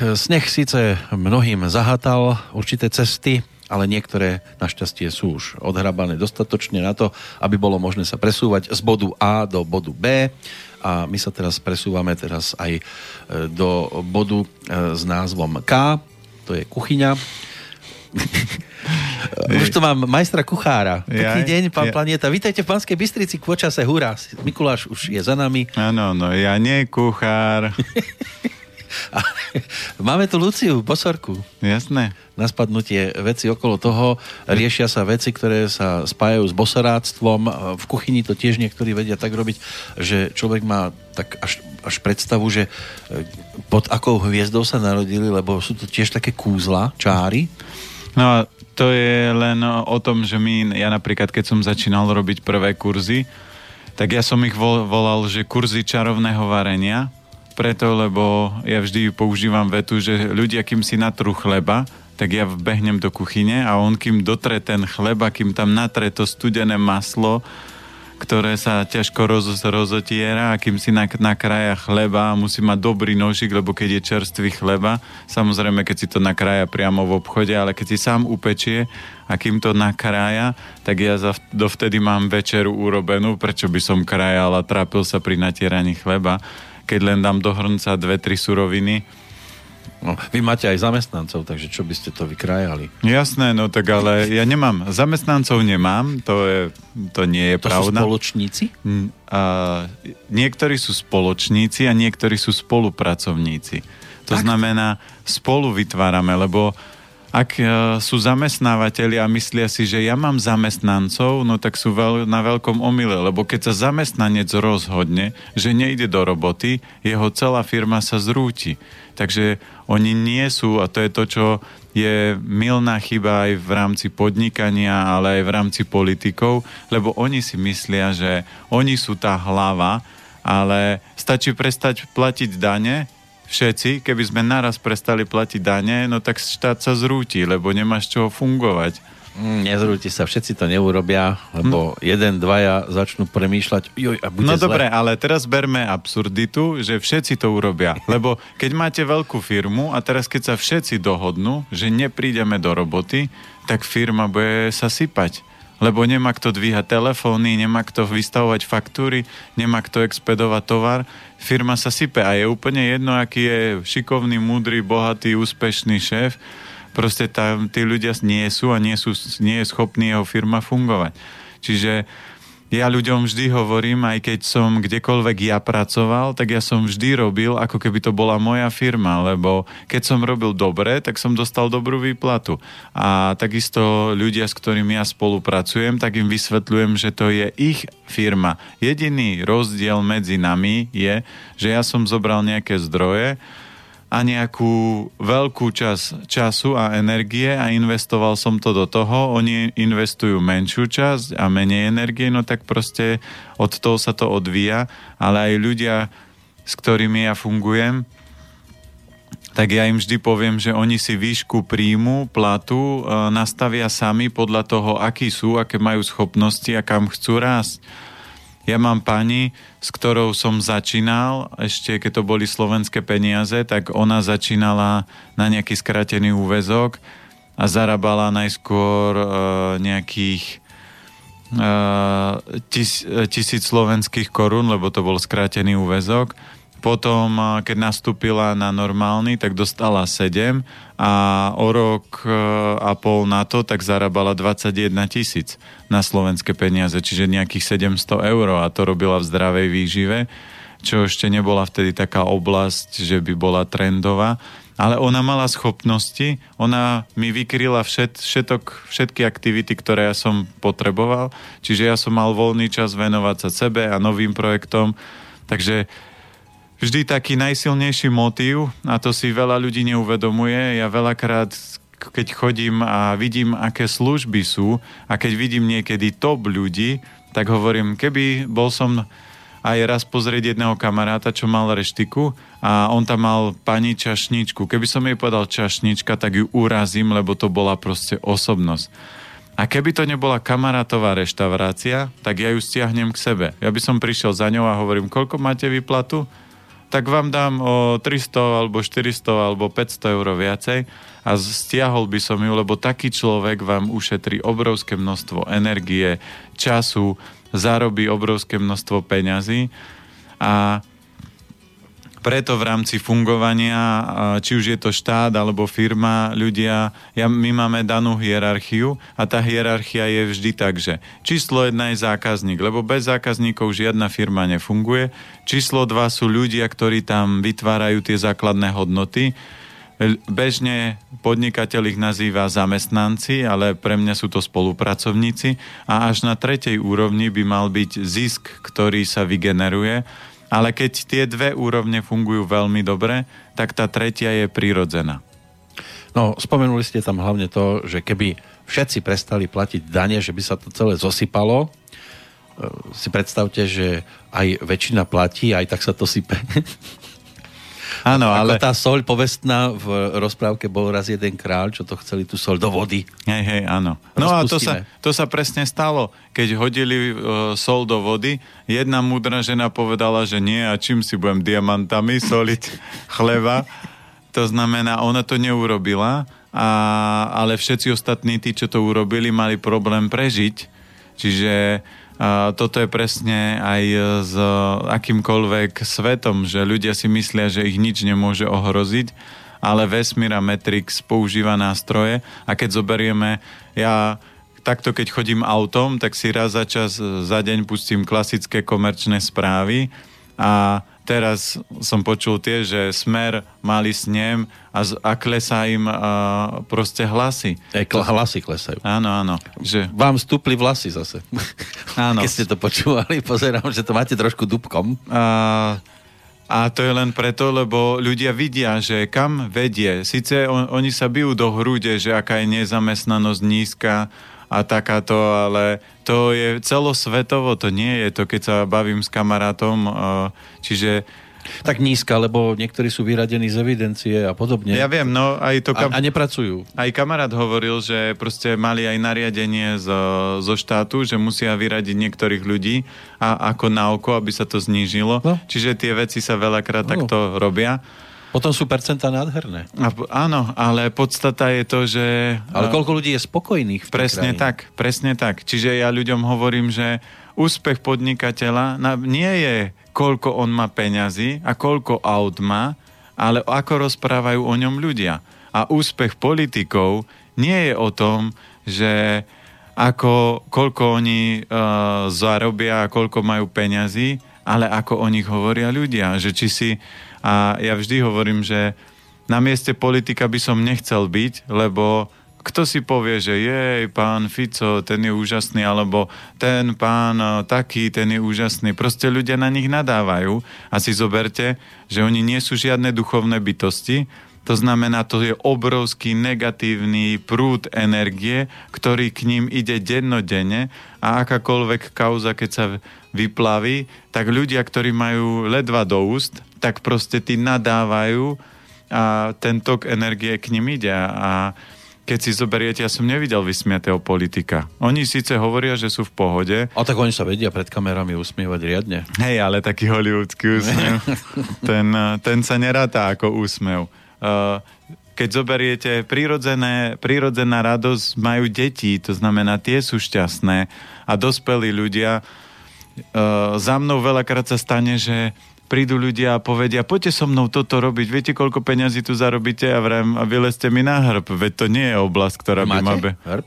Sneh síce mnohým zahátal určité cesty, ale niektoré našťastie sú už odhrabané dostatočne na to, aby bolo možné sa presúvať z bodu A do bodu B a my sa teraz presúvame teraz aj e, do bodu e, s názvom K, to je kuchyňa. Už tu mám majstra kuchára. Pekný deň, pán ja. Planeta. Vítajte v Panskej Bystrici k počase. Hurá, Mikuláš už je za nami. Áno, no ja nie kuchár. Máme tu Luciu, bosorku. Jasné. Na spadnutie veci okolo toho. Riešia sa veci, ktoré sa spájajú s bosoráctvom. V kuchyni to tiež niektorí vedia tak robiť, že človek má tak až, až predstavu, že e, pod akou hviezdou sa narodili, lebo sú to tiež také kúzla, čáry. No to je len o tom, že my, ja napríklad, keď som začínal robiť prvé kurzy, tak ja som ich volal, že kurzy čarovného varenia, preto, lebo ja vždy používam vetu, že ľudia, kým si natrú chleba, tak ja vbehnem do kuchyne a on, kým dotre ten chleba, kým tam natre to studené maslo, ktoré sa ťažko roz, rozotiera a kým si na, na kraja chleba musí mať dobrý nožik, lebo keď je čerstvý chleba, samozrejme, keď si to nakrája priamo v obchode, ale keď si sám upečie a kým to nakrája, tak ja za, dovtedy mám večeru urobenú, prečo by som krajal a trápil sa pri natieraní chleba keď len dám do hrnca dve, tri suroviny. No, vy máte aj zamestnancov, takže čo by ste to vykrájali? Jasné, no tak ale ja nemám, zamestnancov nemám, to, je, to nie je to pravda. To sú spoločníci? A, niektorí sú spoločníci a niektorí sú spolupracovníci. To tak? znamená, spolu vytvárame, lebo ak e, sú zamestnávateľi a myslia si, že ja mám zamestnancov, no tak sú veľ, na veľkom omyle, lebo keď sa zamestnanec rozhodne, že nejde do roboty, jeho celá firma sa zrúti. Takže oni nie sú, a to je to, čo je milná chyba aj v rámci podnikania, ale aj v rámci politikov, lebo oni si myslia, že oni sú tá hlava, ale stačí prestať platiť dane všetci, keby sme naraz prestali platiť dane, no tak štát sa zrúti, lebo nemáš čoho fungovať. Mm, nezrúti sa, všetci to neurobia, lebo hm. jeden, dvaja začnú premýšľať, joj, a bude No zle. dobre, ale teraz berme absurditu, že všetci to urobia. Lebo keď máte veľkú firmu a teraz keď sa všetci dohodnú, že neprídeme do roboty, tak firma bude sa sypať lebo nemá kto dvíhať telefóny, nemá kto vystavovať faktúry, nemá kto expedovať tovar. Firma sa sype a je úplne jedno, aký je šikovný, múdry, bohatý, úspešný šéf. Proste tam tí ľudia nie sú a nie, sú, nie je schopný jeho firma fungovať. Čiže ja ľuďom vždy hovorím, aj keď som kdekoľvek ja pracoval, tak ja som vždy robil, ako keby to bola moja firma, lebo keď som robil dobre, tak som dostal dobrú výplatu. A takisto ľudia, s ktorými ja spolupracujem, tak im vysvetľujem, že to je ich firma. Jediný rozdiel medzi nami je, že ja som zobral nejaké zdroje, a nejakú veľkú čas času a energie a investoval som to do toho, oni investujú menšiu časť a menej energie, no tak proste od toho sa to odvíja, ale aj ľudia, s ktorými ja fungujem, tak ja im vždy poviem, že oni si výšku príjmu, platu e, nastavia sami podľa toho, akí sú, aké majú schopnosti a kam chcú rásť. Ja mám pani, s ktorou som začínal, ešte keď to boli slovenské peniaze, tak ona začínala na nejaký skratený úvezok a zarábala najskôr uh, nejakých uh, tis, tisíc slovenských korún, lebo to bol skrátený úvezok potom, keď nastúpila na normálny, tak dostala 7 a o rok e, a pol na to tak zarábala 21 tisíc na slovenské peniaze, čiže nejakých 700 eur a to robila v zdravej výžive, čo ešte nebola vtedy taká oblasť, že by bola trendová. Ale ona mala schopnosti, ona mi vykryla všet, všetok, všetky aktivity, ktoré ja som potreboval, čiže ja som mal voľný čas venovať sa sebe a novým projektom, takže vždy taký najsilnejší motív a to si veľa ľudí neuvedomuje. Ja veľakrát keď chodím a vidím, aké služby sú a keď vidím niekedy top ľudí, tak hovorím, keby bol som aj raz pozrieť jedného kamaráta, čo mal reštiku a on tam mal pani čašničku. Keby som jej povedal čašnička, tak ju urazím, lebo to bola proste osobnosť. A keby to nebola kamarátová reštaurácia, tak ja ju stiahnem k sebe. Ja by som prišiel za ňou a hovorím, koľko máte výplatu? Tak vám dám o 300 alebo 400 alebo 500 eur viacej a stiahol by som ju, lebo taký človek vám ušetrí obrovské množstvo energie, času, zarobí obrovské množstvo peňazí a preto v rámci fungovania, či už je to štát alebo firma, ľudia, ja, my máme danú hierarchiu a tá hierarchia je vždy tak, že číslo jedna je zákazník, lebo bez zákazníkov žiadna firma nefunguje. Číslo dva sú ľudia, ktorí tam vytvárajú tie základné hodnoty. Bežne podnikateľ ich nazýva zamestnanci, ale pre mňa sú to spolupracovníci a až na tretej úrovni by mal byť zisk, ktorý sa vygeneruje ale keď tie dve úrovne fungujú veľmi dobre, tak tá tretia je prirodzená. No, spomenuli ste tam hlavne to, že keby všetci prestali platiť dane, že by sa to celé zosypalo. E, si predstavte, že aj väčšina platí, aj tak sa to sype. Áno, ale... tá soľ povestná v rozprávke bol raz jeden kráľ, čo to chceli tú soľ do vody. Hej, hej, áno. No a to sa, to sa presne stalo. Keď hodili uh, sol do vody, jedna múdra žena povedala, že nie a čím si budem diamantami soliť chleba. To znamená, ona to neurobila, a, ale všetci ostatní, tí, čo to urobili, mali problém prežiť. Čiže toto je presne aj s akýmkoľvek svetom, že ľudia si myslia, že ich nič nemôže ohroziť, ale vesmír a Matrix používa nástroje. A keď zoberieme, ja takto keď chodím autom, tak si raz za čas za deň pustím klasické komerčné správy a teraz som počul tie, že Smer mali snem a, a klesá im a, proste hlasy. E, kl- hlasy klesajú. Áno, áno. Že... Vám stúpli vlasy zase. Áno. Keď ste to počúvali, pozerám, že to máte trošku dubkom. A, a to je len preto, lebo ľudia vidia, že kam vedie. Sice on, oni sa bijú do hrude, že aká je nezamestnanosť nízka, a takáto, ale to je celosvetovo, to nie je to, keď sa bavím s kamarátom, čiže tak nízka, lebo niektorí sú vyradení z evidencie a podobne. Ja viem, no aj to... Kam... A, a nepracujú. Aj kamarát hovoril, že proste mali aj nariadenie zo, zo štátu, že musia vyradiť niektorých ľudí a ako na oko, aby sa to znížilo. No. Čiže tie veci sa veľakrát no. takto robia. Potom sú percentá nádherné. A, áno, ale podstata je to, že... Ale koľko ľudí je spokojných v Presne krajine? tak, presne tak. Čiže ja ľuďom hovorím, že úspech podnikateľa nie je, koľko on má peňazí a koľko aut má, ale ako rozprávajú o ňom ľudia. A úspech politikov nie je o tom, že ako, koľko oni uh, zarobia a koľko majú peňazí, ale ako o nich hovoria ľudia. Že či si a ja vždy hovorím, že na mieste politika by som nechcel byť, lebo kto si povie, že jej, pán Fico, ten je úžasný, alebo ten pán e, taký, ten je úžasný. Proste ľudia na nich nadávajú. A si zoberte, že oni nie sú žiadne duchovné bytosti, to znamená, to je obrovský negatívny prúd energie, ktorý k ním ide dennodenne. A akákoľvek kauza, keď sa vyplaví, tak ľudia, ktorí majú ledva do úst, tak proste tí nadávajú a ten tok energie k ním ide. A keď si zoberiete, ja som nevidel vysmiatého politika. Oni síce hovoria, že sú v pohode. A tak oni sa vedia pred kamerami usmievať riadne. Hej, ale taký hollywoodsky úsmev, ten, ten sa neráta ako úsmev. Uh, keď zoberiete prírodzené, prírodzená radosť, majú deti, to znamená, tie sú šťastné a dospelí ľudia. Uh, za mnou veľakrát sa stane, že prídu ľudia a povedia, poďte so mnou toto robiť, viete, koľko peňazí tu zarobíte a vrem, a vylezte mi na hrb, veď to nie je oblasť, ktorá Máte by ma... Be... hrb?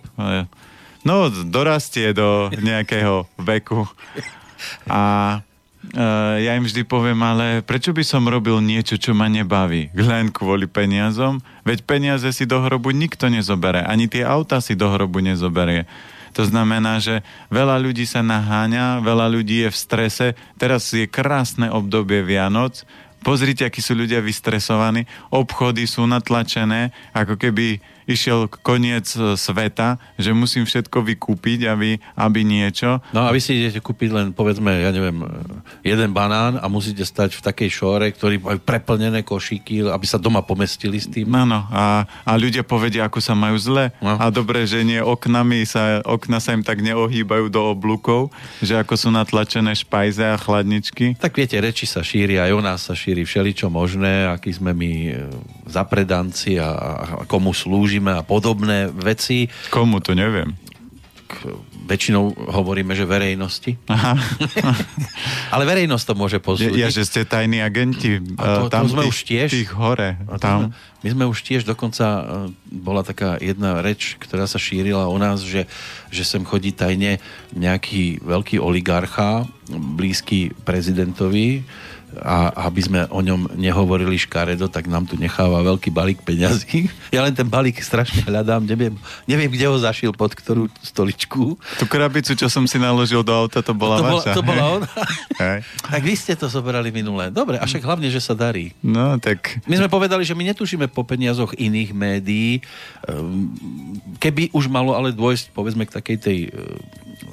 No, dorastie do nejakého veku. A uh, ja im vždy poviem, ale prečo by som robil niečo, čo ma nebaví? Len kvôli peniazom? Veď peniaze si do hrobu nikto nezobere, ani tie auta si do hrobu nezoberie. To znamená, že veľa ľudí sa naháňa, veľa ľudí je v strese. Teraz je krásne obdobie Vianoc. Pozrite, akí sú ľudia vystresovaní. Obchody sú natlačené, ako keby išiel koniec e, sveta, že musím všetko vykúpiť, aby, aby niečo. No a vy si idete kúpiť len, povedzme, ja neviem, jeden banán a musíte stať v takej šore, ktorý majú preplnené košíky, aby sa doma pomestili s tým. Áno, a, a ľudia povedia, ako sa majú zle. No. A dobre, že nie oknami sa, okna sa im tak neohýbajú do oblúkov, že ako sú natlačené špajze a chladničky. Tak viete, reči sa šíri, aj u nás sa šíri všeličo možné, aký sme my e, zapredanci a, a komu slúžime a podobné veci. Komu to neviem. Väčšinou hovoríme, že verejnosti. Aha. Ale verejnosť to môže posúdiť. Ja, že ste tajní agenti. A to, tam to sme tých, už tiež. Tých hore. Tam. My sme už tiež dokonca, e, bola taká jedna reč, ktorá sa šírila u nás, že, že sem chodí tajne nejaký veľký oligarcha, blízky prezidentovi, a aby sme o ňom nehovorili škaredo, tak nám tu necháva veľký balík peňazí. Ja len ten balík strašne hľadám, neviem, neviem kde ho zašil, pod ktorú stoličku. Tú krabicu, čo som si naložil do auta, to bola to vaša. Bola, to bola ona. tak vy ste to zobrali minulé. Dobre, a však hlavne, že sa darí. No, tak... My sme povedali, že my netušíme po peniazoch iných médií. Ehm, keby už malo ale dôjsť, povedzme, k takej tej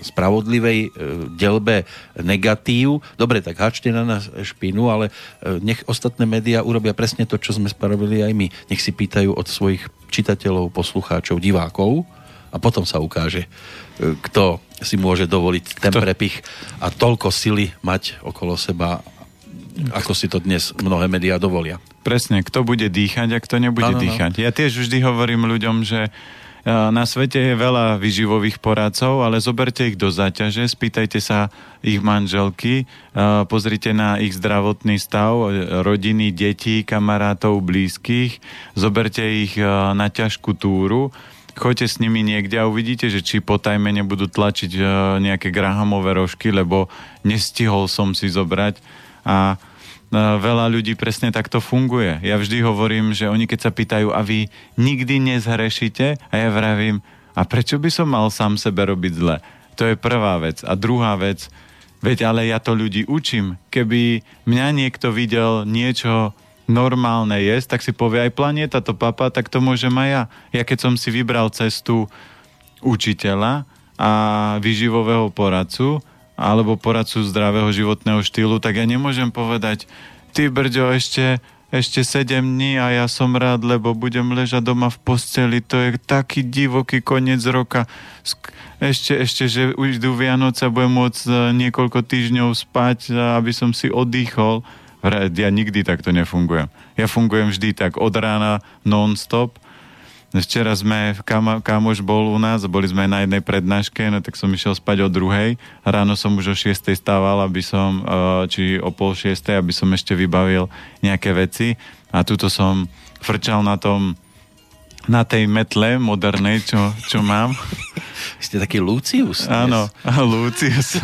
spravodlivej e, delbe negatív. Dobre, tak hačte na nás špinu, ale e, nech ostatné médiá urobia presne to, čo sme spravili aj my. Nech si pýtajú od svojich čitateľov, poslucháčov, divákov a potom sa ukáže, e, kto si môže dovoliť ten kto? prepich a toľko sily mať okolo seba, ako si to dnes mnohé médiá dovolia. Presne, kto bude dýchať a kto nebude no, no, dýchať. Ja tiež vždy hovorím ľuďom, že na svete je veľa vyživových poradcov, ale zoberte ich do záťaže, spýtajte sa ich manželky, pozrite na ich zdravotný stav, rodiny, detí, kamarátov, blízkych, zoberte ich na ťažkú túru, choďte s nimi niekde a uvidíte, že či po tajme nebudú tlačiť nejaké grahamové rožky, lebo nestihol som si zobrať a veľa ľudí presne takto funguje. Ja vždy hovorím, že oni keď sa pýtajú, a vy nikdy nezhrešite? A ja vravím, a prečo by som mal sám sebe robiť zle? To je prvá vec. A druhá vec, veď ale ja to ľudí učím. Keby mňa niekto videl niečo normálne jesť, tak si povie aj planéta to papa, tak to môžem aj ja. Ja keď som si vybral cestu učiteľa a vyživového poradcu, alebo poradcu zdravého životného štýlu, tak ja nemôžem povedať, ty Brďo, ešte, ešte 7 dní a ja som rád, lebo budem ležať doma v posteli, to je taký divoký koniec roka. Ešte, ešte, že už idú Vianoce, budem môcť e, niekoľko týždňov spať, aby som si oddychol. Ja nikdy takto nefungujem. Ja fungujem vždy tak od rána non-stop Včera sme, kam, kamoš bol u nás, boli sme na jednej prednáške, no tak som išiel spať o druhej. Ráno som už o šiestej stával, aby som, e, či o pol šiestej, aby som ešte vybavil nejaké veci. A tuto som frčal na tom, na tej metle modernej, čo, čo mám. Ste taký Lucius. Dnes. Áno, Lucius.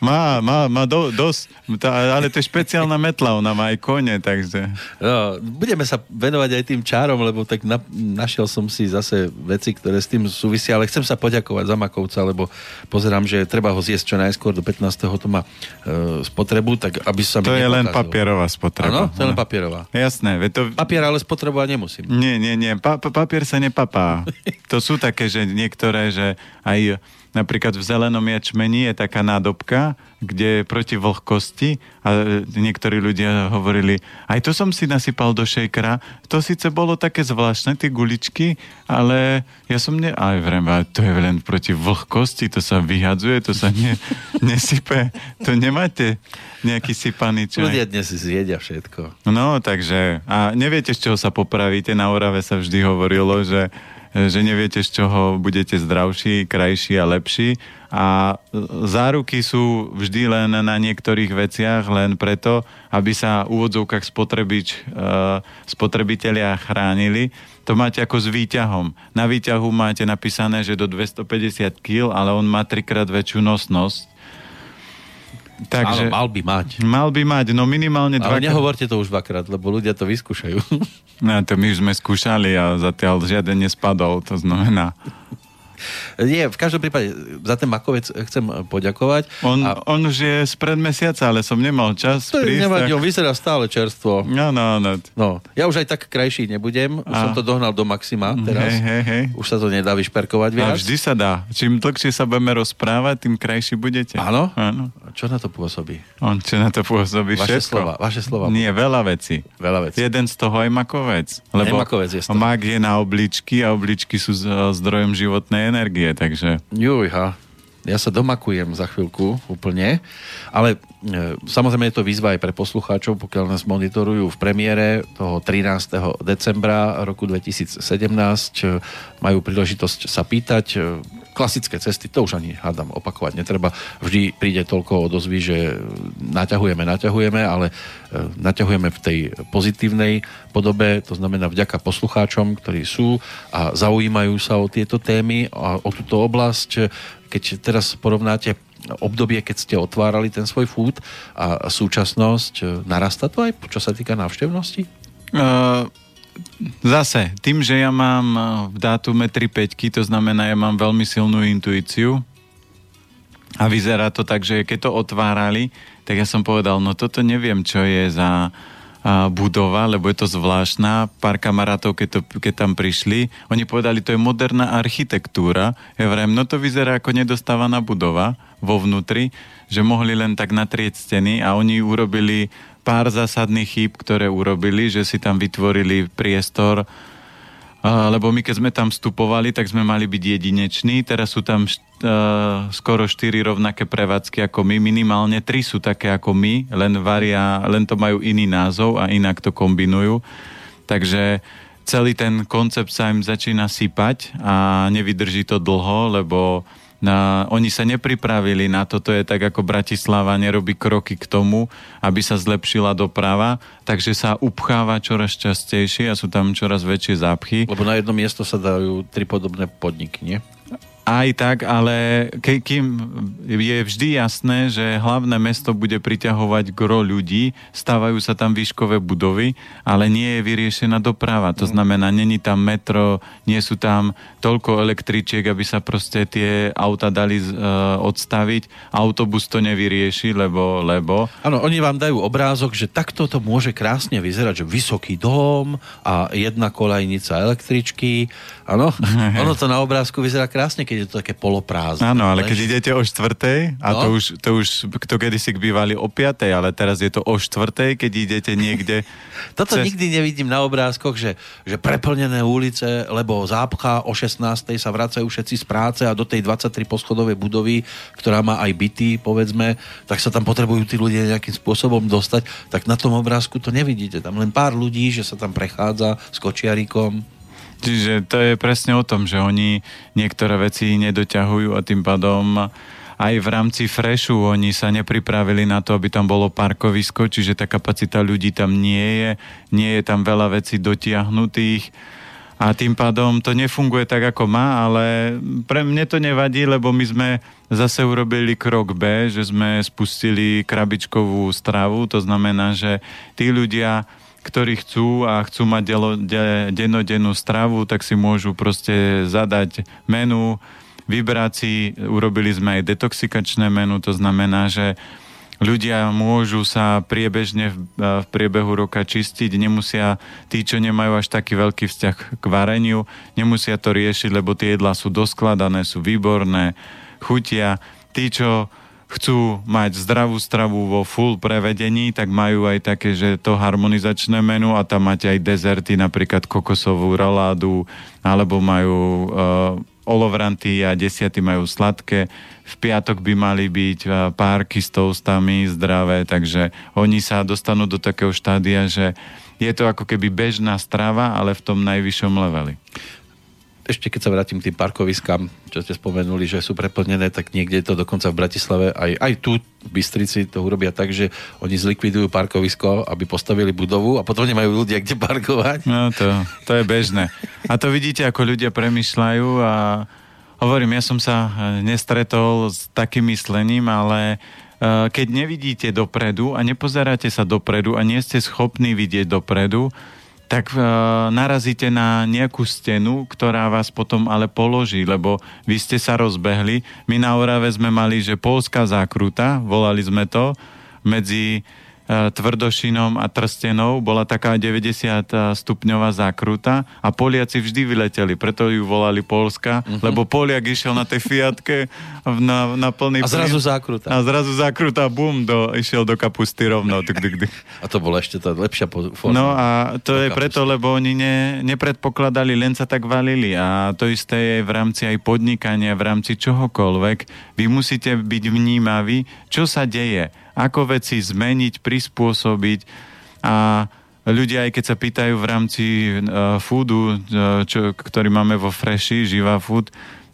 Má, má, má do, dosť, tá, ale to je špeciálna metla, ona má aj kone, takže... No, budeme sa venovať aj tým čárom, lebo tak na, našiel som si zase veci, ktoré s tým súvisia, ale chcem sa poďakovať za Makovca, lebo pozerám, že treba ho zjesť čo najskôr, do 15. to má e, spotrebu, tak aby sa To je len papierová spotreba. Áno, to je len papierová. Jasné. To... Papier ale spotrebovať nemusím. Nie, nie, nie. Pa, papier sa nepapá. to sú také, že niektoré, že aj napríklad v zelenom jačmeni je taká nádobka, kde je proti vlhkosti a niektorí ľudia hovorili, aj to som si nasypal do šejkra, to síce bolo také zvláštne, tie guličky, ale ja som ne... Aj vrem, to je len proti vlhkosti, to sa vyhadzuje, to sa ne, nesype, to nemáte nejaký sypaný čaj. Ľudia dnes zjedia všetko. No, takže, a neviete, z čoho sa popravíte, na Orave sa vždy hovorilo, že že neviete, z čoho budete zdravší, krajší a lepší. A záruky sú vždy len na niektorých veciach, len preto, aby sa v úvodzovkách spotrebič, uh, spotrebitelia chránili. To máte ako s výťahom. Na výťahu máte napísané, že do 250 kg, ale on má trikrát väčšiu nosnosť Takže, Áno, mal by mať. Mal by mať, no minimálne dva. Ale nehovorte to už dvakrát, lebo ľudia to vyskúšajú. No to my už sme skúšali a zatiaľ žiaden nespadol, to znamená... Nie, v každom prípade za ten makovec chcem poďakovať. On, a... on už je spred mesiaca, ale som nemal čas to prísť. Nevadí, tak... on vyzerá stále čerstvo. No, no, no. no. Ja už aj tak krajší nebudem. Už a... som to dohnal do maxima teraz. Hej, hej, hej. Už sa to nedá vyšperkovať viac. A vždy sa dá. Čím dlhšie sa budeme rozprávať, tým krajší budete. Áno? Áno. Čo na to pôsobí? On čo na to pôsobí? Vaše všetko. slova. Vaše slova. Nie, veľa vecí. Veľa vecí. Jeden z toho aj makovec. Lebo makovec je mak je na obličky a obličky sú zdrojom životnej energie, takže... Jujha, ja sa domakujem za chvíľku úplne, ale e, samozrejme je to výzva aj pre poslucháčov, pokiaľ nás monitorujú v premiére toho 13. decembra roku 2017, e, majú príležitosť sa pýtať, e, klasické cesty, to už ani hádam opakovať netreba. Vždy príde toľko odozvy, že naťahujeme, naťahujeme, ale e, naťahujeme v tej pozitívnej podobe, to znamená vďaka poslucháčom, ktorí sú a zaujímajú sa o tieto témy a o túto oblasť. Keď teraz porovnáte obdobie, keď ste otvárali ten svoj fút a súčasnosť, e, narasta to aj, čo sa týka návštevnosti? Uh zase, tým, že ja mám eh, v dátume 3 5 to znamená, ja mám veľmi silnú intuíciu a vyzerá to tak, že keď to otvárali, tak ja som povedal, no toto neviem, čo je za a, budova, lebo je to zvláštna. Pár kamarátov, keď, to, keď tam prišli, oni povedali, to je moderná architektúra. Ja vrem, no to vyzerá ako nedostávaná budova vo vnútri, že mohli len tak natrieť steny a oni urobili pár zásadných chýb, ktoré urobili, že si tam vytvorili priestor, lebo my keď sme tam vstupovali, tak sme mali byť jedineční, teraz sú tam uh, skoro štyri rovnaké prevádzky ako my, minimálne tri sú také ako my, len varia, len to majú iný názov a inak to kombinujú. Takže celý ten koncept sa im začína sypať a nevydrží to dlho, lebo na, oni sa nepripravili na to, to je tak ako Bratislava nerobí kroky k tomu, aby sa zlepšila doprava, takže sa upcháva čoraz častejšie a sú tam čoraz väčšie zápchy. Lebo na jedno miesto sa dajú tri podobné podniky, nie? Aj tak, ale ke, kým je vždy jasné, že hlavné mesto bude priťahovať gro ľudí, stávajú sa tam výškové budovy, ale nie je vyriešená doprava. To mhm. znamená, není tam metro, nie sú tam toľko električiek, aby sa proste tie auta dali uh, odstaviť. Autobus to nevyrieši, lebo... lebo... Áno, oni vám dajú obrázok, že takto to môže krásne vyzerať, že vysoký dom a jedna kolajnica električky. Áno, ono to na obrázku vyzerá krásne, keď je to také poloprázdne. Áno, ale keď idete o štvrtej, a no? to už, to už to kedysi bývali o piatej, ale teraz je to o štvrtej, keď idete niekde... Toto cez... nikdy nevidím na obrázkoch, že, že preplnené ulice, lebo zápcha o 16. sa vracajú všetci z práce a do tej 23 poschodovej budovy, ktorá má aj byty, povedzme, tak sa tam potrebujú tí ľudia nejakým spôsobom dostať, tak na tom obrázku to nevidíte. Tam len pár ľudí, že sa tam prechádza s kočiarikom. Čiže to je presne o tom, že oni niektoré veci nedoťahujú a tým pádom aj v rámci Freshu oni sa nepripravili na to, aby tam bolo parkovisko, čiže tá kapacita ľudí tam nie je, nie je tam veľa vecí dotiahnutých. A tým pádom to nefunguje tak, ako má, ale pre mne to nevadí, lebo my sme zase urobili krok B, že sme spustili krabičkovú stravu, to znamená, že tí ľudia ktorí chcú a chcú mať delo, de, dennodennú stravu, tak si môžu proste zadať menu, vybrať si, urobili sme aj detoxikačné menu, to znamená, že ľudia môžu sa priebežne v, v priebehu roka čistiť, nemusia, tí, čo nemajú až taký veľký vzťah k vareniu, nemusia to riešiť, lebo tie jedlá sú doskladané, sú výborné, chutia. Tí, čo chcú mať zdravú stravu vo full prevedení, tak majú aj také, že to harmonizačné menu a tam máte aj dezerty, napríklad kokosovú roládu, alebo majú uh, olovranty a desiaty majú sladké. V piatok by mali byť uh, párky s toastami zdravé, takže oni sa dostanú do takého štádia, že je to ako keby bežná strava, ale v tom najvyššom leveli ešte keď sa vrátim k tým parkoviskám, čo ste spomenuli, že sú preplnené, tak niekde to dokonca v Bratislave, aj, aj tu v Bystrici to urobia tak, že oni zlikvidujú parkovisko, aby postavili budovu a potom nemajú ľudia kde parkovať. No to, to je bežné. A to vidíte, ako ľudia premyšľajú a hovorím, ja som sa nestretol s takým myslením, ale eh, keď nevidíte dopredu a nepozeráte sa dopredu a nie ste schopní vidieť dopredu, tak e, narazíte na nejakú stenu, ktorá vás potom ale položí, lebo vy ste sa rozbehli. My na Orave sme mali, že polská zákruta, volali sme to, medzi tvrdošinom a Trstenou bola taká 90 stupňová zákruta a Poliaci vždy vyleteli, preto ju volali Polska, uh-huh. lebo Poliak išiel na tej Fiatke na, na plný A zrazu plyn, zákruta. A zrazu zákruta, bum, do, išiel do kapusty rovno. Tuk, tuk, tuk. A to bola ešte tá lepšia forma. No a to je kapusty. preto, lebo oni ne, nepredpokladali, len sa tak valili a to isté je v rámci aj podnikania, v rámci čohokoľvek. Vy musíte byť vnímaví, čo sa deje ako veci zmeniť, prispôsobiť a ľudia, aj keď sa pýtajú v rámci uh, foodu, uh, čo, ktorý máme vo Freshi, Živa Food,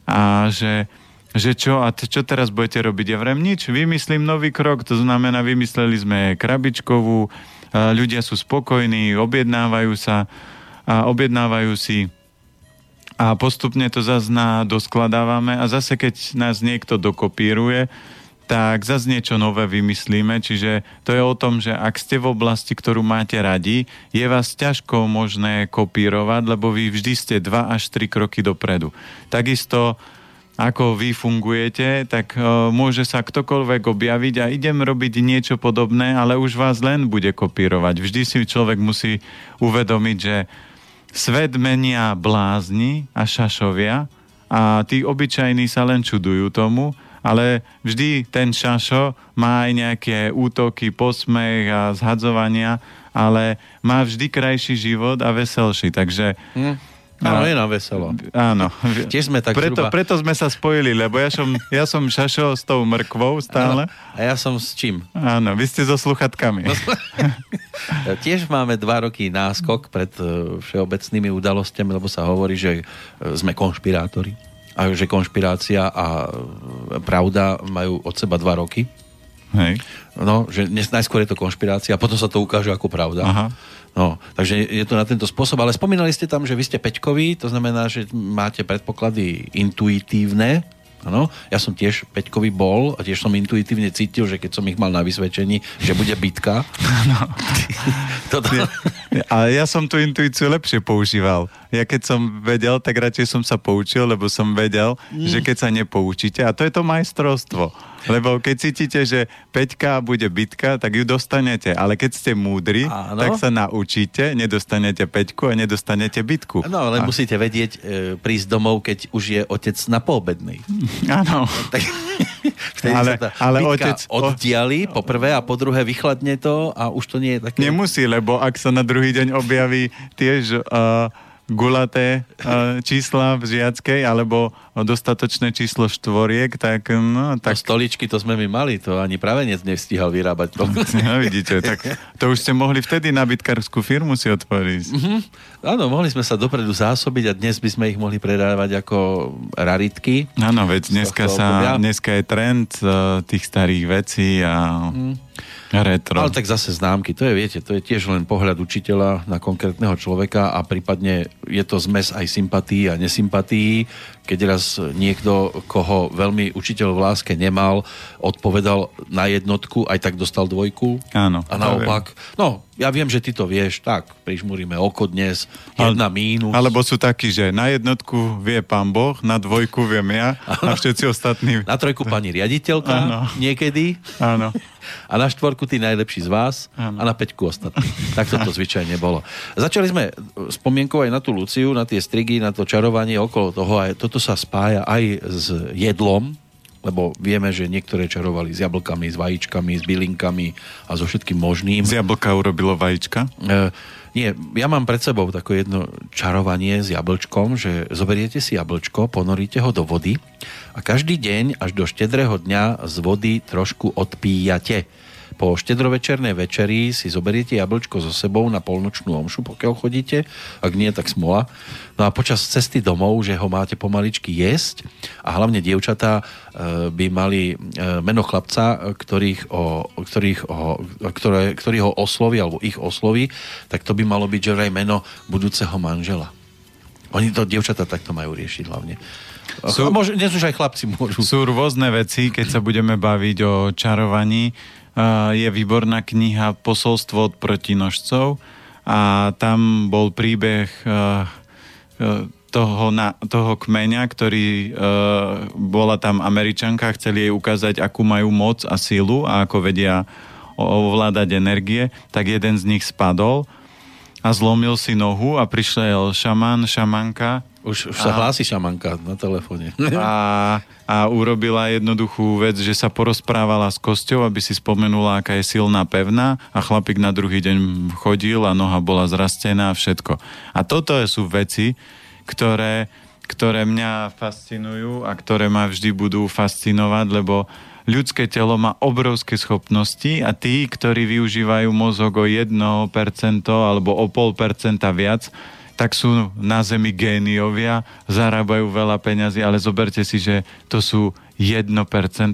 a že, že čo, a čo teraz budete robiť? Ja vrem nič, vymyslím nový krok, to znamená, vymysleli sme krabičkovú, uh, ľudia sú spokojní, objednávajú sa a objednávajú si a postupne to zase doskladávame a zase keď nás niekto dokopíruje, tak zase niečo nové vymyslíme. Čiže to je o tom, že ak ste v oblasti, ktorú máte radi, je vás ťažko možné kopírovať, lebo vy vždy ste 2 až 3 kroky dopredu. Takisto ako vy fungujete, tak uh, môže sa ktokoľvek objaviť a idem robiť niečo podobné, ale už vás len bude kopírovať. Vždy si človek musí uvedomiť, že svet menia blázni a šašovia a tí obyčajní sa len čudujú tomu ale vždy ten šašo má aj nejaké útoky, posmech a zhadzovania, ale má vždy krajší život a veselší, takže... Hm. Áno, je na veselo. Áno. Tiež sme tak preto, zhruba... preto sme sa spojili, lebo ja som, ja som šašo s tou mrkvou stále. Áno, a ja som s čím? Áno, vy ste so sluchatkami. No, tiež máme dva roky náskok pred e, všeobecnými udalosťami, lebo sa hovorí, že e, sme konšpirátori a že konšpirácia a e, pravda majú od seba dva roky. Hej. No, že najskôr je to konšpirácia a potom sa to ukáže ako pravda. Aha. No, takže je to na tento spôsob, ale spomínali ste tam, že vy ste peťkoví, to znamená, že máte predpoklady intuitívne, Ano, ja som tiež Peťkovi bol a tiež som intuitívne cítil, že keď som ich mal na vysvedčení, že bude bitka. No. Toto... A ja som tú intuíciu lepšie používal. Ja keď som vedel, tak radšej som sa poučil, lebo som vedel, mm. že keď sa nepoučíte, a to je to majstrovstvo lebo keď cítite, že Peťka bude bitka, tak ju dostanete. Ale keď ste múdri, Áno. tak sa naučíte, nedostanete Peťku a nedostanete bitku. No, ale a... musíte vedieť e, prísť domov, keď už je otec na poobednej. Áno. tak, ale, sa tá ale otec oddiali po prvé a po druhé vychladne to a už to nie je také... Nemusí, lebo ak sa na druhý deň objaví tiež... Uh, gulaté uh, čísla v žiackej, alebo dostatočné číslo štvoriek, tak no... Tak... To stoličky to sme my mali, to ani práve nevstíhal vyrábať. To. No, vidíte, tak to už ste mohli vtedy na bytkárskú firmu si otvoriť. Mm-hmm. Áno, mohli sme sa dopredu zásobiť a dnes by sme ich mohli predávať ako raritky. Áno, veď dneska, sa, dneska je trend uh, tých starých vecí a... Mm Retro. Ale tak zase známky, to je, viete, to je tiež len pohľad učiteľa na konkrétneho človeka a prípadne je to zmes aj sympatí a nesympatí. Keď raz niekto, koho veľmi učiteľ v láske nemal, odpovedal na jednotku, aj tak dostal dvojku. Áno. A naopak, no, ja viem, že ty to vieš, tak, prižmúrime oko dnes, jedna Ale, mínus. Alebo sú takí, že na jednotku vie pán Boh, na dvojku viem ja a všetci ostatní. Na trojku pani riaditeľka Áno. niekedy. Áno a na štvorku tí najlepší z vás ano. a na peťku ostatní. Tak to zvyčajne bolo. Začali sme spomienkou aj na tú Luciu, na tie strigy, na to čarovanie okolo toho. A toto sa spája aj s jedlom, lebo vieme, že niektoré čarovali s jablkami, s vajíčkami, s bylinkami a so všetkým možným. Z jablka urobilo vajíčka? E, nie, ja mám pred sebou také jedno čarovanie s jablčkom, že zoberiete si jablčko, ponoríte ho do vody a každý deň až do štedrého dňa z vody trošku odpíjate po štedrovečernej večeri si zoberiete jablčko so sebou na polnočnú omšu, pokiaľ chodíte, ak nie, tak smola. No a počas cesty domov, že ho máte pomaličky jesť a hlavne dievčatá e, by mali e, meno chlapca, ktorých o, ktorých o, ktoré, ktorý ho osloví alebo ich osloví, tak to by malo byť že vraj meno budúceho manžela. Oni to dievčatá takto majú riešiť hlavne. Sú, môže, dnes už aj chlapci môžu. Sú rôzne veci, keď sa budeme baviť o čarovaní je výborná kniha Posolstvo od protinožcov a tam bol príbeh uh, toho, na, toho kmeňa, ktorý bola tam američanka, chceli jej ukázať, akú majú moc a sílu a ako vedia ovládať energie, tak jeden z nich spadol a zlomil si nohu a prišiel šaman, šamanka. Už, už sa a, hlási šamanka na telefóne. A, a urobila jednoduchú vec, že sa porozprávala s kosťou, aby si spomenula, aká je silná, pevná a chlapík na druhý deň chodil a noha bola zrastená a všetko. A toto sú veci, ktoré, ktoré mňa fascinujú a ktoré ma vždy budú fascinovať, lebo ľudské telo má obrovské schopnosti a tí, ktorí využívajú mozog o 1% alebo o 0,5% viac, tak sú na zemi géniovia, zarábajú veľa peňazí, ale zoberte si, že to sú 1%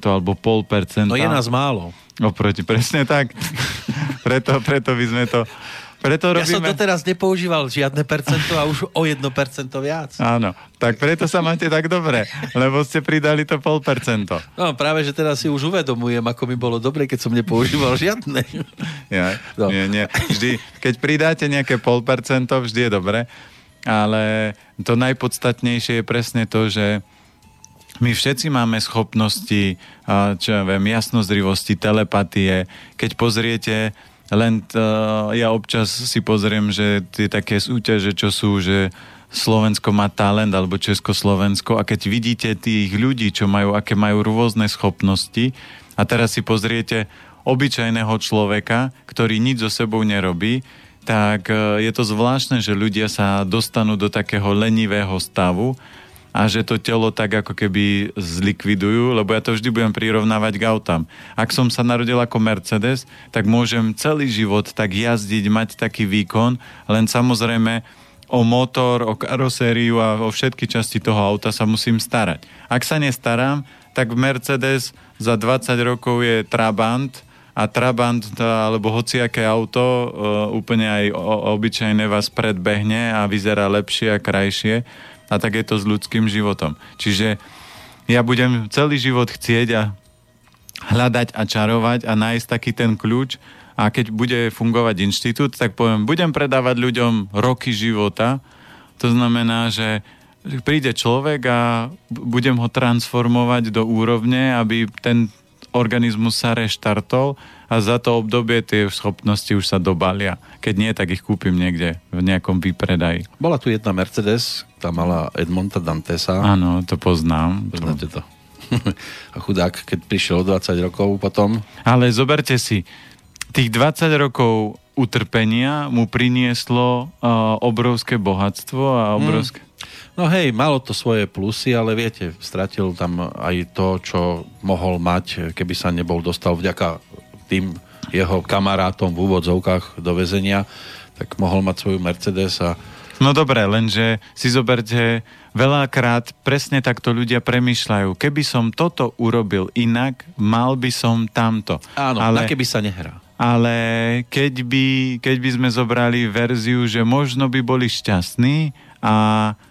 alebo 0,5%. No je nás málo. Oproti, presne tak. preto, preto by sme to preto robíme... Ja som doteraz nepoužíval žiadne percento a už o jedno percento viac. Áno, tak preto sa máte tak dobre, lebo ste pridali to pol percento. No práve, že teraz si už uvedomujem, ako mi bolo dobre, keď som nepoužíval žiadne. Ja, no. Nie, nie. Vždy, keď pridáte nejaké pol percento, vždy je dobre, ale to najpodstatnejšie je presne to, že my všetci máme schopnosti, čo ja viem, jasnozrivosti, telepatie. Keď pozriete len t, ja občas si pozriem, že tie také súťaže, čo sú, že Slovensko má talent alebo Československo a keď vidíte tých ľudí, čo majú, aké majú rôzne schopnosti a teraz si pozriete obyčajného človeka, ktorý nič so sebou nerobí, tak e, je to zvláštne, že ľudia sa dostanú do takého lenivého stavu a že to telo tak ako keby zlikvidujú, lebo ja to vždy budem prirovnávať k autám. Ak som sa narodil ako Mercedes, tak môžem celý život tak jazdiť, mať taký výkon, len samozrejme o motor, o karosériu a o všetky časti toho auta sa musím starať. Ak sa nestarám, tak Mercedes za 20 rokov je Trabant a Trabant alebo hociaké auto e, úplne aj obyčajné vás predbehne a vyzerá lepšie a krajšie a tak je to s ľudským životom. Čiže ja budem celý život chcieť a hľadať a čarovať a nájsť taký ten kľúč a keď bude fungovať inštitút, tak poviem, budem predávať ľuďom roky života. To znamená, že príde človek a budem ho transformovať do úrovne, aby ten organizmus sa reštartol a za to obdobie tie schopnosti už sa dobalia. Keď nie, tak ich kúpim niekde v nejakom výpredaji. Bola tu jedna Mercedes, tá mala Edmonta Dantesa. Áno, to poznám. Poznáte to. a chudák, keď prišiel o 20 rokov potom. Ale zoberte si, tých 20 rokov utrpenia mu prinieslo uh, obrovské bohatstvo a hmm. obrovské... Hmm. No hej, malo to svoje plusy, ale viete, stratil tam aj to, čo mohol mať, keby sa nebol dostal vďaka tým jeho kamarátom v úvodzovkách do väzenia, tak mohol mať svoju Mercedes a No dobre, lenže si zoberte, veľakrát presne takto ľudia premyšľajú. Keby som toto urobil inak, mal by som tamto. Áno, ale, keby sa nehrá. Ale keď by, keď by sme zobrali verziu, že možno by boli šťastní a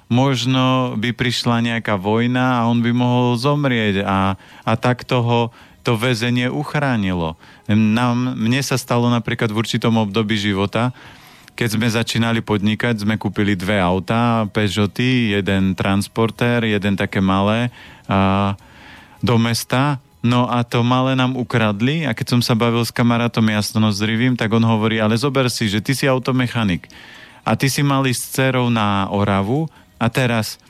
možno by prišla nejaká vojna a on by mohol zomrieť a, a tak toho to väzenie uchránilo. Nám, mne sa stalo napríklad v určitom období života, keď sme začínali podnikať, sme kúpili dve autá, Peugeoty, jeden transportér, jeden také malé a, do mesta. No a to malé nám ukradli a keď som sa bavil s kamarátom jasnozrivým, tak on hovorí, ale zober si, že ty si automechanik a ty si mali s dcerou na Oravu a teraz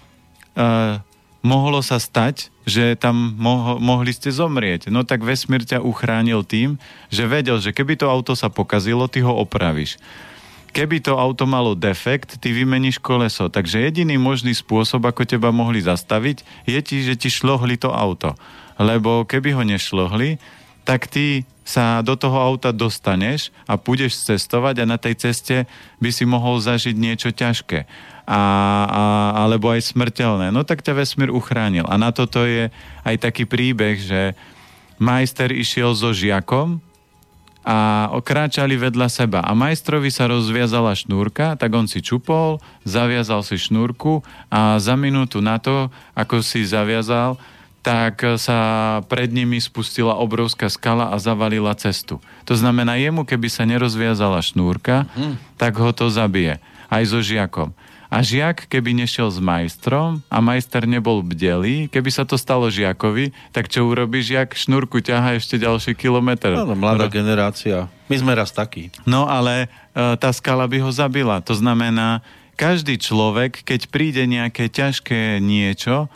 uh, mohlo sa stať, že tam mo- mohli ste zomrieť. No tak vesmír ťa uchránil tým, že vedel, že keby to auto sa pokazilo, ty ho opravíš. Keby to auto malo defekt, ty vymeníš koleso. Takže jediný možný spôsob, ako teba mohli zastaviť, je ti, že ti šlohli to auto. Lebo keby ho nešlohli, tak ty sa do toho auta dostaneš a pôjdeš cestovať a na tej ceste by si mohol zažiť niečo ťažké a, a, alebo aj smrteľné, no tak ťa vesmír uchránil. A na toto je aj taký príbeh, že majster išiel so žiakom a okráčali vedľa seba. A majstrovi sa rozviazala šnúrka, tak on si čupol, zaviazal si šnúrku a za minútu na to, ako si zaviazal, tak sa pred nimi spustila obrovská skala a zavalila cestu. To znamená, jemu keby sa nerozviazala šnúrka, mm. tak ho to zabije. Aj so žiakom. A žiak, keby nešiel s majstrom a majster nebol bdelý, keby sa to stalo žiakovi, tak čo urobí žiak? Šnúrku ťaha ešte ďalší kilometr. No, mladá generácia. My sme raz takí. No ale e, tá skala by ho zabila. To znamená, každý človek, keď príde nejaké ťažké niečo,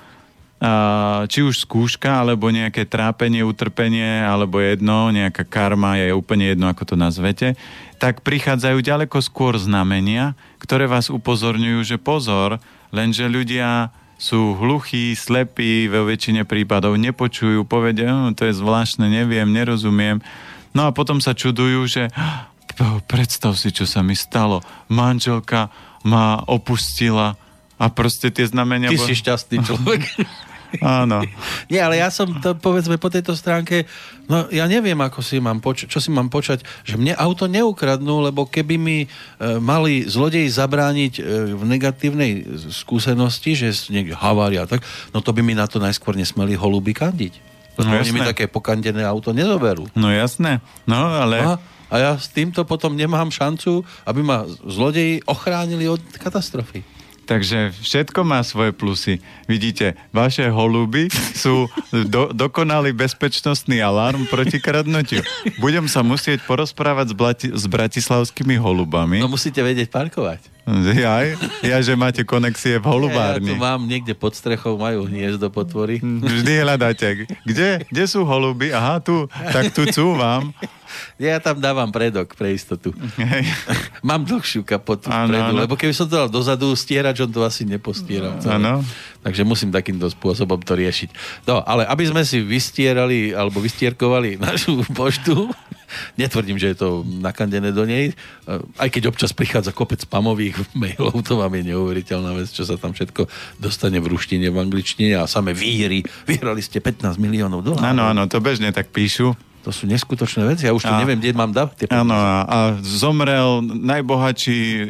či už skúška, alebo nejaké trápenie, utrpenie, alebo jedno, nejaká karma, je úplne jedno, ako to nazvete, tak prichádzajú ďaleko skôr znamenia, ktoré vás upozorňujú, že pozor, lenže ľudia sú hluchí, slepí, vo väčšine prípadov nepočujú, povedia, no, to je zvláštne, neviem, nerozumiem. No a potom sa čudujú, že predstav si, čo sa mi stalo. Manželka ma opustila a proste tie znamenia... Ty bo... si šťastný človek. Áno. Nie, ale ja som, to, povedzme, po tejto stránke, no ja neviem, ako si mám poč- čo si mám počať, že mne auto neukradnú, lebo keby mi e, mali zlodeji zabrániť e, v negatívnej skúsenosti, že niekde havária tak, no to by mi na to najskôr nesmeli holuby kandiť. Lebo no, oni mi také pokandené auto nezoberú. No jasné, no ale... A, a ja s týmto potom nemám šancu, aby ma zlodeji ochránili od katastrofy. Takže všetko má svoje plusy. Vidíte, vaše holuby sú do, dokonalý bezpečnostný alarm proti kradnutiu. Budem sa musieť porozprávať s, blati, s bratislavskými holubami. No musíte vedieť parkovať. Ja, ja, že máte konexie v holubárni. Ja, ja tu mám niekde pod strechou, majú hniezdo potvory. Vždy hľadáte. Kde, kde sú holuby? Aha, tu. Tak tu cúvam. Ja tam dávam predok pre istotu. Hej. Mám dlhšiu kapotu ano, vpredu, ano. lebo keby som to dal dozadu, stierač, on to asi nepostieram. Áno. Takže musím takýmto spôsobom to riešiť. No, ale aby sme si vystierali alebo vystierkovali našu poštu, netvrdím, že je to nakandené do nej, aj keď občas prichádza kopec spamových mailov, to vám je neuveriteľná vec, čo sa tam všetko dostane v ruštine, v angličtine a samé výhry. Vyhrali ste 15 miliónov dolárov. Áno, áno, to bežne tak píšu. To sú neskutočné veci. Ja už to a, neviem, kde mám dať. Áno, a, a zomrel najbohatší e,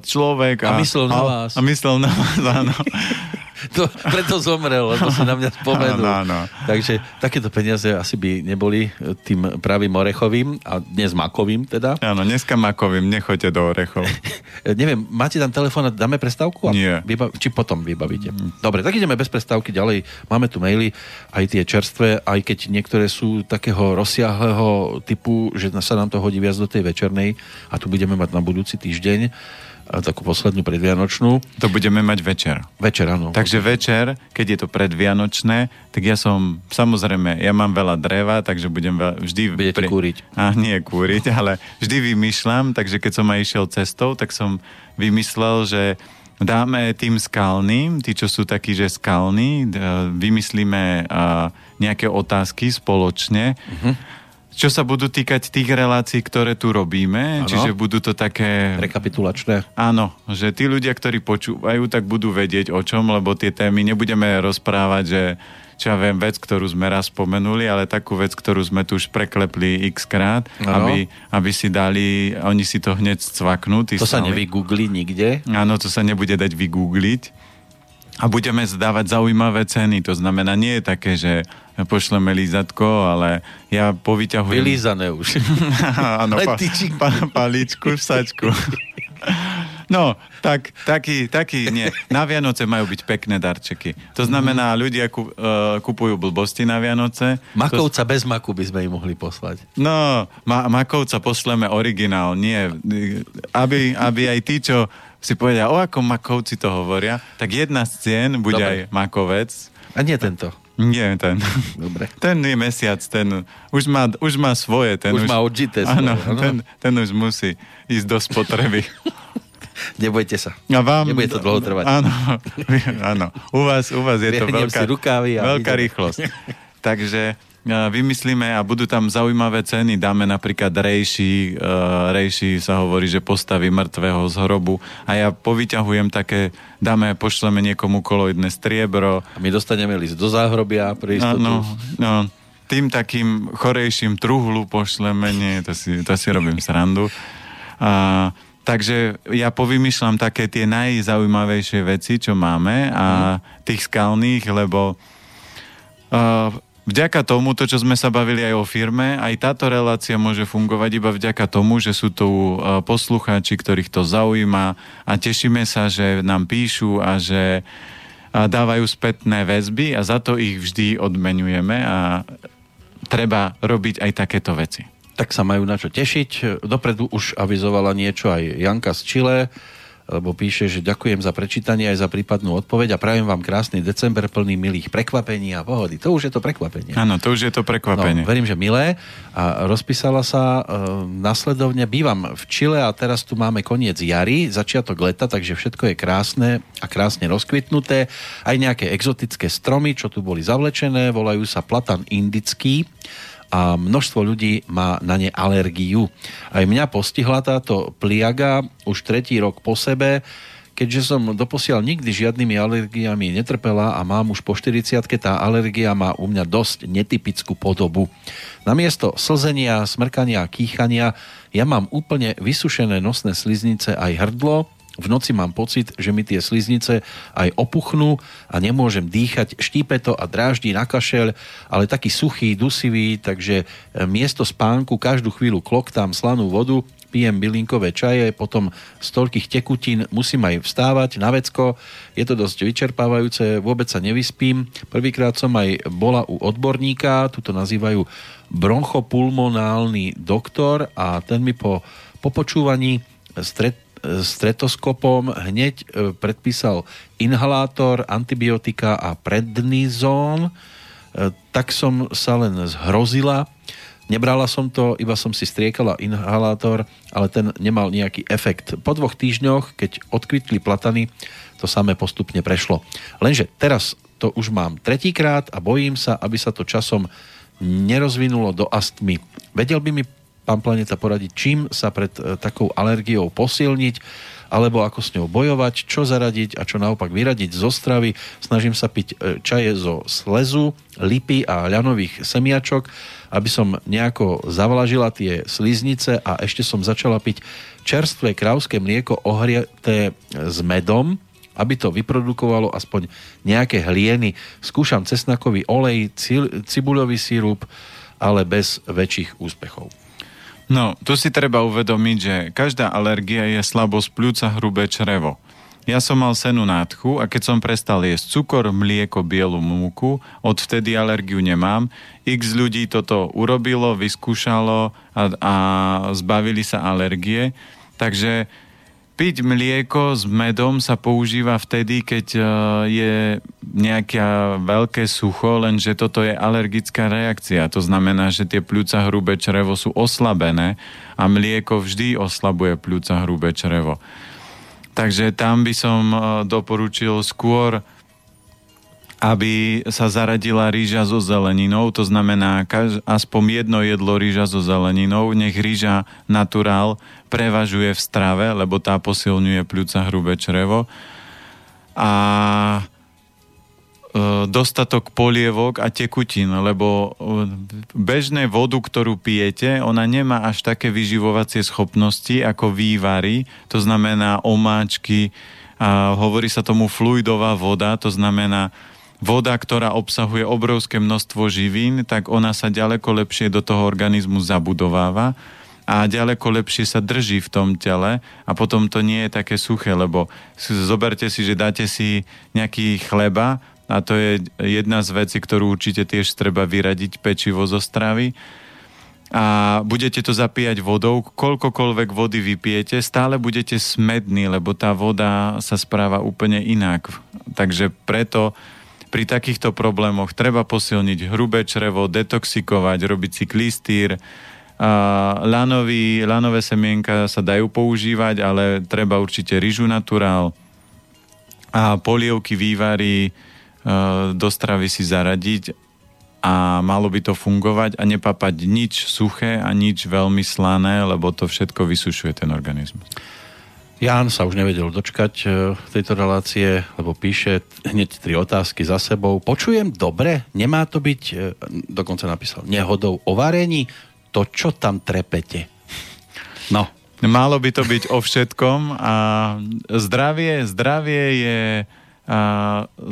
človek. A, a myslel na vás. A myslel na vás, áno. to, preto zomrel, lebo si na mňa spomenul. Áno, áno. Takže takéto peniaze asi by neboli tým pravým orechovým a dnes makovým teda. Áno, dneska makovým, nechoďte do orechov. Neviem, máte tam telefón a dáme prestávku? Nie. Vyba- či potom vybavíte? Mm. Dobre, tak ideme bez prestávky ďalej. Máme tu maily, aj tie čerstvé, aj keď niektoré sú takého rozsiahleho typu, že sa nám to hodí viac do tej večernej a tu budeme mať na budúci týždeň takú poslednú predvianočnú. To budeme mať večer. Večer, áno. Takže večer, keď je to predvianočné, tak ja som, samozrejme, ja mám veľa dreva, takže budem veľa, vždy... Budete pre... kúriť. A nie kúriť, ale vždy vymýšľam, takže keď som aj išiel cestou, tak som vymyslel, že dáme tým skalným, tí, čo sú takí, že skalní, vymyslíme nejaké otázky spoločne. Uh-huh čo sa budú týkať tých relácií, ktoré tu robíme, ano. čiže budú to také... Rekapitulačné. Áno, že tí ľudia, ktorí počúvajú, tak budú vedieť o čom, lebo tie témy nebudeme rozprávať, že čo ja viem, vec, ktorú sme raz spomenuli, ale takú vec, ktorú sme tu už preklepli x krát, aby, aby si dali, oni si to hneď cvaknú. To sa nevygooglí nikde? Áno, to sa nebude dať vygoogliť a budeme zdávať zaujímavé ceny. To znamená, nie je také, že pošleme lízatko, ale ja povyťahujem... Vylízané už. Áno, pa, pa, paličku, sačku. No, tak, taký, taký, nie. Na Vianoce majú byť pekné darčeky. To znamená, mhm. ľudia ku, uh, kupujú blbosti na Vianoce. Makovca to... bez maku by sme im mohli poslať. No, ma, makovca pošleme originál, nie. Aby, aby aj tí, čo si povedia, o akom makovci to hovoria, tak jedna z cien bude Dobre. aj makovec. A nie tento. Nie, ten. Dobre. Ten je mesiac, ten už má, už má svoje. Ten už, už má odžité svoje. Áno, ten, ten už musí ísť do spotreby. Nebojte sa. A vám, Nebude to dlho trvať. Áno, áno. U vás, u vás je to veľká, rukávy a veľká rýchlosť. Takže vymyslíme a budú tam zaujímavé ceny. Dáme napríklad rejši, uh, rejši sa hovorí, že postaví mŕtvého z hrobu a ja povyťahujem také, dáme, pošleme niekomu koloidné striebro. A my dostaneme list do záhrobia pre istotu. No, no, tým takým chorejším truhlu pošleme, nie, to si, to si robím srandu. A, Takže ja povymýšľam také tie najzaujímavejšie veci, čo máme a mhm. tých skalných, lebo uh, Vďaka tomu, to čo sme sa bavili aj o firme, aj táto relácia môže fungovať iba vďaka tomu, že sú tu uh, poslucháči, ktorých to zaujíma a tešíme sa, že nám píšu a že dávajú spätné väzby a za to ich vždy odmenujeme a treba robiť aj takéto veci. Tak sa majú na čo tešiť. Dopredu už avizovala niečo aj Janka z Chile lebo píše, že ďakujem za prečítanie aj za prípadnú odpoveď a prajem vám krásny december plný milých prekvapení a pohody. To už je to prekvapenie. Áno, to už je to prekvapenie. No, verím, že milé. A rozpísala sa e, nasledovne. Bývam v Čile a teraz tu máme koniec jary, začiatok leta, takže všetko je krásne a krásne rozkvitnuté. Aj nejaké exotické stromy, čo tu boli zavlečené, volajú sa platan indický a množstvo ľudí má na ne alergiu. Aj mňa postihla táto pliaga už tretí rok po sebe, keďže som doposiaľ nikdy žiadnymi alergiami netrpela a mám už po 40 tá alergia má u mňa dosť netypickú podobu. Namiesto slzenia, smrkania a kýchania ja mám úplne vysušené nosné sliznice aj hrdlo, v noci mám pocit, že mi tie sliznice aj opuchnú a nemôžem dýchať, štípe to a dráždi na kašel, ale taký suchý, dusivý, takže e, miesto spánku každú chvíľu kloktám slanú vodu, pijem bylinkové čaje, potom z toľkých tekutín musím aj vstávať na vecko. Je to dosť vyčerpávajúce, vôbec sa nevyspím. Prvýkrát som aj bola u odborníka, tu to nazývajú bronchopulmonálny doktor a ten mi po, po stret, stretoskopom hneď e, predpísal inhalátor, antibiotika a prednizón. E, tak som sa len zhrozila. Nebrala som to, iba som si striekala inhalátor, ale ten nemal nejaký efekt. Po dvoch týždňoch, keď odkvitli platany, to samé postupne prešlo. Lenže teraz to už mám tretíkrát a bojím sa, aby sa to časom nerozvinulo do astmy. Vedel by mi pán Planeta poradiť, čím sa pred e, takou alergiou posilniť, alebo ako s ňou bojovať, čo zaradiť a čo naopak vyradiť zo stravy. Snažím sa piť e, čaje zo slezu, lipy a ľanových semiačok, aby som nejako zavlažila tie sliznice a ešte som začala piť čerstvé krauské mlieko ohriaté s medom, aby to vyprodukovalo aspoň nejaké hlieny. Skúšam cesnakový olej, cibuľový sírup, ale bez väčších úspechov. No, tu si treba uvedomiť, že každá alergia je slabosť pľúca hrubé črevo. Ja som mal senú nádchu a keď som prestal jesť cukor, mlieko, bielu múku, odvtedy alergiu nemám. X ľudí toto urobilo, vyskúšalo a, a zbavili sa alergie. Takže Piť mlieko s medom sa používa vtedy, keď e, je nejaké veľké sucho, lenže toto je alergická reakcia. To znamená, že tie pľúca hrubé črevo sú oslabené a mlieko vždy oslabuje pľúca hrubé črevo. Takže tam by som e, doporučil skôr aby sa zaradila rýža so zeleninou, to znamená kaž, aspoň jedno jedlo rýža so zeleninou, nech rýža naturál prevažuje v strave, lebo tá posilňuje pľúca hrubé črevo. A e, dostatok polievok a tekutín, lebo e, bežné vodu, ktorú pijete, ona nemá až také vyživovacie schopnosti ako vývary, to znamená omáčky, a hovorí sa tomu fluidová voda, to znamená voda, ktorá obsahuje obrovské množstvo živín, tak ona sa ďaleko lepšie do toho organizmu zabudováva a ďaleko lepšie sa drží v tom tele a potom to nie je také suché, lebo zoberte si, že dáte si nejaký chleba a to je jedna z vecí, ktorú určite tiež treba vyradiť pečivo zo stravy a budete to zapíjať vodou, koľkokoľvek vody vypijete, stále budete smední, lebo tá voda sa správa úplne inak. Takže preto pri takýchto problémoch treba posilniť hrubé črevo, detoxikovať, robiť si klistýr, lanový, lanové semienka sa dajú používať, ale treba určite rýžu naturál a polievky, vývary e, do stravy si zaradiť a malo by to fungovať a nepapať nič suché a nič veľmi slané, lebo to všetko vysušuje ten organizmus. Ján sa už nevedel dočkať e, tejto relácie, lebo píše hneď tri otázky za sebou. Počujem dobre? Nemá to byť, e, dokonca napísal, nehodou o varení? To, čo tam trepete? No. Malo by to byť o všetkom a zdravie, zdravie je a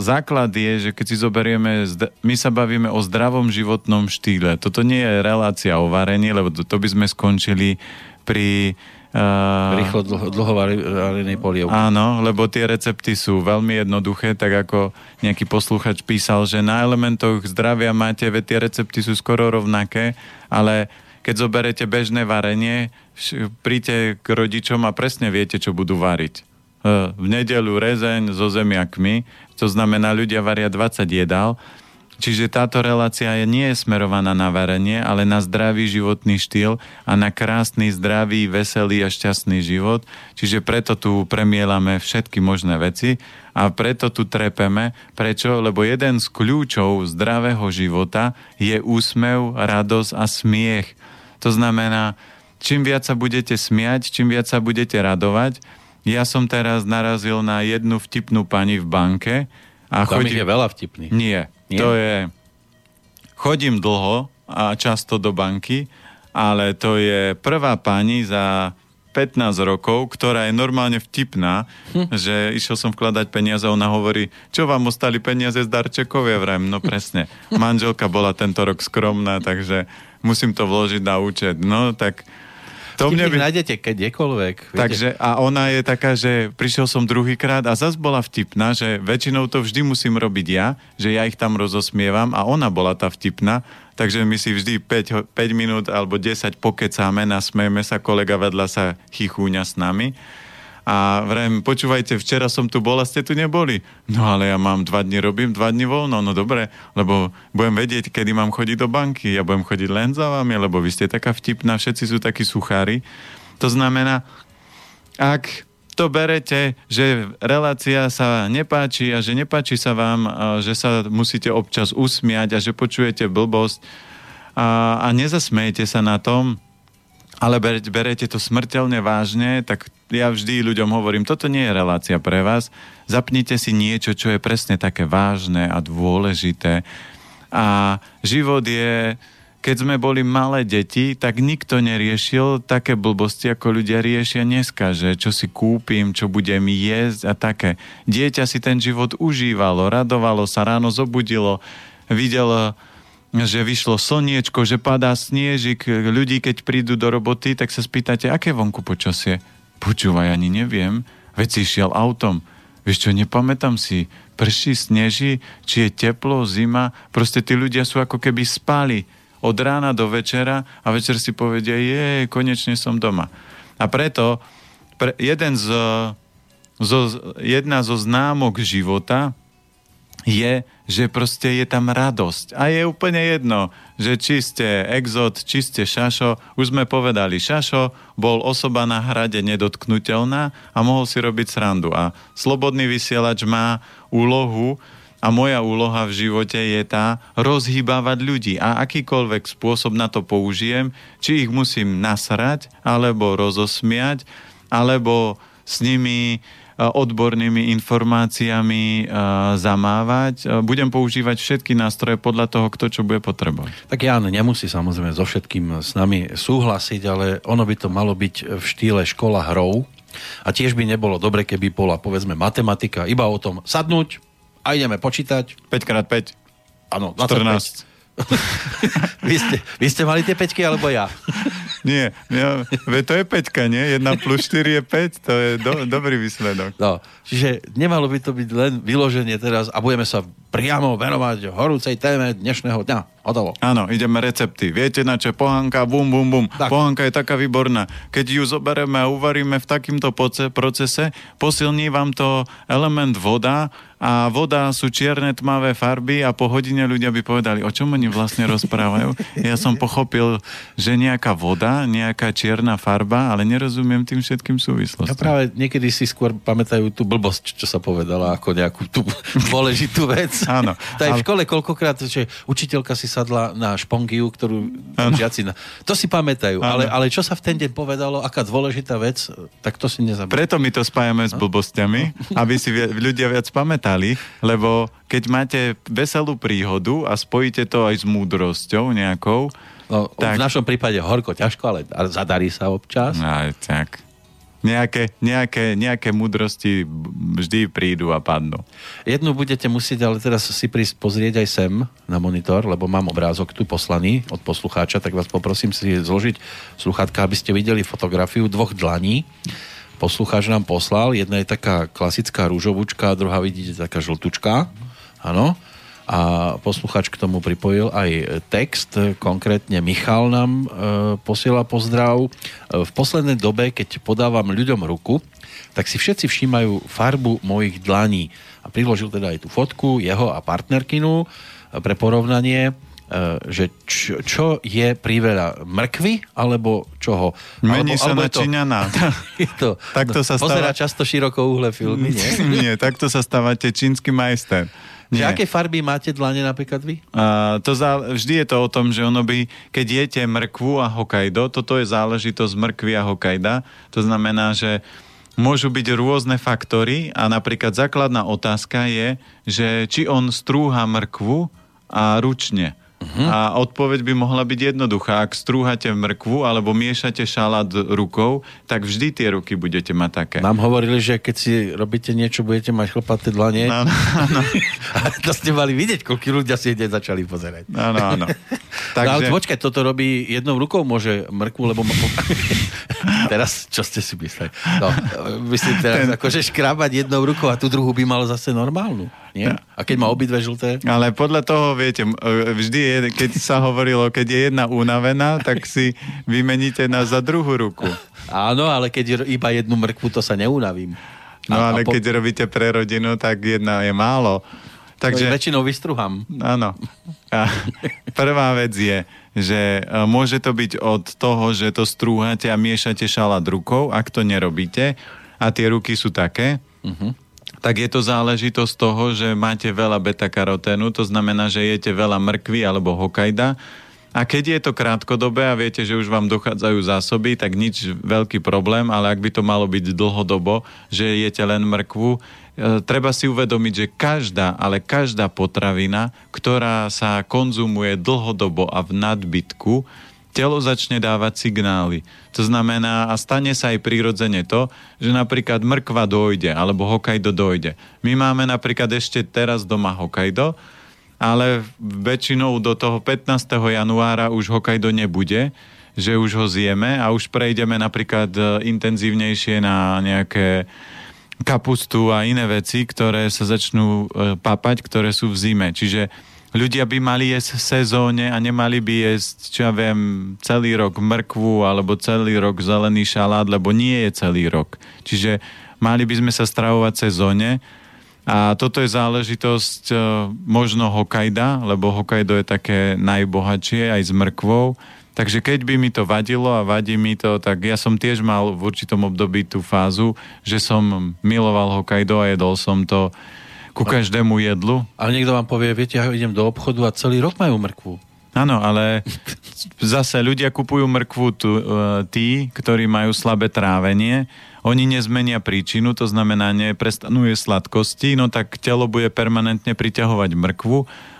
základ je, že keď si zoberieme, my sa bavíme o zdravom životnom štýle. Toto nie je relácia o varení, lebo to, to by sme skončili pri Uh, Rýchlo dlho, dlho varenej polievky. Áno, lebo tie recepty sú veľmi jednoduché, tak ako nejaký posluchač písal, že na elementoch zdravia máte, veď tie recepty sú skoro rovnaké, ale keď zoberete bežné varenie, príďte k rodičom a presne viete, čo budú variť. Uh, v nedelu rezeň so zemiakmi, to znamená, ľudia varia 20 jedál, Čiže táto relácia je, nie je smerovaná na varenie, ale na zdravý životný štýl a na krásny, zdravý, veselý a šťastný život. Čiže preto tu premielame všetky možné veci a preto tu trepeme. Prečo? Lebo jeden z kľúčov zdravého života je úsmev, radosť a smiech. To znamená, čím viac sa budete smiať, čím viac sa budete radovať. Ja som teraz narazil na jednu vtipnú pani v banke. A Tam chodí... je veľa vtipných. Nie. Nie? To je... Chodím dlho a často do banky, ale to je prvá pani za 15 rokov, ktorá je normálne vtipná, hm. že išiel som vkladať peniaze a ona hovorí, čo vám ostali peniaze z darčekov? Ja vrajím, no presne. Manželka bola tento rok skromná, takže musím to vložiť na účet. No tak to mne by... nájdete kedykoľvek. Viete? Takže a ona je taká, že prišiel som druhýkrát a zase bola vtipná, že väčšinou to vždy musím robiť ja, že ja ich tam rozosmievam a ona bola tá vtipná, takže my si vždy 5, 5 minút alebo 10 pokecáme, nasmejeme sa, kolega vedľa sa chichúňa s nami a vrajím, počúvajte, včera som tu bol a ste tu neboli. No ale ja mám dva dni, robím dva dni voľno, no dobre, lebo budem vedieť, kedy mám chodiť do banky. Ja budem chodiť len za vami, lebo vy ste taká vtipná, všetci sú takí suchári. To znamená, ak to berete, že relácia sa nepáči a že nepáči sa vám, že sa musíte občas usmiať a že počujete blbosť a, a nezasmejete sa na tom, ale berete to smrteľne vážne, tak ja vždy ľuďom hovorím, toto nie je relácia pre vás, zapnite si niečo, čo je presne také vážne a dôležité. A život je, keď sme boli malé deti, tak nikto neriešil také blbosti, ako ľudia riešia dneska, že čo si kúpim, čo budem jesť a také. Dieťa si ten život užívalo, radovalo sa, ráno zobudilo, videlo že vyšlo slniečko, že padá sniežik, ľudí keď prídu do roboty, tak sa spýtate, aké vonku počasie? Počúvaj, ani neviem, veď si šiel autom. Vieš čo, nepamätám si, prší, sneží, či je teplo, zima, proste tí ľudia sú ako keby spali od rána do večera a večer si povedia, je, konečne som doma. A preto pre, jeden z, zo, jedna zo známok života je, že proste je tam radosť. A je úplne jedno, že či ste exot, či ste šašo. Už sme povedali, šašo bol osoba na hrade nedotknutelná a mohol si robiť srandu. A slobodný vysielač má úlohu a moja úloha v živote je tá rozhýbávať ľudí. A akýkoľvek spôsob na to použijem, či ich musím nasrať, alebo rozosmiať, alebo s nimi odbornými informáciami zamávať. Budem používať všetky nástroje podľa toho, kto čo bude potrebovať. Tak Jan nemusí samozrejme so všetkým s nami súhlasiť, ale ono by to malo byť v štýle škola hrou. A tiež by nebolo dobre, keby bola povedzme matematika iba o tom sadnúť a ideme počítať. 5x5. Áno, 14. vy, ste, vy ste mali tie peťky, alebo ja? Nie, ja, to je peťka, nie? 1 plus 4 je 5, to je do, dobrý výsledok. No, čiže nemalo by to byť len vyloženie teraz a budeme sa priamo venovať horúcej téme dnešného dňa. Hotovo. Áno, ideme recepty. Viete na čo? Pohanka, bum, bum, bum. Tak. Pohanka je taká výborná. Keď ju zoberieme a uvaríme v takýmto procese, posilní vám to element voda a voda sú čierne tmavé farby a po hodine ľudia by povedali, o čom oni vlastne rozprávajú. Ja som pochopil, že nejaká voda, nejaká čierna farba, ale nerozumiem tým všetkým súvislostiam. Ja práve niekedy si skôr pamätajú tú blbosť, čo sa povedala, ako nejakú tú dôležitú vec. Áno. To aj v škole koľkokrát, že učiteľka si sadla na špongiu, ktorú ano. žiaci... Na... To si pamätajú, ale, ale čo sa v ten deň povedalo, aká dôležitá vec, tak to si nezabudnú. Preto my to spájame s blbostiami, aby si ľudia viac pamätali, lebo keď máte veselú príhodu a spojíte to aj s múdrosťou nejakou, No, tak... V našom prípade horko, ťažko, ale zadarí sa občas. Aj tak. Nejaké, nejaké, nejaké múdrosti vždy prídu a padnú. Jednu budete musieť ale teraz si prísť pozrieť aj sem na monitor, lebo mám obrázok tu poslaný od poslucháča, tak vás poprosím si zložiť sluchátka, aby ste videli fotografiu dvoch dlaní. Poslucháč nám poslal, jedna je taká klasická rúžovúčka, druhá vidíte taká žltučka. Áno a posluchač k tomu pripojil aj text, konkrétne Michal nám e, posiela pozdrav. E, v poslednej dobe, keď podávam ľuďom ruku, tak si všetci všímajú farbu mojich dlaní. A priložil teda aj tú fotku jeho a partnerkinu e, pre porovnanie, e, že čo, čo je priveľa mrkvy, alebo čoho? Mení alebo, sa alebo na to, Číňana. to, takto sa stáva... Pozerá často široko uhle filmy, nie? nie, takto sa stávate čínsky majster. Nie. Že aké farby máte dlane napríklad vy? Uh, to zá, vždy je to o tom, že ono by, keď jete mrkvu a Hokkaido, toto je záležitosť mrkvy a Hokkaido, to znamená, že môžu byť rôzne faktory a napríklad základná otázka je, že či on strúha mrkvu a ručne. Uh-huh. A odpoveď by mohla byť jednoduchá. Ak strúhate mrkvu alebo miešate šalát rukou, tak vždy tie ruky budete mať také. Nám hovorili, že keď si robíte niečo, budete mať chlpaté dlanie. Áno, áno. to ste mali vidieť, koľko ľudia si hneď začali pozerať. Áno, áno. Takže... No, ale počkaj, toto robí jednou rukou, môže mrkvu, lebo... teraz, čo ste si mysleli? No, myslím teraz, Ten... akože škrábať jednou rukou a tú druhú by mal zase normálnu. Nie? A keď má obidve žlté? Ale podľa toho, viete, vždy je, keď sa hovorilo, keď je jedna unavená, tak si vymeníte na za druhú ruku. Áno, ale keď iba jednu mrkvu, to sa neunavím. No a, ale a po... keď robíte pre rodinu, tak jedna je málo. Takže... väčšinou vystruhám. Áno. A prvá vec je, že e, môže to byť od toho, že to strúhate a miešate šalát rukou, ak to nerobíte a tie ruky sú také, uh-huh tak je to záležitosť toho, že máte veľa beta-karoténu, to znamená, že jete veľa mrkvy alebo hokajda. A keď je to krátkodobé a viete, že už vám dochádzajú zásoby, tak nič veľký problém, ale ak by to malo byť dlhodobo, že jete len mrkvu, e, treba si uvedomiť, že každá, ale každá potravina, ktorá sa konzumuje dlhodobo a v nadbytku, telo začne dávať signály. To znamená, a stane sa aj prirodzene to, že napríklad mrkva dojde, alebo Hokkaido dojde. My máme napríklad ešte teraz doma Hokkaido, ale väčšinou do toho 15. januára už Hokkaido nebude, že už ho zjeme a už prejdeme napríklad e, intenzívnejšie na nejaké kapustu a iné veci, ktoré sa začnú e, papať, ktoré sú v zime. Čiže ľudia by mali jesť v sezóne a nemali by jesť, čo ja viem, celý rok mrkvu alebo celý rok zelený šalát, lebo nie je celý rok. Čiže mali by sme sa stravovať v sezóne a toto je záležitosť e, možno Hokajda, lebo Hokajdo je také najbohatšie aj s mrkvou. Takže keď by mi to vadilo a vadí mi to, tak ja som tiež mal v určitom období tú fázu, že som miloval Hokajdo a jedol som to ku každému jedlu. Ale niekto vám povie, viete, ja idem do obchodu a celý rok majú mrkvu. Áno, ale zase ľudia kupujú mrkvu tu, uh, tí, ktorí majú slabé trávenie. Oni nezmenia príčinu, to znamená, neprestanú sladkosti, no tak telo bude permanentne priťahovať mrkvu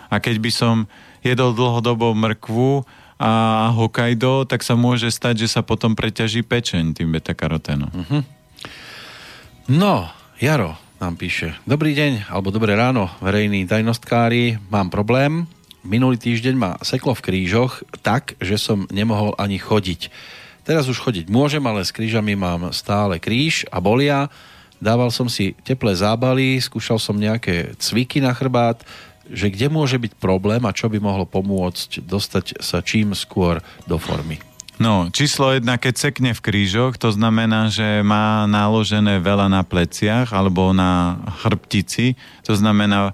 a keď by som jedol dlhodobo mrkvu a Hokkaido, tak sa môže stať, že sa potom preťaží pečeň tým beta-karoténom. Uh-huh. No, Jaro, nám píše. Dobrý deň, alebo dobré ráno, verejní tajnostkári. Mám problém. Minulý týždeň ma seklo v krížoch tak, že som nemohol ani chodiť. Teraz už chodiť môžem, ale s krížami mám stále kríž a bolia. Dával som si teplé zábaly, skúšal som nejaké cviky na chrbát, že kde môže byť problém a čo by mohlo pomôcť dostať sa čím skôr do formy. No, číslo jedna, keď sekne v krížoch, to znamená, že má naložené veľa na pleciach alebo na chrbtici. To znamená,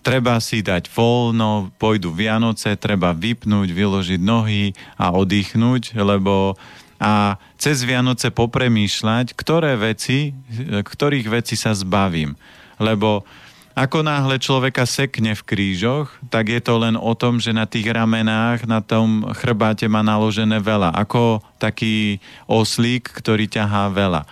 treba si dať voľno, pôjdu Vianoce, treba vypnúť, vyložiť nohy a oddychnúť, lebo a cez Vianoce popremýšľať, ktoré veci, ktorých veci sa zbavím. Lebo ako náhle človeka sekne v krížoch, tak je to len o tom, že na tých ramenách, na tom chrbáte má naložené veľa. Ako taký oslík, ktorý ťahá veľa.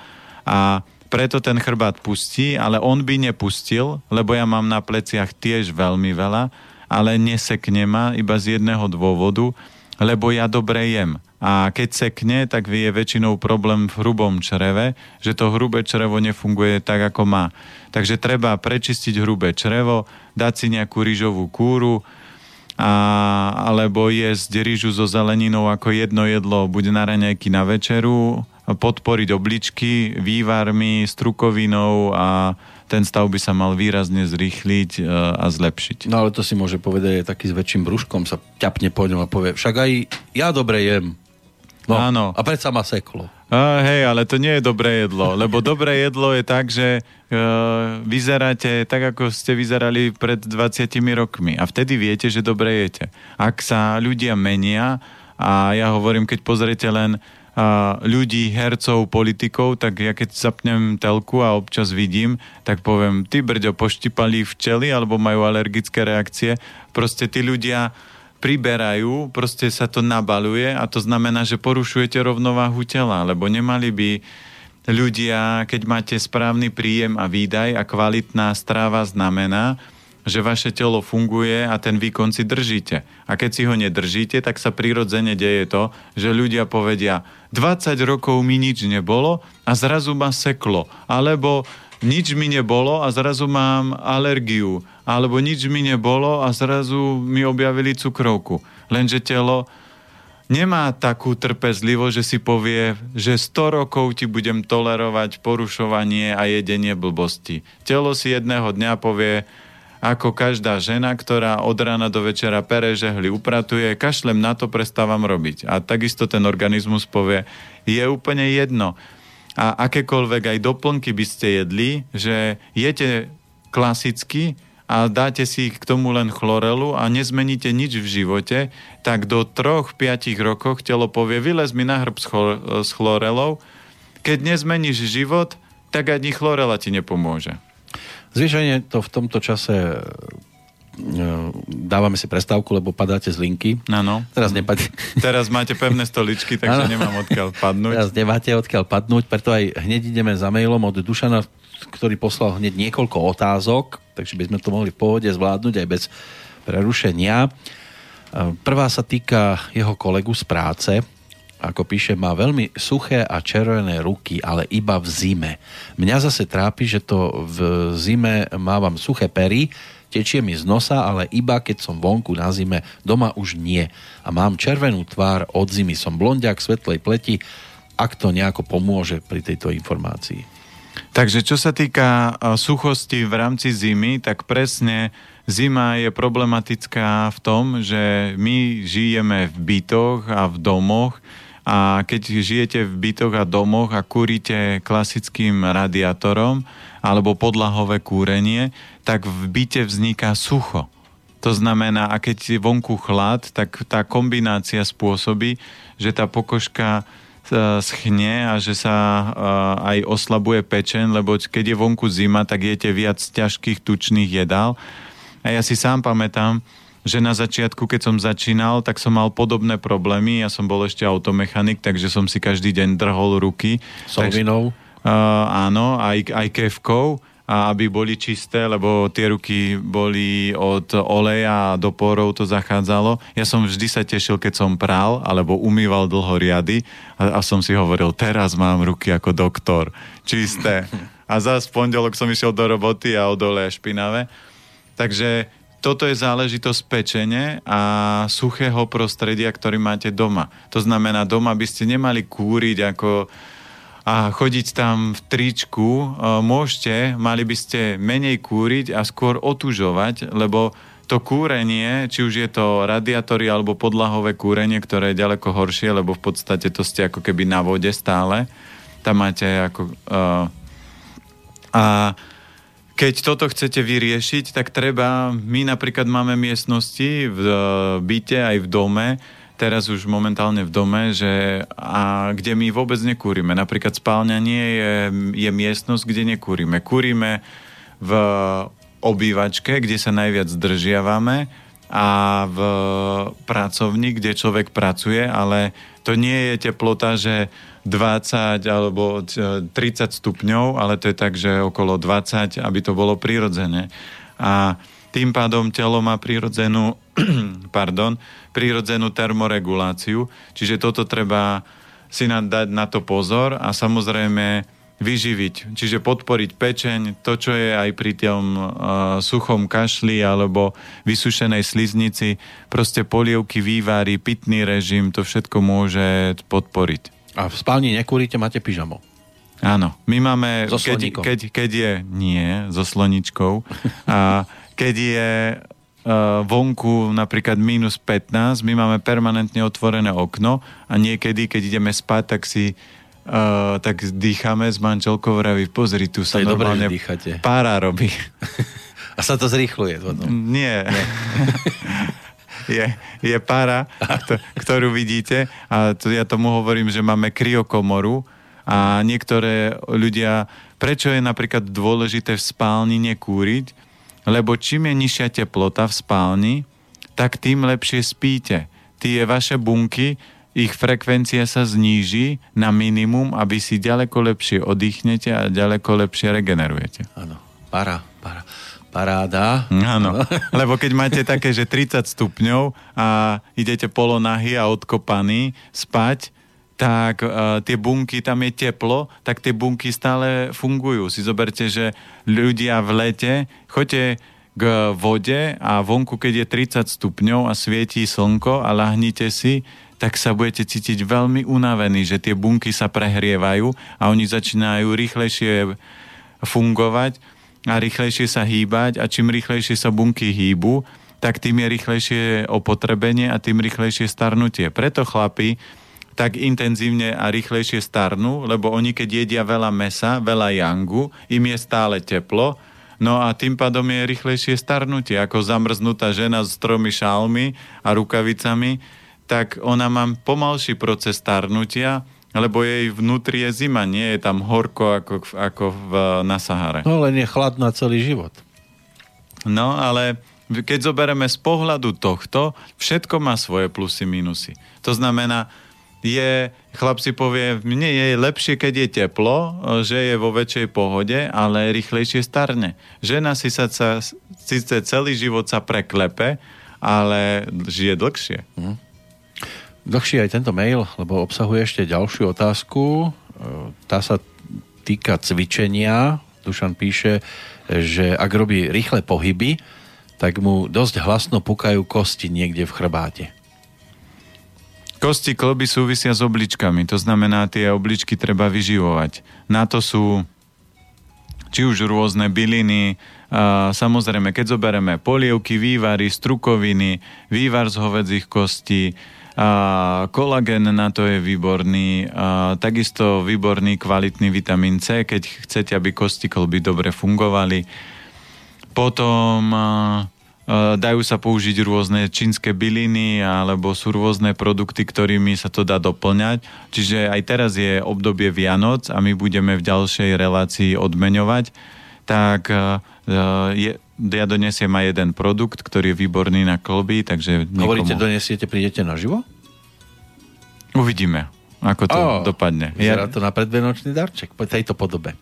A preto ten chrbát pustí, ale on by nepustil, lebo ja mám na pleciach tiež veľmi veľa, ale nesekne ma iba z jedného dôvodu, lebo ja dobre jem. A keď sekne, tak je väčšinou problém v hrubom čreve, že to hrubé črevo nefunguje tak, ako má. Takže treba prečistiť hrubé črevo, dať si nejakú rýžovú kúru, a, alebo jesť rýžu so zeleninou ako jedno jedlo, buď na raňajky na večeru, podporiť obličky vývarmi, strukovinou a ten stav by sa mal výrazne zrýchliť e, a zlepšiť. No ale to si môže povedať aj taký s väčším brúškom sa ťapne po ňom a povie, však aj ja dobre jem. No, Áno. A predsa ma seklo. A, hej, ale to nie je dobré jedlo, lebo dobré jedlo je tak, že uh, vyzeráte tak, ako ste vyzerali pred 20 rokmi a vtedy viete, že dobre jete. Ak sa ľudia menia a ja hovorím, keď pozriete len a ľudí, hercov, politikov, tak ja keď zapnem telku a občas vidím, tak poviem, ty brďo, poštipali včely alebo majú alergické reakcie. Proste tí ľudia priberajú, proste sa to nabaluje a to znamená, že porušujete rovnováhu tela, lebo nemali by ľudia, keď máte správny príjem a výdaj a kvalitná stráva znamená, že vaše telo funguje a ten výkon si držíte. A keď si ho nedržíte, tak sa prirodzene deje to, že ľudia povedia 20 rokov mi nič nebolo a zrazu ma seklo. Alebo nič mi nebolo a zrazu mám alergiu. Alebo nič mi nebolo a zrazu mi objavili cukrovku. Lenže telo nemá takú trpezlivosť, že si povie, že 100 rokov ti budem tolerovať porušovanie a jedenie blbosti. Telo si jedného dňa povie, ako každá žena, ktorá od rána do večera pere, žehli, upratuje, kašlem na to, prestávam robiť. A takisto ten organizmus povie, je úplne jedno. A akékoľvek aj doplnky by ste jedli, že jete klasicky a dáte si k tomu len chlorelu a nezmeníte nič v živote, tak do 3-5 rokov telo povie, vylez mi na hrb s chlorelou. Keď nezmeníš život, tak ani chlorela ti nepomôže. Zvyšenie to v tomto čase dávame si prestávku, lebo padáte z linky. Áno. Teraz nepadne. Teraz máte pevné stoličky, takže ano. nemám odkiaľ padnúť. Teraz nemáte odkiaľ padnúť, preto aj hneď ideme za mailom od Dušana, ktorý poslal hneď niekoľko otázok, takže by sme to mohli v pohode zvládnuť aj bez prerušenia. E, prvá sa týka jeho kolegu z práce, ako píše, má veľmi suché a červené ruky, ale iba v zime. Mňa zase trápi, že to v zime mávam suché pery, tečie mi z nosa, ale iba keď som vonku na zime, doma už nie. A mám červenú tvár od zimy. Som blondiak svetlej pleti, ak to nejako pomôže pri tejto informácii. Takže čo sa týka suchosti v rámci zimy, tak presne zima je problematická v tom, že my žijeme v bytoch a v domoch, a keď žijete v bytoch a domoch a kúrite klasickým radiátorom alebo podlahové kúrenie, tak v byte vzniká sucho. To znamená, a keď je vonku chlad, tak tá kombinácia spôsobí, že tá pokožka e, schne a že sa e, aj oslabuje pečen, lebo keď je vonku zima, tak jete viac ťažkých tučných jedál. A ja si sám pamätám, že na začiatku, keď som začínal, tak som mal podobné problémy. Ja som bol ešte automechanik, takže som si každý deň drhol ruky. Solvinou? Uh, áno, aj, aj kevkou a aby boli čisté, lebo tie ruky boli od oleja do porov to zachádzalo. Ja som vždy sa tešil, keď som prál alebo umýval dlho riady a, a som si hovoril, teraz mám ruky ako doktor, čisté. A za pondelok som išiel do roboty a od oleja špinavé. Takže toto je záležitosť pečene a suchého prostredia, ktorý máte doma. To znamená, doma by ste nemali kúriť ako a chodiť tam v tričku. E, môžete, mali by ste menej kúriť a skôr otužovať, lebo to kúrenie, či už je to radiátory alebo podlahové kúrenie, ktoré je ďaleko horšie, lebo v podstate to ste ako keby na vode stále. Tam máte ako... Uh, a keď toto chcete vyriešiť, tak treba, my napríklad máme miestnosti v e, byte aj v dome, teraz už momentálne v dome, že a kde my vôbec nekúrime. Napríklad spálňa nie je, je miestnosť, kde nekúrime. Kúrime v obývačke, kde sa najviac zdržiavame a v pracovni, kde človek pracuje, ale to nie je teplota, že 20 alebo 30 stupňov, ale to je tak, že okolo 20, aby to bolo prirodzené. A Tým pádom telo má prirodzenú, pardon, prirodzenú termoreguláciu, čiže toto treba si dať na to pozor a samozrejme vyživiť, čiže podporiť pečeň, to, čo je aj pri tom uh, suchom kašli alebo vysušenej sliznici, proste polievky, vývary, pitný režim, to všetko môže podporiť. A v spálni nekúrite, máte pyžamo? Áno, my máme, so keď, keď, keď je, nie, so sloničkou, a keď je vonku napríklad minus 15, my máme permanentne otvorené okno a niekedy, keď ideme spať, tak si uh, tak dýchame s manželkou, vraví, pozri, tu sa to normálne dobré, pára robí. A sa to zrýchluje potom. Nie. Nie. je, je pára, ktorú vidíte a to, ja tomu hovorím, že máme kryokomoru a niektoré ľudia, prečo je napríklad dôležité v spálni nekúriť, lebo čím je nižšia teplota v spálni, tak tým lepšie spíte. Tie vaše bunky ich frekvencia sa zníži na minimum, aby si ďaleko lepšie oddychnete a ďaleko lepšie regenerujete. Áno, para, para. Paráda. Áno, lebo keď máte také, že 30 stupňov a idete polonahy a odkopaný spať, tak uh, tie bunky, tam je teplo, tak tie bunky stále fungujú. Si zoberte, že ľudia v lete, choďte k vode a vonku, keď je 30 stupňov a svietí slnko a lahnite si, tak sa budete cítiť veľmi unavení, že tie bunky sa prehrievajú a oni začínajú rýchlejšie fungovať a rýchlejšie sa hýbať a čím rýchlejšie sa bunky hýbu, tak tým je rýchlejšie opotrebenie a tým rýchlejšie starnutie. Preto chlapi tak intenzívne a rýchlejšie starnú, lebo oni keď jedia veľa mesa, veľa jangu, im je stále teplo, no a tým pádom je rýchlejšie starnutie, ako zamrznutá žena s tromi šálmi a rukavicami, tak ona má pomalší proces starnutia, lebo jej vnútri je zima, nie je tam horko ako, ako v, na Sahare. No len je chladná celý život. No ale keď zoberieme z pohľadu tohto, všetko má svoje plusy, minusy. To znamená, je, chlap si povie, mne je lepšie, keď je teplo, že je vo väčšej pohode, ale rýchlejšie starne. Žena si sa, síce celý život sa preklepe, ale žije dlhšie. Hm dlhší aj tento mail, lebo obsahuje ešte ďalšiu otázku. E, tá sa týka cvičenia. Dušan píše, že ak robí rýchle pohyby, tak mu dosť hlasno pukajú kosti niekde v chrbáte. Kosti kloby súvisia s obličkami, to znamená, tie obličky treba vyživovať. Na to sú či už rôzne byliny, a samozrejme, keď zoberieme polievky, vývary, strukoviny, vývar z hovedzích kostí, a kolagen na to je výborný, a takisto výborný kvalitný vitamín C, keď chcete, aby kosti kolby dobre fungovali. Potom dajú sa použiť rôzne čínske byliny alebo sú rôzne produkty, ktorými sa to dá doplňať. Čiže aj teraz je obdobie Vianoc a my budeme v ďalšej relácii odmeňovať. Tak a, je, ja donesiem aj jeden produkt, ktorý je výborný na kolby, takže... Niekomu... Hovoríte, donesiete, prídete na živo? Uvidíme, ako to oh, dopadne. Vyzerá ja... to na predvianočný darček po tejto podobe. E,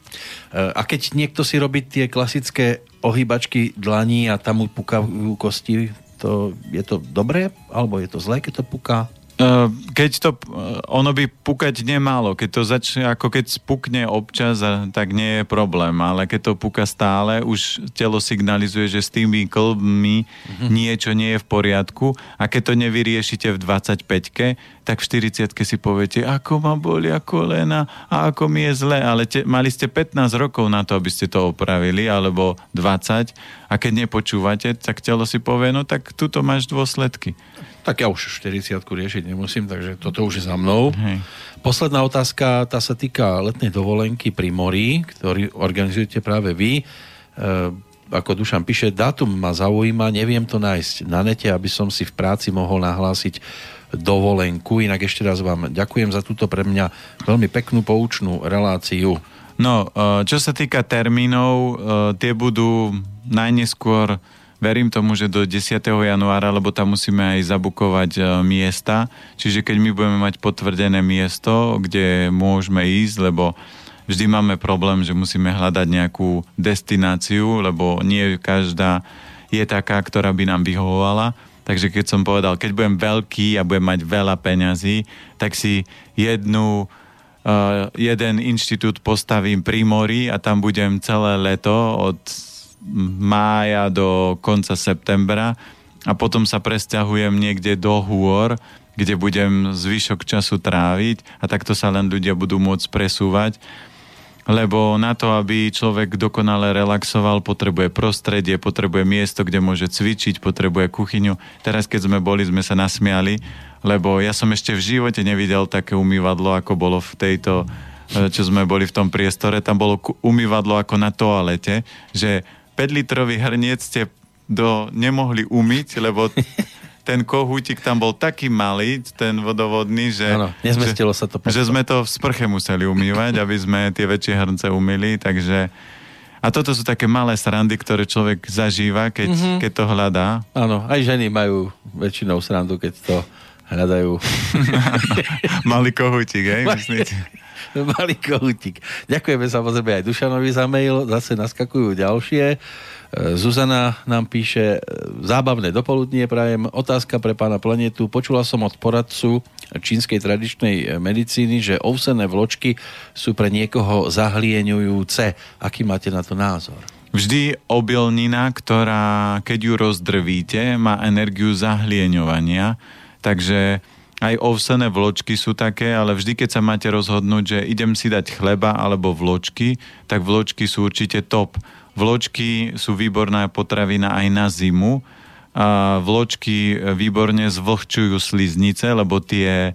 a keď niekto si robí tie klasické ohýbačky dlaní a tam mu pukajú kosti, to, je to dobré? Alebo je to zlé, keď to puká? Ehm, keď to, eh, ono by pukať nemálo, keď to začne, ako keď spukne občas, tak nie je problém, ale keď to puka stále, už telo signalizuje, že s tými klbmi mm-hmm. niečo nie je v poriadku. A keď to nevyriešite v 25-ke, tak v 40 si poviete, ako ma bolia kolena a ako mi je zle, ale te, mali ste 15 rokov na to, aby ste to opravili, alebo 20 a keď nepočúvate, tak telo si povie, no tak tuto máš dôsledky. Tak ja už 40 riešiť nemusím, takže toto už je za mnou. Hej. Posledná otázka, tá sa týka letnej dovolenky pri mori, ktorý organizujete práve vy. E, ako Dušan píše, dátum ma zaujíma, neviem to nájsť na nete, aby som si v práci mohol nahlásiť dovolenku. Inak ešte raz vám ďakujem za túto pre mňa veľmi peknú poučnú reláciu. No, e, čo sa týka termínov, e, tie budú najneskôr verím tomu, že do 10. januára, lebo tam musíme aj zabukovať e, miesta. Čiže keď my budeme mať potvrdené miesto, kde môžeme ísť, lebo vždy máme problém, že musíme hľadať nejakú destináciu, lebo nie každá je taká, ktorá by nám vyhovovala. Takže keď som povedal, keď budem veľký a budem mať veľa peňazí, tak si jednu, uh, jeden inštitút postavím pri mori a tam budem celé leto od mája do konca septembra a potom sa presťahujem niekde do hôr, kde budem zvyšok času tráviť a takto sa len ľudia budú môcť presúvať lebo na to, aby človek dokonale relaxoval, potrebuje prostredie, potrebuje miesto, kde môže cvičiť, potrebuje kuchyňu. Teraz, keď sme boli, sme sa nasmiali, lebo ja som ešte v živote nevidel také umývadlo, ako bolo v tejto, e, čo sme boli v tom priestore. Tam bolo umývadlo ako na toalete, že 5 litrový hrniec ste do, nemohli umyť, lebo ten kohútik tam bol taký malý, ten vodovodný, že, nezmestilo že, sa to. Že sme to v sprche museli umývať, aby sme tie väčšie hrnce umýli, takže a toto sú také malé srandy, ktoré človek zažíva, keď, mm-hmm. keď to hľadá. Áno, aj ženy majú väčšinou srandu, keď to hľadajú. Malý kohútik, hej, myslíte? Malý kohútik. Ďakujeme samozrejme aj Dušanovi za mail, zase naskakujú ďalšie. Zuzana nám píše, zábavné dopoludnie prajem, otázka pre pána planetu. Počula som od poradcu čínskej tradičnej medicíny, že ovsené vločky sú pre niekoho zahlieňujúce. Aký máte na to názor? Vždy obilnina, ktorá keď ju rozdrvíte, má energiu zahlieňovania, takže aj ovsené vločky sú také, ale vždy, keď sa máte rozhodnúť, že idem si dať chleba alebo vločky, tak vločky sú určite top Vločky sú výborná potravina aj na zimu. A vločky výborne zvlhčujú sliznice, lebo tie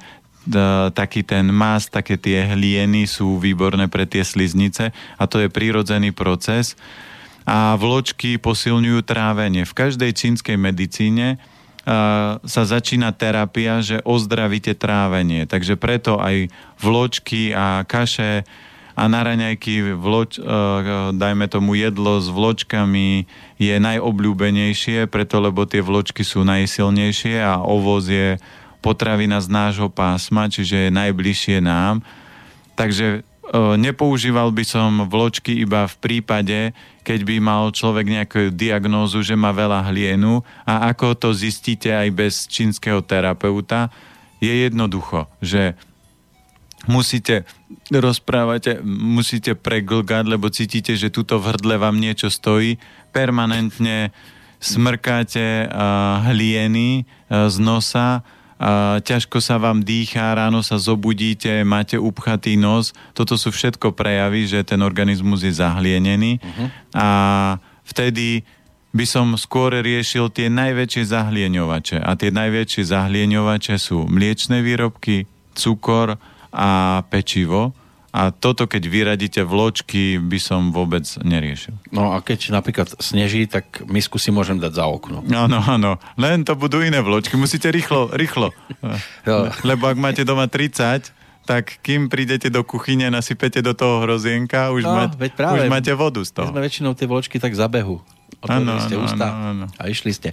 taký ten mas, také tie hlieny sú výborné pre tie sliznice a to je prírodzený proces. A vločky posilňujú trávenie. V každej čínskej medicíne sa začína terapia, že ozdravíte trávenie. Takže preto aj vločky a kaše a na raňajky vloč, uh, dajme tomu jedlo s vločkami je najobľúbenejšie, preto lebo tie vločky sú najsilnejšie a ovoz je potravina z nášho pásma, čiže je najbližšie nám. Takže nepoužíval by som vločky iba v prípade, keď by mal človek nejakú diagnózu, že má veľa hlienu a ako to zistíte aj bez čínskeho terapeuta, je jednoducho, že musíte rozprávať, musíte preglgať, lebo cítite, že tuto v hrdle vám niečo stojí. Permanentne smrkáte uh, hlieny uh, z nosa, ťažko sa vám dýchá, ráno sa zobudíte, máte upchatý nos. Toto sú všetko prejavy, že ten organizmus je zahlienený. Uh-huh. A vtedy by som skôr riešil tie najväčšie zahlieňovače. A tie najväčšie zahlieňovače sú mliečne výrobky, cukor, a pečivo. A toto, keď vyradíte vločky, by som vôbec neriešil. No a keď napríklad sneží, tak misku si môžem dať za okno. Áno, áno. Len to budú iné vločky. Musíte rýchlo, rýchlo. Lebo ak máte doma 30, tak kým prídete do kuchyne, nasypete do toho hrozienka, už, no, mať, práve, už máte vodu z toho. My sme väčšinou tie vločky tak zabehu otvorili ste ústa a išli ste.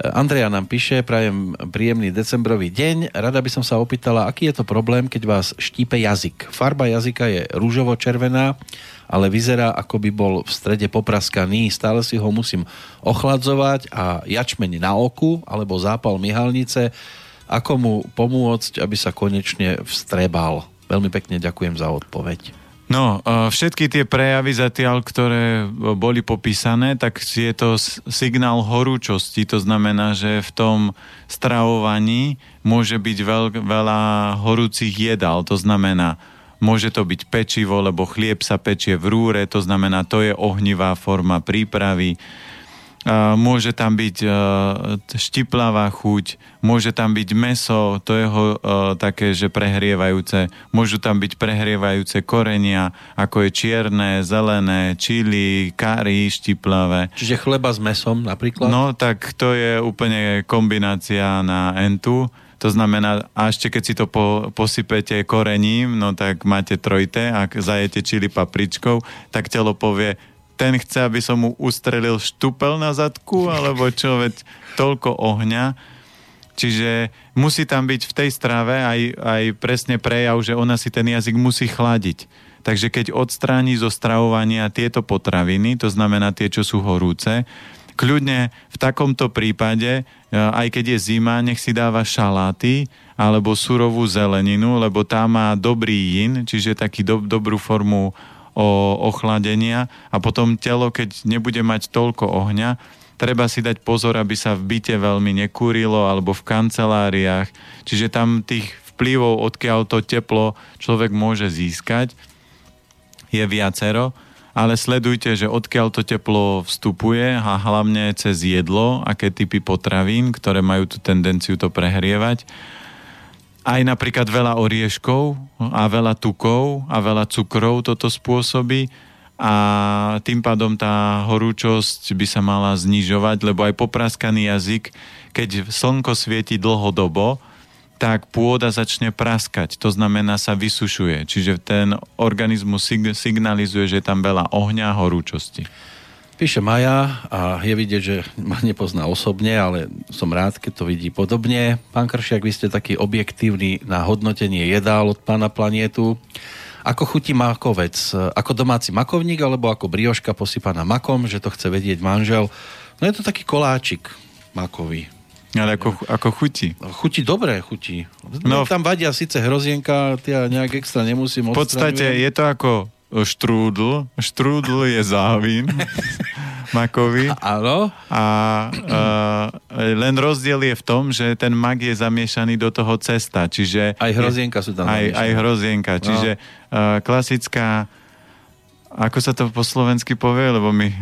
Andrea nám píše, prajem príjemný decembrový deň. Rada by som sa opýtala, aký je to problém, keď vás štípe jazyk. Farba jazyka je rúžovo-červená, ale vyzerá, ako by bol v strede popraskaný. Stále si ho musím ochladzovať a jačmeň na oku alebo zápal myhalnice. Ako mu pomôcť, aby sa konečne vstrebal? Veľmi pekne ďakujem za odpoveď. No, všetky tie prejavy zatiaľ, ktoré boli popísané, tak je to signál horúčosti. To znamená, že v tom stravovaní môže byť veľ, veľa horúcich jedál. To znamená, môže to byť pečivo, lebo chlieb sa pečie v rúre, to znamená, to je ohnivá forma prípravy môže tam byť uh, štiplavá chuť, môže tam byť meso, to je ho uh, také, že prehrievajúce, môžu tam byť prehrievajúce korenia, ako je čierne, zelené, čili, kary, štiplavé. Čiže chleba s mesom napríklad? No, tak to je úplne kombinácia na entu. To znamená, a ešte keď si to po, posypete korením, no tak máte trojte, ak zajete čili papričkou, tak telo povie, ten chce, aby som mu ustrelil štupel na zadku, alebo čo, veď toľko ohňa. Čiže musí tam byť v tej strave aj, aj presne prejav, že ona si ten jazyk musí chladiť. Takže keď odstráni zo stravovania tieto potraviny, to znamená tie, čo sú horúce, kľudne v takomto prípade, aj keď je zima, nech si dáva šaláty alebo surovú zeleninu, lebo tá má dobrý jin, čiže taký do, dobrú formu ochladenia a potom telo, keď nebude mať toľko ohňa, treba si dať pozor, aby sa v byte veľmi nekúrilo alebo v kanceláriách. Čiže tam tých vplyvov, odkiaľ to teplo človek môže získať, je viacero ale sledujte, že odkiaľ to teplo vstupuje a hlavne cez jedlo, aké typy potravín, ktoré majú tú tendenciu to prehrievať. Aj napríklad veľa orieškov a veľa tukov a veľa cukrov toto spôsobí a tým pádom tá horúčosť by sa mala znižovať, lebo aj popraskaný jazyk, keď slnko svieti dlhodobo, tak pôda začne praskať, to znamená sa vysušuje. Čiže ten organizmus sig- signalizuje, že je tam veľa ohňa a horúčosti. Píše Maja a je vidieť, že ma nepozná osobne, ale som rád, keď to vidí podobne. Pán Kršiak, vy ste taký objektívny na hodnotenie jedál od pána planietu. Ako chutí makovec? Ako domáci makovník alebo ako brioška posypaná makom, že to chce vedieť manžel? No je to taký koláčik makový. Ale ako, ako chutí? Chutí dobre, chutí. No, tam vadia síce hrozienka, ja nejak extra nemusím V podstate je to ako štrúdl. Štrúdl je závín makový. Áno. A uh, len rozdiel je v tom, že ten mak je zamiešaný do toho cesta. Čiže aj hrozienka sú tam aj, aj hrozienka. No. Čiže uh, klasická ako sa to po slovensky povie, lebo my...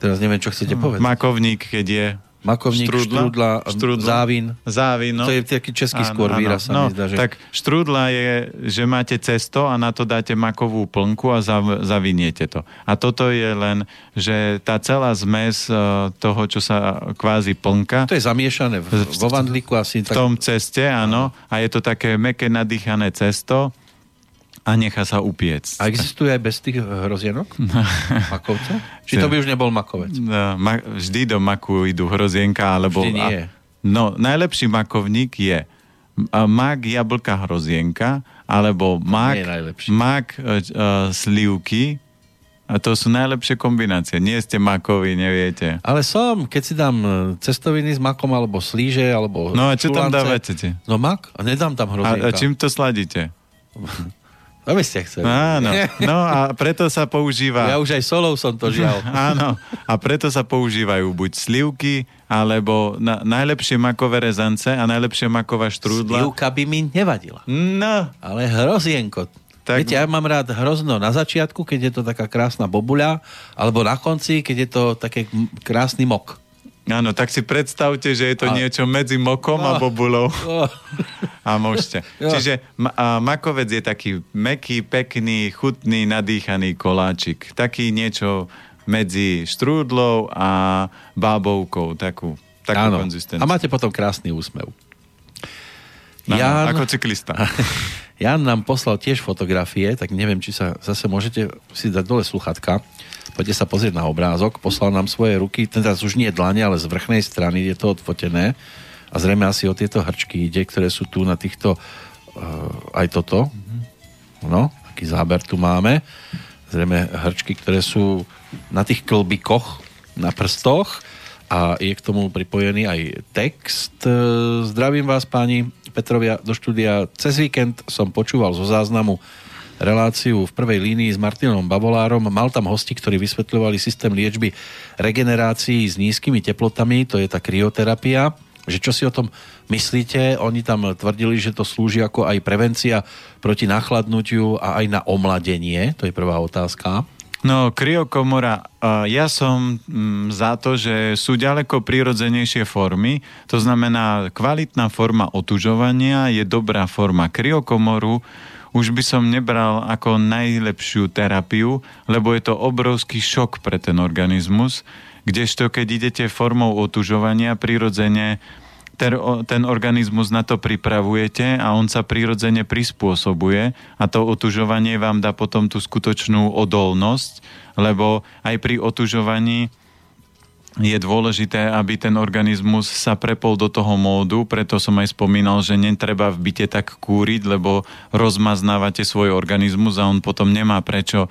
Teraz neviem, čo chcete povedať. Makovník, keď je Makovník, štrúdla, štrúdla, štrúdla závin. Závin, no. To je taký český áno, skôr áno, výraz, no, mi zdá, že... Tak štrúdla je, že máte cesto a na to dáte makovú plnku a zav, zaviniete to. A toto je len, že tá celá zmes e, toho, čo sa kvázi plnka... To je zamiešané v, vo vandlíku asi. Tak... V tom ceste, áno. A je to také meké nadýchané cesto a nechá sa upiec. A existuje aj bez tých hrozienok? Makovca? Či to by už nebol makovec? No, ma, vždy do maku idú hrozienka, alebo... Vždy nie. A, no, najlepší makovník je mak, jablka, hrozienka, alebo mak, mak uh, slivky, a to sú najlepšie kombinácie. Nie ste makovi, neviete. Ale som, keď si dám e, cestoviny s makom, alebo slíže, alebo No a čo šulance, tam dávate? No mak? A nedám tam hrozienka. A, a čím to sladíte? To by ste chceli. Áno, no a preto sa používa... Ja už aj solou som to žial. Áno, a preto sa používajú buď slivky, alebo na, najlepšie makové rezance a najlepšie maková štrúdla. Slivka by mi nevadila. No. Ale hrozienko. Tak... Viete, ja mám rád hrozno na začiatku, keď je to taká krásna bobuľa, alebo na konci, keď je to také krásny mok. Áno, tak si predstavte, že je to a... niečo medzi mokom a bobulou. a môžete. Čiže a makovec je taký meký, pekný, chutný, nadýchaný koláčik. Taký niečo medzi štrúdlou a bábovkou. Takú, takú Áno. konzistenciu. A máte potom krásny úsmev. Áno, Jan... Ako cyklista. Jan nám poslal tiež fotografie, tak neviem, či sa zase môžete si dať dole sluchatka Poďte sa pozrieť na obrázok. Poslal nám svoje ruky, teraz už nie dlane, ale z vrchnej strany je to odfotené. A zrejme asi o tieto hrčky ide, ktoré sú tu na týchto... Uh, aj toto. No, taký záber tu máme. Zrejme hrčky, ktoré sú na tých klbikoch, na prstoch a je k tomu pripojený aj text. E, zdravím vás páni Petrovia do štúdia. Cez víkend som počúval zo záznamu reláciu v prvej línii s Martinom Bavolárom. Mal tam hosti, ktorí vysvetľovali systém liečby regenerácií s nízkymi teplotami, to je tá krioterapia. Že čo si o tom myslíte? Oni tam tvrdili, že to slúži ako aj prevencia proti nachladnutiu a aj na omladenie. To je prvá otázka. No, kryokomora, ja som mm, za to, že sú ďaleko prirodzenejšie formy, to znamená kvalitná forma otužovania je dobrá forma kryokomoru, už by som nebral ako najlepšiu terapiu, lebo je to obrovský šok pre ten organizmus, kdežto keď idete formou otužovania prirodzene ten, ten organizmus na to pripravujete a on sa prirodzene prispôsobuje a to otužovanie vám dá potom tú skutočnú odolnosť, lebo aj pri otužovaní je dôležité, aby ten organizmus sa prepol do toho módu, preto som aj spomínal, že netreba v byte tak kúriť, lebo rozmaznávate svoj organizmus a on potom nemá prečo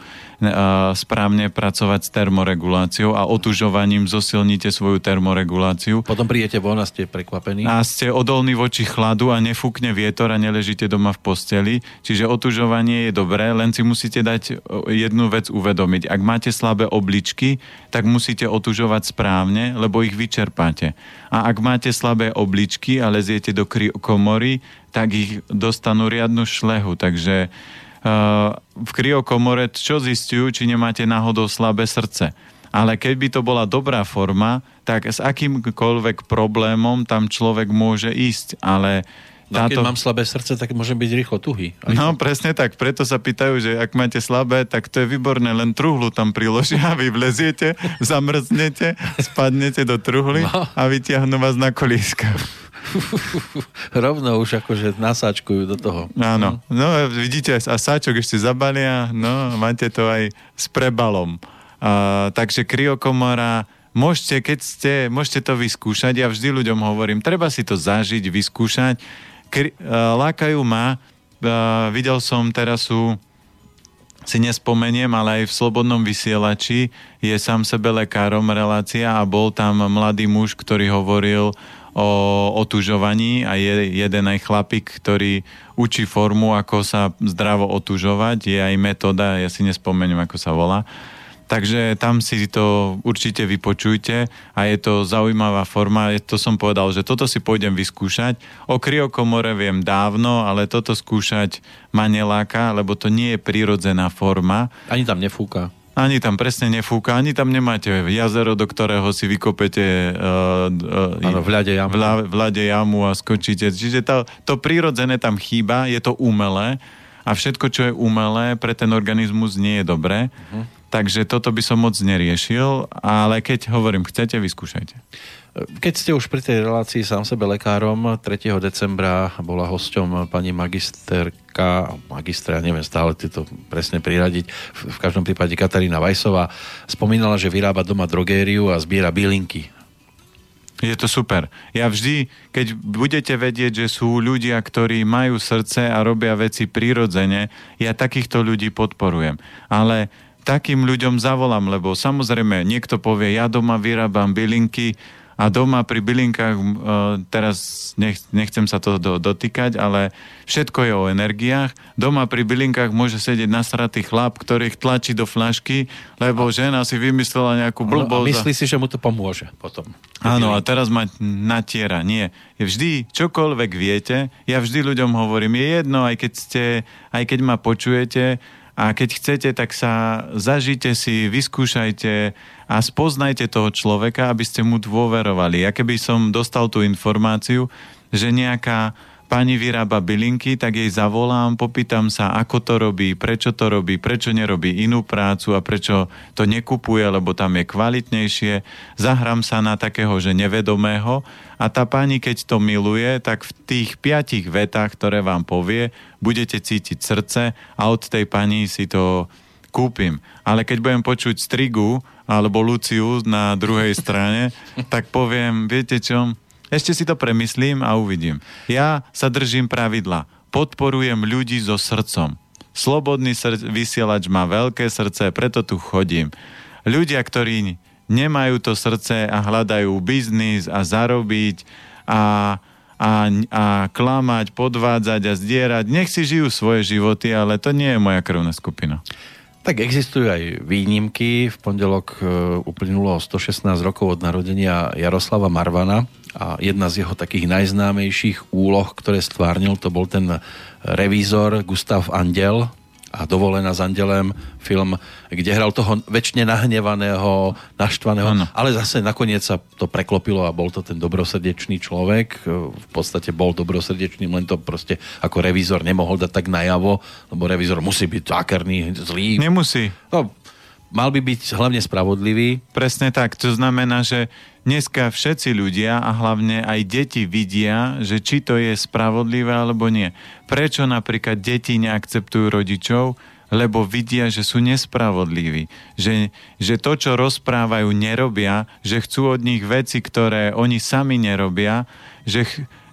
správne pracovať s termoreguláciou a otužovaním zosilníte svoju termoreguláciu. Potom prídete von a ste prekvapení. A ste odolní voči chladu a nefúkne vietor a neležíte doma v posteli. Čiže otužovanie je dobré, len si musíte dať e, jednu vec uvedomiť. Ak máte slabé obličky, tak musíte otužovať správne lebo ich vyčerpáte. A ak máte slabé obličky a leziete do kryokomory, tak ich dostanú riadnu šlehu. Takže v kryokomore čo zistujú, či nemáte náhodou slabé srdce. Ale keby to bola dobrá forma, tak s akýmkoľvek problémom tam človek môže ísť. Ale No, táto... keď mám slabé srdce, tak môžem byť rýchlo tuhý. Aj no, to... presne tak. Preto sa pýtajú, že ak máte slabé, tak to je výborné. Len truhlu tam priložia, vy vleziete, zamrznete, spadnete do truhly no. a vytiahnu vás na kolíska. Rovno už akože nasáčkujú do toho. Áno. No, vidíte, a sáčok ešte zabalia, no, máte to aj s prebalom. Uh, takže kryokomora môžete, keď ste, môžete to vyskúšať, ja vždy ľuďom hovorím, treba si to zažiť, vyskúšať, kri, uh, lákajú ma. Uh, videl som teraz sú si nespomeniem, ale aj v Slobodnom vysielači je sám sebe lekárom relácia a bol tam mladý muž, ktorý hovoril o otužovaní a je jeden aj chlapík, ktorý učí formu, ako sa zdravo otužovať. Je aj metóda, ja si nespomeniem, ako sa volá. Takže tam si to určite vypočujte a je to zaujímavá forma. To som povedal, že toto si pôjdem vyskúšať. O kryokomore viem dávno, ale toto skúšať ma neláka, lebo to nie je prírodzená forma. Ani tam nefúka. Ani tam presne nefúka, ani tam nemáte jazero, do ktorého si vykopete uh, uh, ano, v ľade jamu. V ľade jamu a skočíte. Čiže to, to prírodzené tam chýba, je to umelé a všetko, čo je umelé, pre ten organizmus nie je dobré. Uh-huh. Takže toto by som moc neriešil, ale keď hovorím, chcete, vyskúšajte. Keď ste už pri tej relácii sám sebe lekárom, 3. decembra bola hosťom pani magisterka, magistra, neviem stále to presne priradiť, v každom prípade Katarína Vajsová, spomínala, že vyrába doma drogériu a zbiera bylinky. Je to super. Ja vždy, keď budete vedieť, že sú ľudia, ktorí majú srdce a robia veci prirodzene, ja takýchto ľudí podporujem. Ale takým ľuďom zavolám, lebo samozrejme niekto povie, ja doma vyrábam bylinky a doma pri bylinkách, uh, teraz nech, nechcem sa to do, dotýkať, ale všetko je o energiách. Doma pri bylinkách môže sedieť nasratý chlap, ktorý ich tlačí do flašky, lebo a... žena si vymyslela nejakú blbosť. A myslí si, že mu to pomôže potom. Áno, a teraz ma natiera. Nie. Vždy, čokoľvek viete, ja vždy ľuďom hovorím, je jedno, aj keď, ste, aj keď ma počujete, a keď chcete, tak sa zažite si, vyskúšajte a spoznajte toho človeka, aby ste mu dôverovali. Ja keby som dostal tú informáciu, že nejaká pani vyrába bylinky, tak jej zavolám, popýtam sa, ako to robí, prečo to robí, prečo nerobí inú prácu a prečo to nekupuje, lebo tam je kvalitnejšie. Zahrám sa na takého, že nevedomého a tá pani, keď to miluje, tak v tých piatich vetách, ktoré vám povie, budete cítiť srdce a od tej pani si to kúpim. Ale keď budem počuť strigu alebo Luciu na druhej strane, tak poviem, viete čo, ešte si to premyslím a uvidím. Ja sa držím pravidla. Podporujem ľudí so srdcom. Slobodný srd- vysielač má veľké srdce, preto tu chodím. Ľudia, ktorí nemajú to srdce a hľadajú biznis a zarobiť a, a, a klamať, podvádzať a zdierať, nech si žijú svoje životy, ale to nie je moja krvná skupina. Tak existujú aj výnimky. V pondelok e, uplynulo 116 rokov od narodenia Jaroslava Marvana a jedna z jeho takých najznámejších úloh, ktoré stvárnil, to bol ten revízor Gustav Andel, a dovolená s Andelem film, kde hral toho väčšine nahnevaného, naštvaného, ano. ale zase nakoniec sa to preklopilo a bol to ten dobrosrdečný človek. V podstate bol dobrosrdečný, len to proste ako revízor nemohol dať tak najavo, lebo revízor musí byť zákerný, zlý. Nemusí. No, mal by byť hlavne spravodlivý. Presne tak. To znamená, že dneska všetci ľudia a hlavne aj deti vidia, že či to je spravodlivé alebo nie. Prečo napríklad deti neakceptujú rodičov? Lebo vidia, že sú nespravodliví. Že, že to, čo rozprávajú, nerobia, že chcú od nich veci, ktoré oni sami nerobia, že,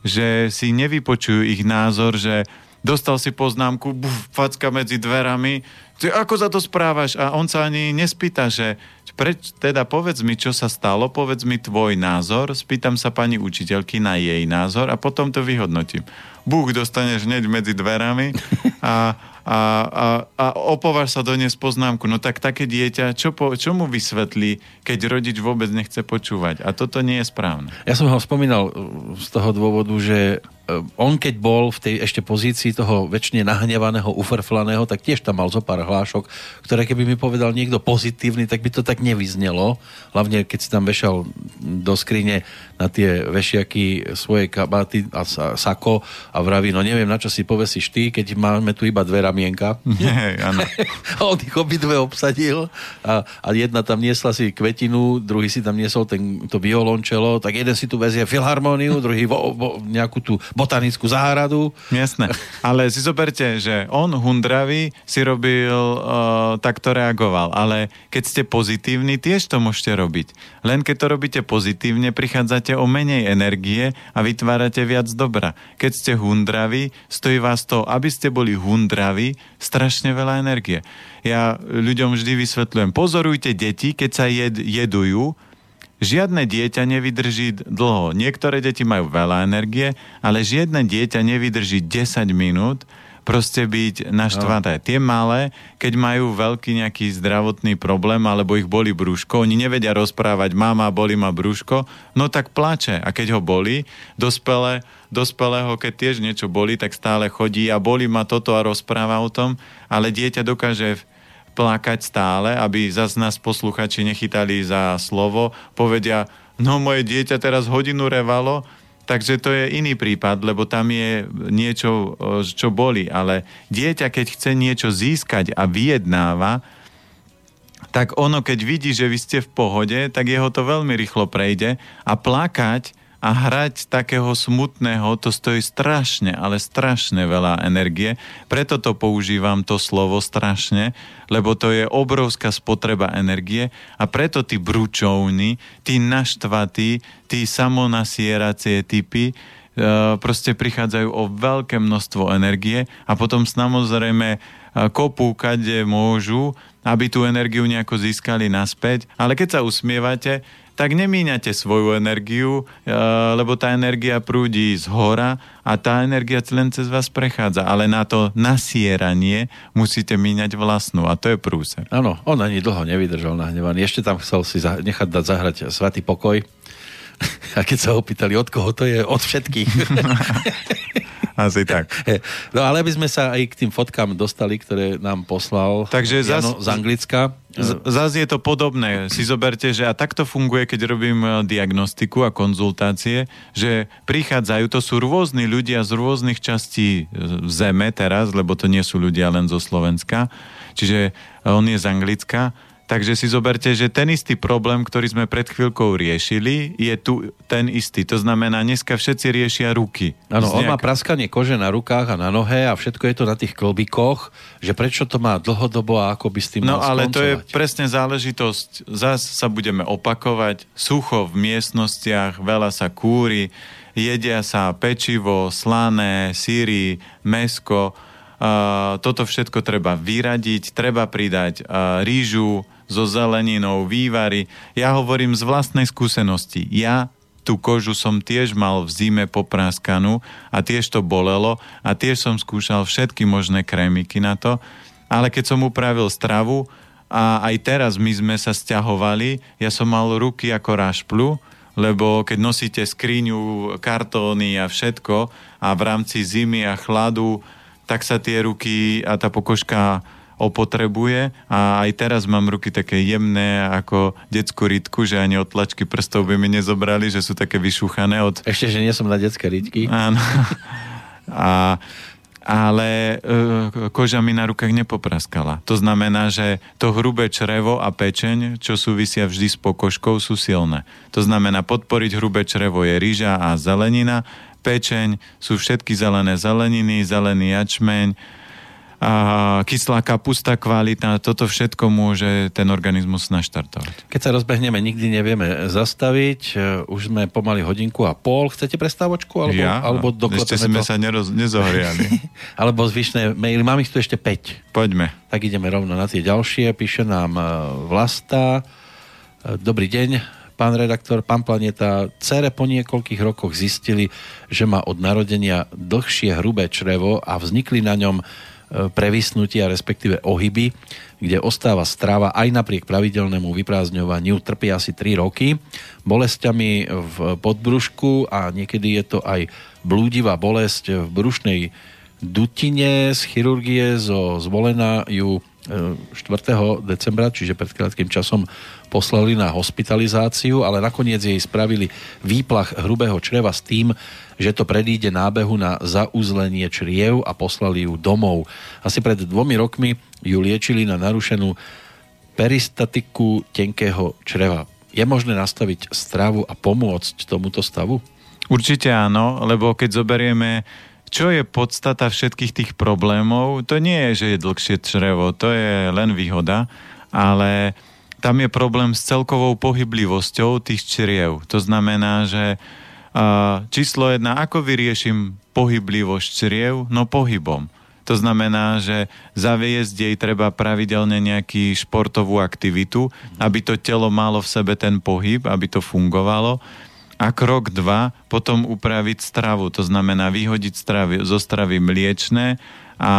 že si nevypočujú ich názor, že dostal si poznámku, buf, facka medzi dverami, ty ako za to správaš? A on sa ani nespýta, že preč, teda povedz mi, čo sa stalo, povedz mi tvoj názor, spýtam sa pani učiteľky na jej názor a potom to vyhodnotím. Búh dostaneš hneď medzi dverami a, a, a, a opováš sa doniesť poznámku. No tak také dieťa, čo, po, čo mu vysvetlí, keď rodič vôbec nechce počúvať? A toto nie je správne. Ja som ho spomínal z toho dôvodu, že on keď bol v tej ešte pozícii toho väčšine nahnevaného, ufrflaného, tak tiež tam mal zo pár hlášok, ktoré keby mi povedal niekto pozitívny, tak by to tak nevyznelo. Hlavne keď si tam vešal do skrine na tie vešiaky svoje kabáty a sako a vraví, no neviem, na čo si povesíš ty, keď máme tu iba dve ramienka. Nie, áno. a on ich obidve obsadil a, a jedna tam niesla si kvetinu, druhý si tam niesol ten, to violončelo, tak jeden si tu vezie filharmóniu, druhý vo, vo, nejakú tú botanickú záhradu. Jasné, ale si zoberte, že on hundravý si robil, uh, takto reagoval, ale keď ste pozitívni, tiež to môžete robiť. Len keď to robíte pozitívne, prichádzate o menej energie a vytvárate viac dobra. Keď ste hundraví, stojí vás to, aby ste boli hundraví, strašne veľa energie. Ja ľuďom vždy vysvetľujem, pozorujte deti, keď sa jed, jedujú, Žiadne dieťa nevydrží dlho. Niektoré deti majú veľa energie, ale žiadne dieťa nevydrží 10 minút, proste byť naštvané. No. Tie malé, keď majú veľký nejaký zdravotný problém alebo ich boli brúško, oni nevedia rozprávať, mama, boli ma brúško, no tak plače. A keď ho boli, dospelé, dospelého, keď tiež niečo boli, tak stále chodí a boli ma toto a rozpráva o tom, ale dieťa dokáže plakať stále, aby zase nás posluchači nechytali za slovo, povedia, no moje dieťa teraz hodinu revalo, Takže to je iný prípad, lebo tam je niečo, čo boli. Ale dieťa, keď chce niečo získať a vyjednáva, tak ono, keď vidí, že vy ste v pohode, tak jeho to veľmi rýchlo prejde a plakať a hrať takého smutného, to stojí strašne, ale strašne veľa energie. Preto to používam, to slovo strašne, lebo to je obrovská spotreba energie a preto tí bručovní, tí naštvatí, tí samonasieracie typy, e, proste prichádzajú o veľké množstvo energie a potom samozrejme e, kopú, kade môžu, aby tú energiu nejako získali naspäť. Ale keď sa usmievate, tak nemíňate svoju energiu, e, lebo tá energia prúdi z hora a tá energia len cez vás prechádza. Ale na to nasieranie musíte míňať vlastnú a to je prúser. Áno, on ani dlho nevydržal nahnevaný. Ešte tam chcel si nechať dať zahrať Svatý pokoj. A keď sa opýtali, od koho to je, od všetkých. Asi tak. No ale aby sme sa aj k tým fotkám dostali, ktoré nám poslal Takže Jano zas, z Anglicka. Zase je to podobné. Si zoberte, že a takto funguje, keď robím e, diagnostiku a konzultácie, že prichádzajú, to sú rôzni ľudia z rôznych častí e, zeme teraz, lebo to nie sú ľudia len zo Slovenska. Čiže on je z Anglicka Takže si zoberte, že ten istý problém, ktorý sme pred chvíľkou riešili, je tu ten istý. To znamená, dneska všetci riešia ruky. Áno, on má praskanie kože na rukách a na nohe a všetko je to na tých klobíkoch, že prečo to má dlhodobo a ako by s tým No ale skoncovať. to je presne záležitosť. Zas sa budeme opakovať. Sucho v miestnostiach, veľa sa kúri, jedia sa pečivo, slané, síry, mesko. Uh, toto všetko treba vyradiť, treba pridať uh, rýžu, so zeleninou, vývary. Ja hovorím z vlastnej skúsenosti. Ja tú kožu som tiež mal v zime popráskanú a tiež to bolelo a tiež som skúšal všetky možné krémiky na to, ale keď som upravil stravu a aj teraz my sme sa stiahovali, ja som mal ruky ako rašplu, lebo keď nosíte skriňu, kartóny a všetko a v rámci zimy a chladu, tak sa tie ruky a tá pokožka opotrebuje a aj teraz mám ruky také jemné ako detskú rytku, že ani od tlačky prstov by mi nezobrali, že sú také vyšúchané od... Ešte, že nie som na detské rytky. Áno. A ale e, koža mi na rukách nepopraskala. To znamená, že to hrubé črevo a pečeň, čo súvisia vždy s pokožkou, sú silné. To znamená, podporiť hrubé črevo je rýža a zelenina, pečeň sú všetky zelené zeleniny, zelený jačmeň, a kyslá kapusta kvalitná, toto všetko môže ten organizmus naštartovať. Keď sa rozbehneme, nikdy nevieme zastaviť. Už sme pomaly hodinku a pol. Chcete prestávočku? Alebo, ja? alebo Ešte sme to? sa neroz, nezohriali. alebo zvyšné maily. Mám ich tu ešte 5. Poďme. Tak ideme rovno na tie ďalšie. Píše nám e, Vlasta. E, dobrý deň pán redaktor, pán Planeta, cere po niekoľkých rokoch zistili, že má od narodenia dlhšie hrubé črevo a vznikli na ňom previsnutia, respektíve ohyby, kde ostáva strava aj napriek pravidelnému vyprázdňovaniu, trpí asi 3 roky, bolestiami v podbrušku a niekedy je to aj blúdivá bolesť v brušnej dutine z chirurgie zo zvolená ju 4. decembra, čiže pred krátkým časom poslali na hospitalizáciu, ale nakoniec jej spravili výplach hrubého čreva s tým, že to predíde nábehu na zauzlenie čriev a poslali ju domov. Asi pred dvomi rokmi ju liečili na narušenú peristatiku tenkého čreva. Je možné nastaviť stravu a pomôcť tomuto stavu? Určite áno, lebo keď zoberieme čo je podstata všetkých tých problémov, to nie je, že je dlhšie črevo, to je len výhoda, ale tam je problém s celkovou pohyblivosťou tých čriev. To znamená, že číslo jedna, ako vyrieším pohyblivosť čriev? No pohybom. To znamená, že zaviesť jej treba pravidelne nejaký športovú aktivitu, aby to telo malo v sebe ten pohyb, aby to fungovalo a krok dva, potom upraviť stravu. To znamená vyhodiť stravy, zo stravy mliečne a, a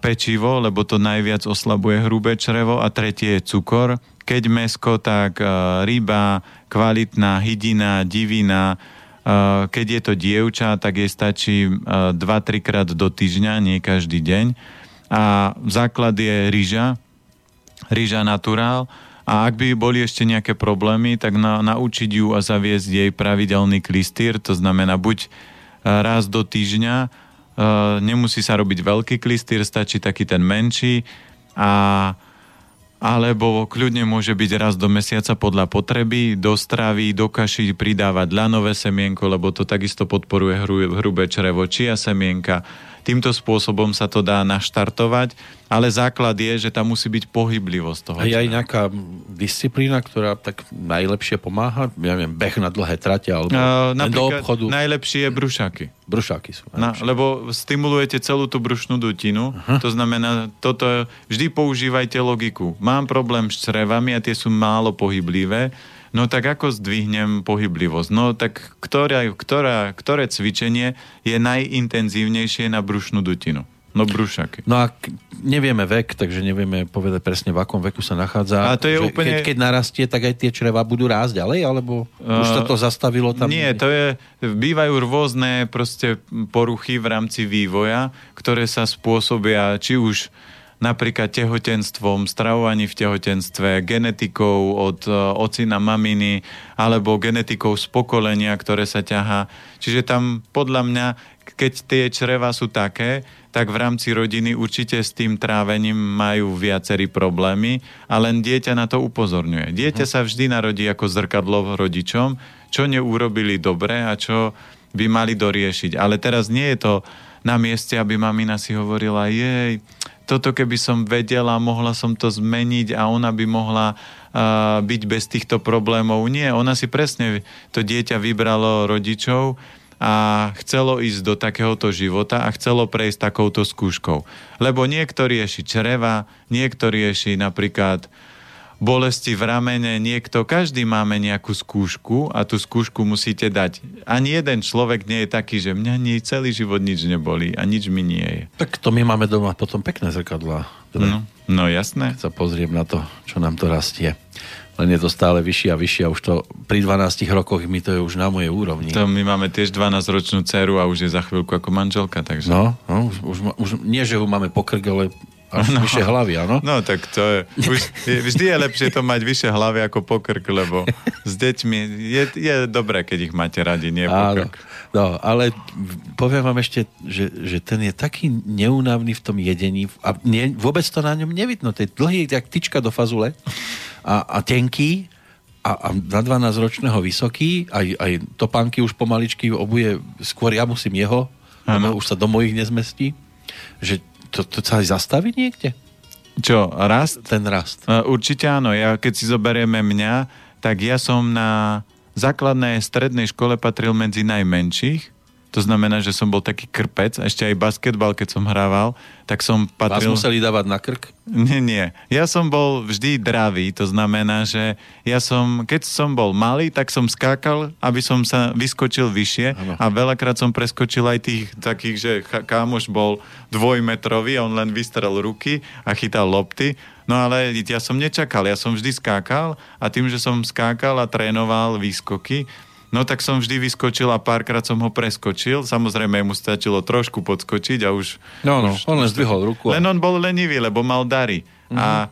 pečivo, lebo to najviac oslabuje hrubé črevo. A tretie je cukor. Keď mesko, tak a, ryba, kvalitná hydina, divina. A, keď je to dievča, tak jej stačí 2-3 krát do týždňa, nie každý deň. A základ je rýža, rýža naturál a ak by boli ešte nejaké problémy, tak na, naučiť ju a zaviesť jej pravidelný klistýr, to znamená buď e, raz do týždňa, uh, nemusí sa robiť veľký klistýr, stačí taký ten menší a alebo kľudne môže byť raz do mesiaca podľa potreby, do stravy, do kaši pridávať ľanové semienko, lebo to takisto podporuje hru, hrubé črevo, čia semienka, Týmto spôsobom sa to dá naštartovať, ale základ je, že tam musí byť pohyblivosť toho. A je aj nejaká disciplína, ktorá tak najlepšie pomáha? Ja neviem, beh na dlhé trate alebo uh, do obchodu? Najlepšie je brušaky. Brušaky sú. Na, lebo stimulujete celú tú brušnú dutinu, uh-huh. to znamená, toto vždy používajte logiku. Mám problém s črevami a tie sú málo pohyblivé, No tak ako zdvihnem pohyblivosť? No tak ktoré, ktorá, ktoré cvičenie je najintenzívnejšie na brušnú dutinu? No brušaky. No a nevieme vek, takže nevieme povedať presne v akom veku sa nachádza. A to je úplne... keď, keď narastie, tak aj tie čreva budú rásť ďalej, alebo uh, už sa to zastavilo tam? Nie, to je, bývajú rôzne proste poruchy v rámci vývoja, ktoré sa spôsobia či už napríklad tehotenstvom, stravovaní v tehotenstve, genetikou od uh, ocina, maminy, alebo genetikou z pokolenia, ktoré sa ťahá. Čiže tam podľa mňa, keď tie čreva sú také, tak v rámci rodiny určite s tým trávením majú viacerí problémy a len dieťa na to upozorňuje. Dieťa sa vždy narodí ako zrkadlo rodičom, čo neurobili dobre a čo by mali doriešiť. Ale teraz nie je to na mieste, aby mamina si hovorila, jej, toto keby som vedela, mohla som to zmeniť a ona by mohla uh, byť bez týchto problémov. Nie, ona si presne to dieťa vybralo rodičov a chcelo ísť do takéhoto života a chcelo prejsť takouto skúškou. Lebo niekto rieši čreva, niekto rieši napríklad bolesti v ramene, niekto, každý máme nejakú skúšku a tú skúšku musíte dať. Ani jeden človek nie je taký, že mňa nie celý život nič neboli a nič mi nie je. Tak to my máme doma potom pekné zrkadlá. Teda, no, no jasné. Keď sa pozriem na to, čo nám to rastie. Len je to stále vyššie a vyššie a už to pri 12 rokoch mi to je už na mojej úrovni. To my máme tiež 12-ročnú dceru a už je za chvíľku ako manželka, takže... No, no už, už, už nie, že ho máme pokrk, ale Až no. vyššie hlavy, áno? No tak to je, už, vždy je lepšie to mať vyššie hlavy ako pokrk, lebo s deťmi je, je dobré, keď ich máte radi, nie pokrk. Áno. No, ale poviem vám ešte, že, že ten je taký neúnavný v tom jedení a nie, vôbec to na ňom nevidno. To je dlhý, jak tyčka do fazule a, a tenký a, a na 12 ročného vysoký, aj, aj topánky už pomaličky obuje, skôr ja musím jeho, ano. už sa do mojich nezmestí, že to, to sa aj zastaví niekde? Čo, rast? Ten rast. Určite áno. Ja, keď si zoberieme mňa, tak ja som na základnej strednej škole patril medzi najmenších. To znamená, že som bol taký krpec, a ešte aj basketbal, keď som hrával, tak som patril... Vás museli dávať na krk? Nie, nie. Ja som bol vždy dravý, to znamená, že ja som, keď som bol malý, tak som skákal, aby som sa vyskočil vyššie ano. a veľakrát som preskočil aj tých takých, že kámoš bol dvojmetrový, on len vystrel ruky a chytal lopty No ale ja som nečakal, ja som vždy skákal a tým, že som skákal a trénoval výskoky, no tak som vždy vyskočil a párkrát som ho preskočil. Samozrejme mu stačilo trošku podskočiť a už... No, no, už, on len zdvihol ruku. Len on bol lenivý, lebo mal dary. Mm-hmm. A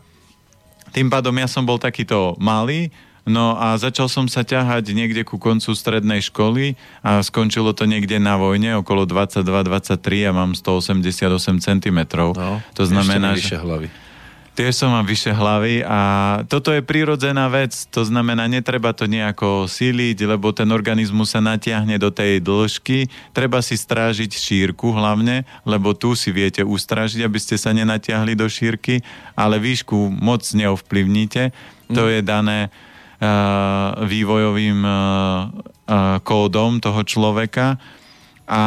tým pádom ja som bol takýto malý, No a začal som sa ťahať niekde ku koncu strednej školy a skončilo to niekde na vojne, okolo 22-23 a mám 188 cm. No, to znamená, že... hlavy. Tiež som mám vyššie hlavy a toto je prírodzená vec, to znamená, netreba to nejako síliť, lebo ten organizmus sa natiahne do tej dĺžky. Treba si strážiť šírku hlavne, lebo tu si viete ustražiť, aby ste sa nenatiahli do šírky, ale výšku moc neovplyvníte. To je dané uh, vývojovým uh, uh, kódom toho človeka a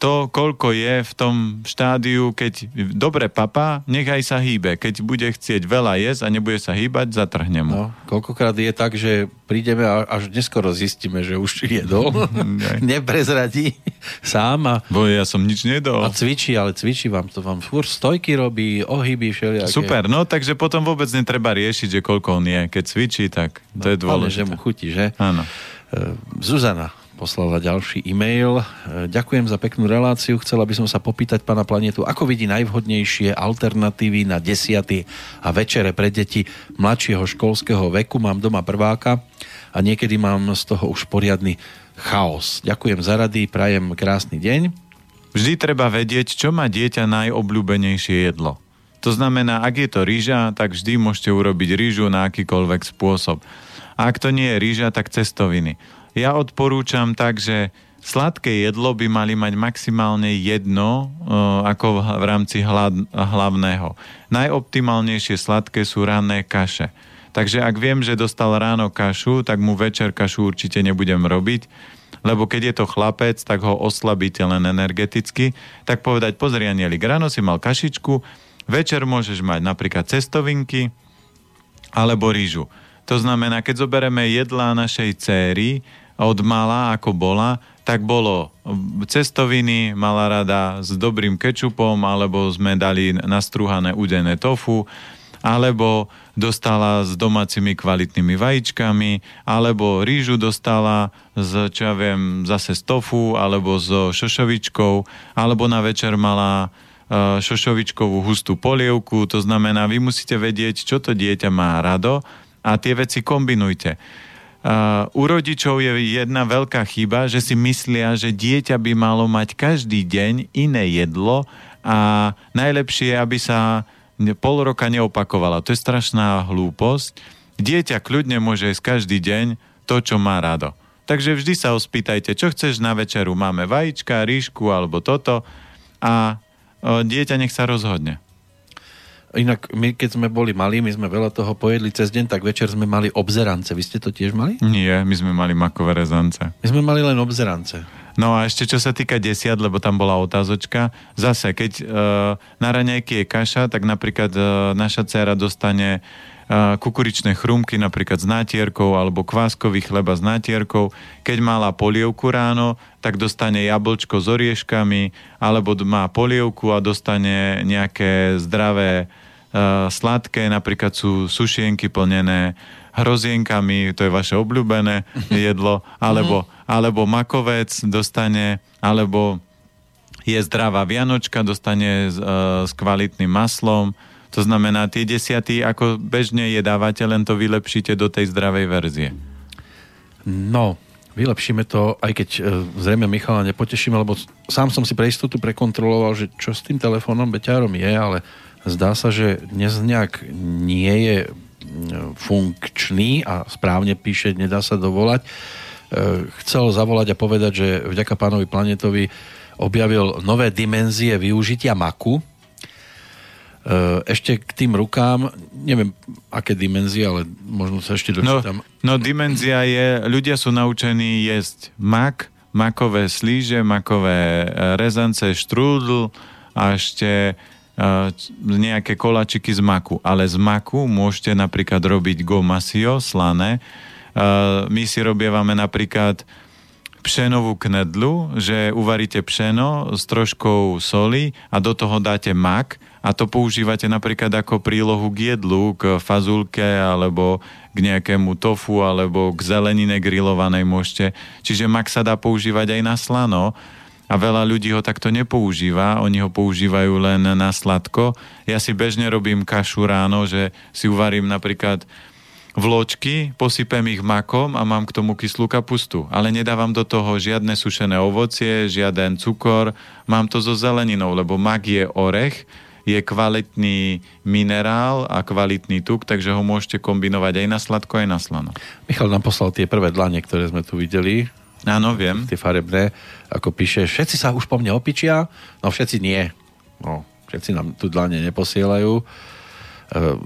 to, koľko je v tom štádiu, keď dobre papa, nechaj sa hýbe. Keď bude chcieť veľa jesť a nebude sa hýbať, zatrhne mu. No, koľkokrát je tak, že prídeme a až neskoro zistíme, že už jedol. Neprezradí sám. A, Bo ja som nič nedol. A cvičí, ale cvičí vám to. Vám fur stojky robí, ohyby všelijaké. Super, no takže potom vôbec netreba riešiť, že koľko on je. Keď cvičí, tak to no, je dôležité. že mu chutí, že? Áno. Uh, Zuzana poslala ďalší e-mail. E, ďakujem za peknú reláciu. Chcela by som sa popýtať pána Planetu, ako vidí najvhodnejšie alternatívy na desiaty a večere pre deti mladšieho školského veku. Mám doma prváka a niekedy mám z toho už poriadny chaos. Ďakujem za rady, prajem krásny deň. Vždy treba vedieť, čo má dieťa najobľúbenejšie jedlo. To znamená, ak je to rýža, tak vždy môžete urobiť rýžu na akýkoľvek spôsob. A ak to nie je rýža, tak cestoviny ja odporúčam tak, že sladké jedlo by mali mať maximálne jedno uh, ako v, rámci hlavného. Najoptimálnejšie sladké sú ranné kaše. Takže ak viem, že dostal ráno kašu, tak mu večer kašu určite nebudem robiť, lebo keď je to chlapec, tak ho oslabíte len energeticky. Tak povedať, pozri Anielik, ráno si mal kašičku, večer môžeš mať napríklad cestovinky alebo rýžu. To znamená, keď zoberieme jedlá našej céry, od mala, ako bola, tak bolo cestoviny, mala rada s dobrým kečupom, alebo sme dali nastruhané udené tofu, alebo dostala s domácimi kvalitnými vajíčkami, alebo rýžu dostala z, čo ja viem, zase z tofu, alebo so šošovičkou, alebo na večer mala uh, šošovičkovú hustú polievku, to znamená, vy musíte vedieť, čo to dieťa má rado a tie veci kombinujte. Uh, u rodičov je jedna veľká chyba, že si myslia, že dieťa by malo mať každý deň iné jedlo a najlepšie aby sa pol roka neopakovala. To je strašná hlúposť. Dieťa kľudne môže jesť každý deň to, čo má rado. Takže vždy sa ospýtajte, čo chceš na večeru. Máme vajíčka, ríšku alebo toto a dieťa nech sa rozhodne. Inak my, keď sme boli malí, my sme veľa toho pojedli cez deň, tak večer sme mali obzerance. Vy ste to tiež mali? Nie, my sme mali makové rezance. My sme mali len obzerance. No a ešte čo sa týka desiat, lebo tam bola otázočka, zase keď uh, na raňajky je kaša, tak napríklad uh, naša dcera dostane kukuričné chrumky napríklad s nátierkou alebo kváskový chleba s nátierkou. Keď mala polievku ráno, tak dostane jablčko s orieškami alebo má polievku a dostane nejaké zdravé uh, sladké, napríklad sú sušienky plnené hrozienkami, to je vaše obľúbené jedlo, alebo, alebo makovec dostane, alebo je zdravá vianočka, dostane s, uh, s kvalitným maslom, to znamená, tie desiaty, ako bežne jedávate, len to vylepšíte do tej zdravej verzie. No, vylepšíme to, aj keď e, zrejme Michala nepotešíme, lebo sám som si pre istotu prekontroloval, že čo s tým telefónom beťárom je, ale zdá sa, že dnes nejak nie je funkčný a správne píše, nedá sa dovolať. E, chcel zavolať a povedať, že vďaka pánovi Planetovi objavil nové dimenzie využitia maku, ešte k tým rukám, neviem aké dimenzie, ale možno sa ešte no, dočítam. No, no dimenzia je, ľudia sú naučení jesť mak, makové slíže, makové eh, rezance, štrúdl a ešte uh, nejaké kolačiky z maku. Ale z maku môžete napríklad robiť gomasio, slané. My si robievame napríklad pšenovú knedlu, že uvaríte pšeno s troškou soli a do toho dáte mak a to používate napríklad ako prílohu k jedlu, k fazulke alebo k nejakému tofu alebo k zelenine grillovanej môžete. Čiže mak sa dá používať aj na slano a veľa ľudí ho takto nepoužíva, oni ho používajú len na sladko. Ja si bežne robím kašu ráno, že si uvarím napríklad vločky, posypem ich makom a mám k tomu kyslú kapustu. Ale nedávam do toho žiadne sušené ovocie, žiaden cukor, mám to so zeleninou, lebo mak je orech, je kvalitný minerál a kvalitný tuk, takže ho môžete kombinovať aj na sladko, aj na slano. Michal nám poslal tie prvé dlane, ktoré sme tu videli. Áno, viem. Tie farebné, ako píše, všetci sa už po mne opičia, no všetci nie. No, všetci nám tu dlane neposielajú e,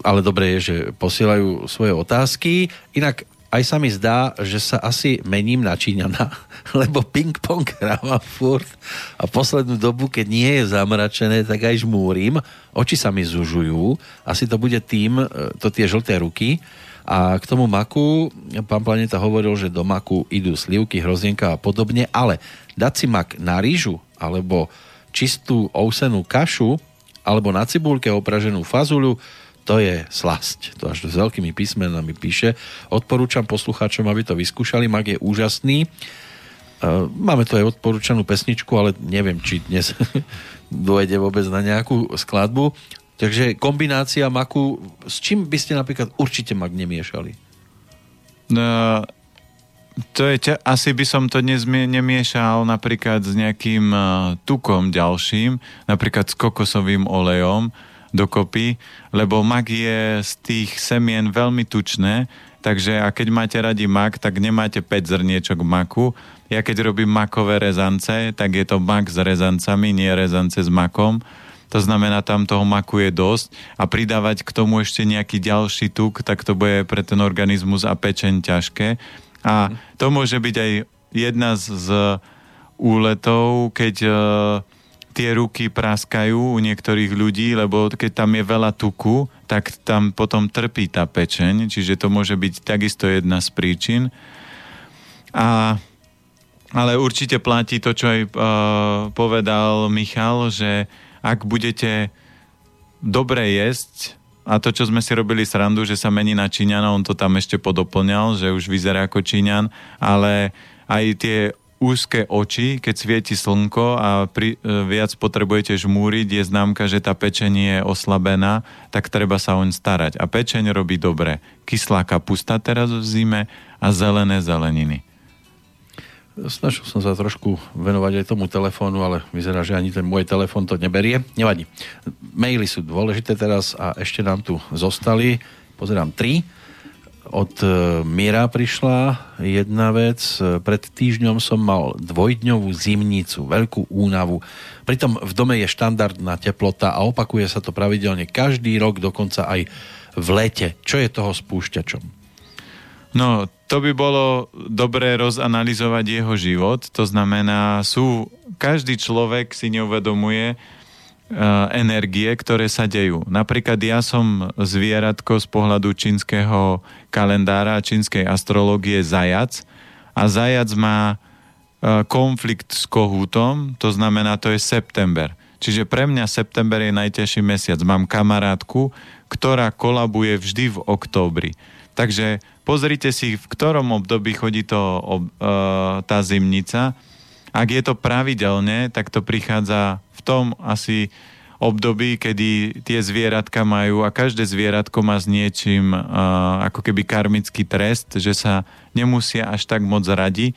ale dobre je, že posielajú svoje otázky. Inak aj sa mi zdá, že sa asi mením na Číňana, lebo ping-pong hrávam furt. A poslednú dobu, keď nie je zamračené, tak aj žmúrim, oči sa mi zužujú, asi to bude tým, e, to tie žlté ruky, a k tomu maku, pán Planeta hovoril, že do maku idú slivky, hrozienka a podobne, ale dať si mak na rýžu alebo čistú ousenú kašu alebo na cibulke opraženú fazuľu, to je slasť. To až s veľkými písmenami píše. Odporúčam poslucháčom, aby to vyskúšali. Mag je úžasný. E, máme tu aj odporúčanú pesničku, ale neviem, či dnes dojde vôbec na nejakú skladbu. Takže kombinácia maku, s čím by ste napríklad určite mak nemiešali? No, to je, asi by som to dnes nemiešal napríklad s nejakým uh, tukom ďalším, napríklad s kokosovým olejom, dokopy, lebo mak je z tých semien veľmi tučné, takže a keď máte radi mak, tak nemáte 5 zrniečok maku. Ja keď robím makové rezance, tak je to mak s rezancami, nie rezance s makom. To znamená, tam toho maku je dosť a pridávať k tomu ešte nejaký ďalší tuk, tak to bude pre ten organizmus a pečeň ťažké. A to môže byť aj jedna z, úletov, keď uh, tie ruky praskajú u niektorých ľudí, lebo keď tam je veľa tuku, tak tam potom trpí tá pečeň, čiže to môže byť takisto jedna z príčin. A, ale určite platí to, čo aj uh, povedal Michal, že ak budete dobre jesť, a to, čo sme si robili srandu, že sa mení na Číňana, on to tam ešte podoplňal, že už vyzerá ako Číňan, ale aj tie úzke oči, keď svieti slnko a pri, e, viac potrebujete žmúriť, je známka, že tá pečeň je oslabená, tak treba sa oň starať. A pečeň robí dobre. Kyslá kapusta teraz v zime a zelené zeleniny. Snažil som sa trošku venovať aj tomu telefónu, ale vyzerá, že ani ten môj telefón to neberie. Nevadí. Maily sú dôležité teraz a ešte nám tu zostali. Pozerám tri od e, Mira prišla jedna vec. Pred týždňom som mal dvojdňovú zimnicu, veľkú únavu. Pritom v dome je štandardná teplota a opakuje sa to pravidelne každý rok, dokonca aj v lete. Čo je toho spúšťačom? No, to by bolo dobré rozanalizovať jeho život. To znamená, sú, každý človek si neuvedomuje, energie, ktoré sa dejú. Napríklad ja som zvieratko z pohľadu čínskeho kalendára, čínskej astrológie zajac a zajac má eh, konflikt s kohútom, to znamená, to je september. Čiže pre mňa september je najťažší mesiac. Mám kamarátku, ktorá kolabuje vždy v októbri. Takže pozrite si, v ktorom období chodí to, uh, tá zimnica Ak je to pravidelne, tak to prichádza v tom asi období, kedy tie zvieratka majú a každé zvieratko má s niečím uh, ako keby karmický trest, že sa nemusia až tak moc radi,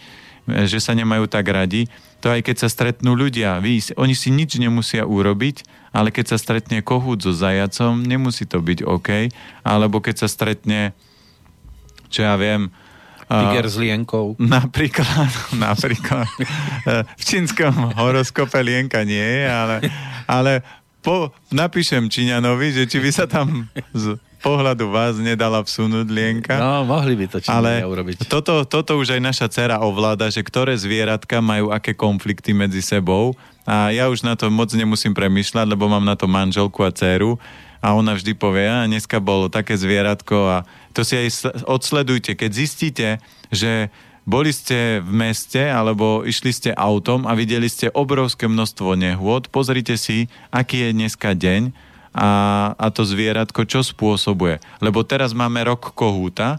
že sa nemajú tak radi. To aj keď sa stretnú ľudia, vy, oni si nič nemusia urobiť, ale keď sa stretne kohút so zajacom, nemusí to byť OK. Alebo keď sa stretne, čo ja viem, Tiger s lienkou. Napríklad, napríklad. v čínskom horoskope lienka nie je, ale, ale po, napíšem Číňanovi, že či by sa tam z pohľadu vás nedala vsunúť lienka. No, mohli by to Číňania urobiť. Toto, toto už aj naša dcera ovláda, že ktoré zvieratka majú aké konflikty medzi sebou a ja už na to moc nemusím premyšľať, lebo mám na to manželku a dceru a ona vždy povie, a dneska bolo také zvieratko a to si aj odsledujte. Keď zistíte, že boli ste v meste alebo išli ste autom a videli ste obrovské množstvo nehôd, pozrite si, aký je dneska deň a, a to zvieratko čo spôsobuje. Lebo teraz máme rok kohúta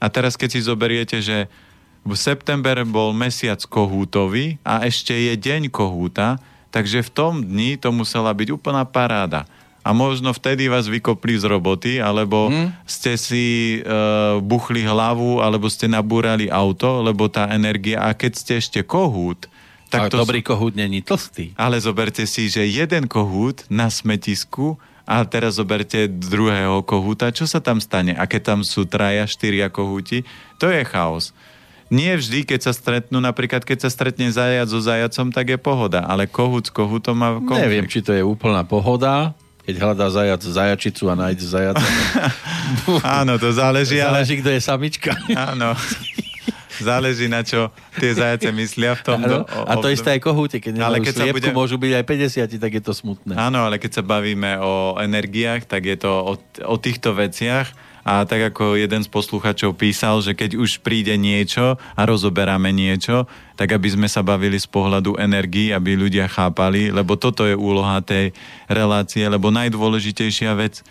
a teraz keď si zoberiete, že v september bol mesiac kohútový a ešte je deň kohúta, takže v tom dni to musela byť úplná paráda a možno vtedy vás vykopli z roboty, alebo hmm. ste si uh, buchli hlavu, alebo ste nabúrali auto, lebo tá energia, a keď ste ešte kohút, tak to dobrý kohút není tlstý. Ale zoberte si, že jeden kohút na smetisku a teraz zoberte druhého kohúta, čo sa tam stane? A keď tam sú traja, štyria kohúti, to je chaos. Nie vždy, keď sa stretnú, napríklad keď sa stretne zajac so zajacom, tak je pohoda, ale kohút s kohútom má konflikt. Neviem, či to je úplná pohoda, keď hľadá zajac zajačicu a nájde zajaca. Áno, to záleží, ale... Záleží, kto je samička. Áno. Záleží na čo tie zajace myslia v tom. Áno, a to isté aj kohúte, keď ale keď sliepku, bude... môžu byť aj 50, tak je to smutné. Áno, ale keď sa bavíme o energiách, tak je to o, o týchto veciach a tak ako jeden z posluchačov písal, že keď už príde niečo a rozoberáme niečo, tak aby sme sa bavili z pohľadu energii, aby ľudia chápali, lebo toto je úloha tej relácie, lebo najdôležitejšia vec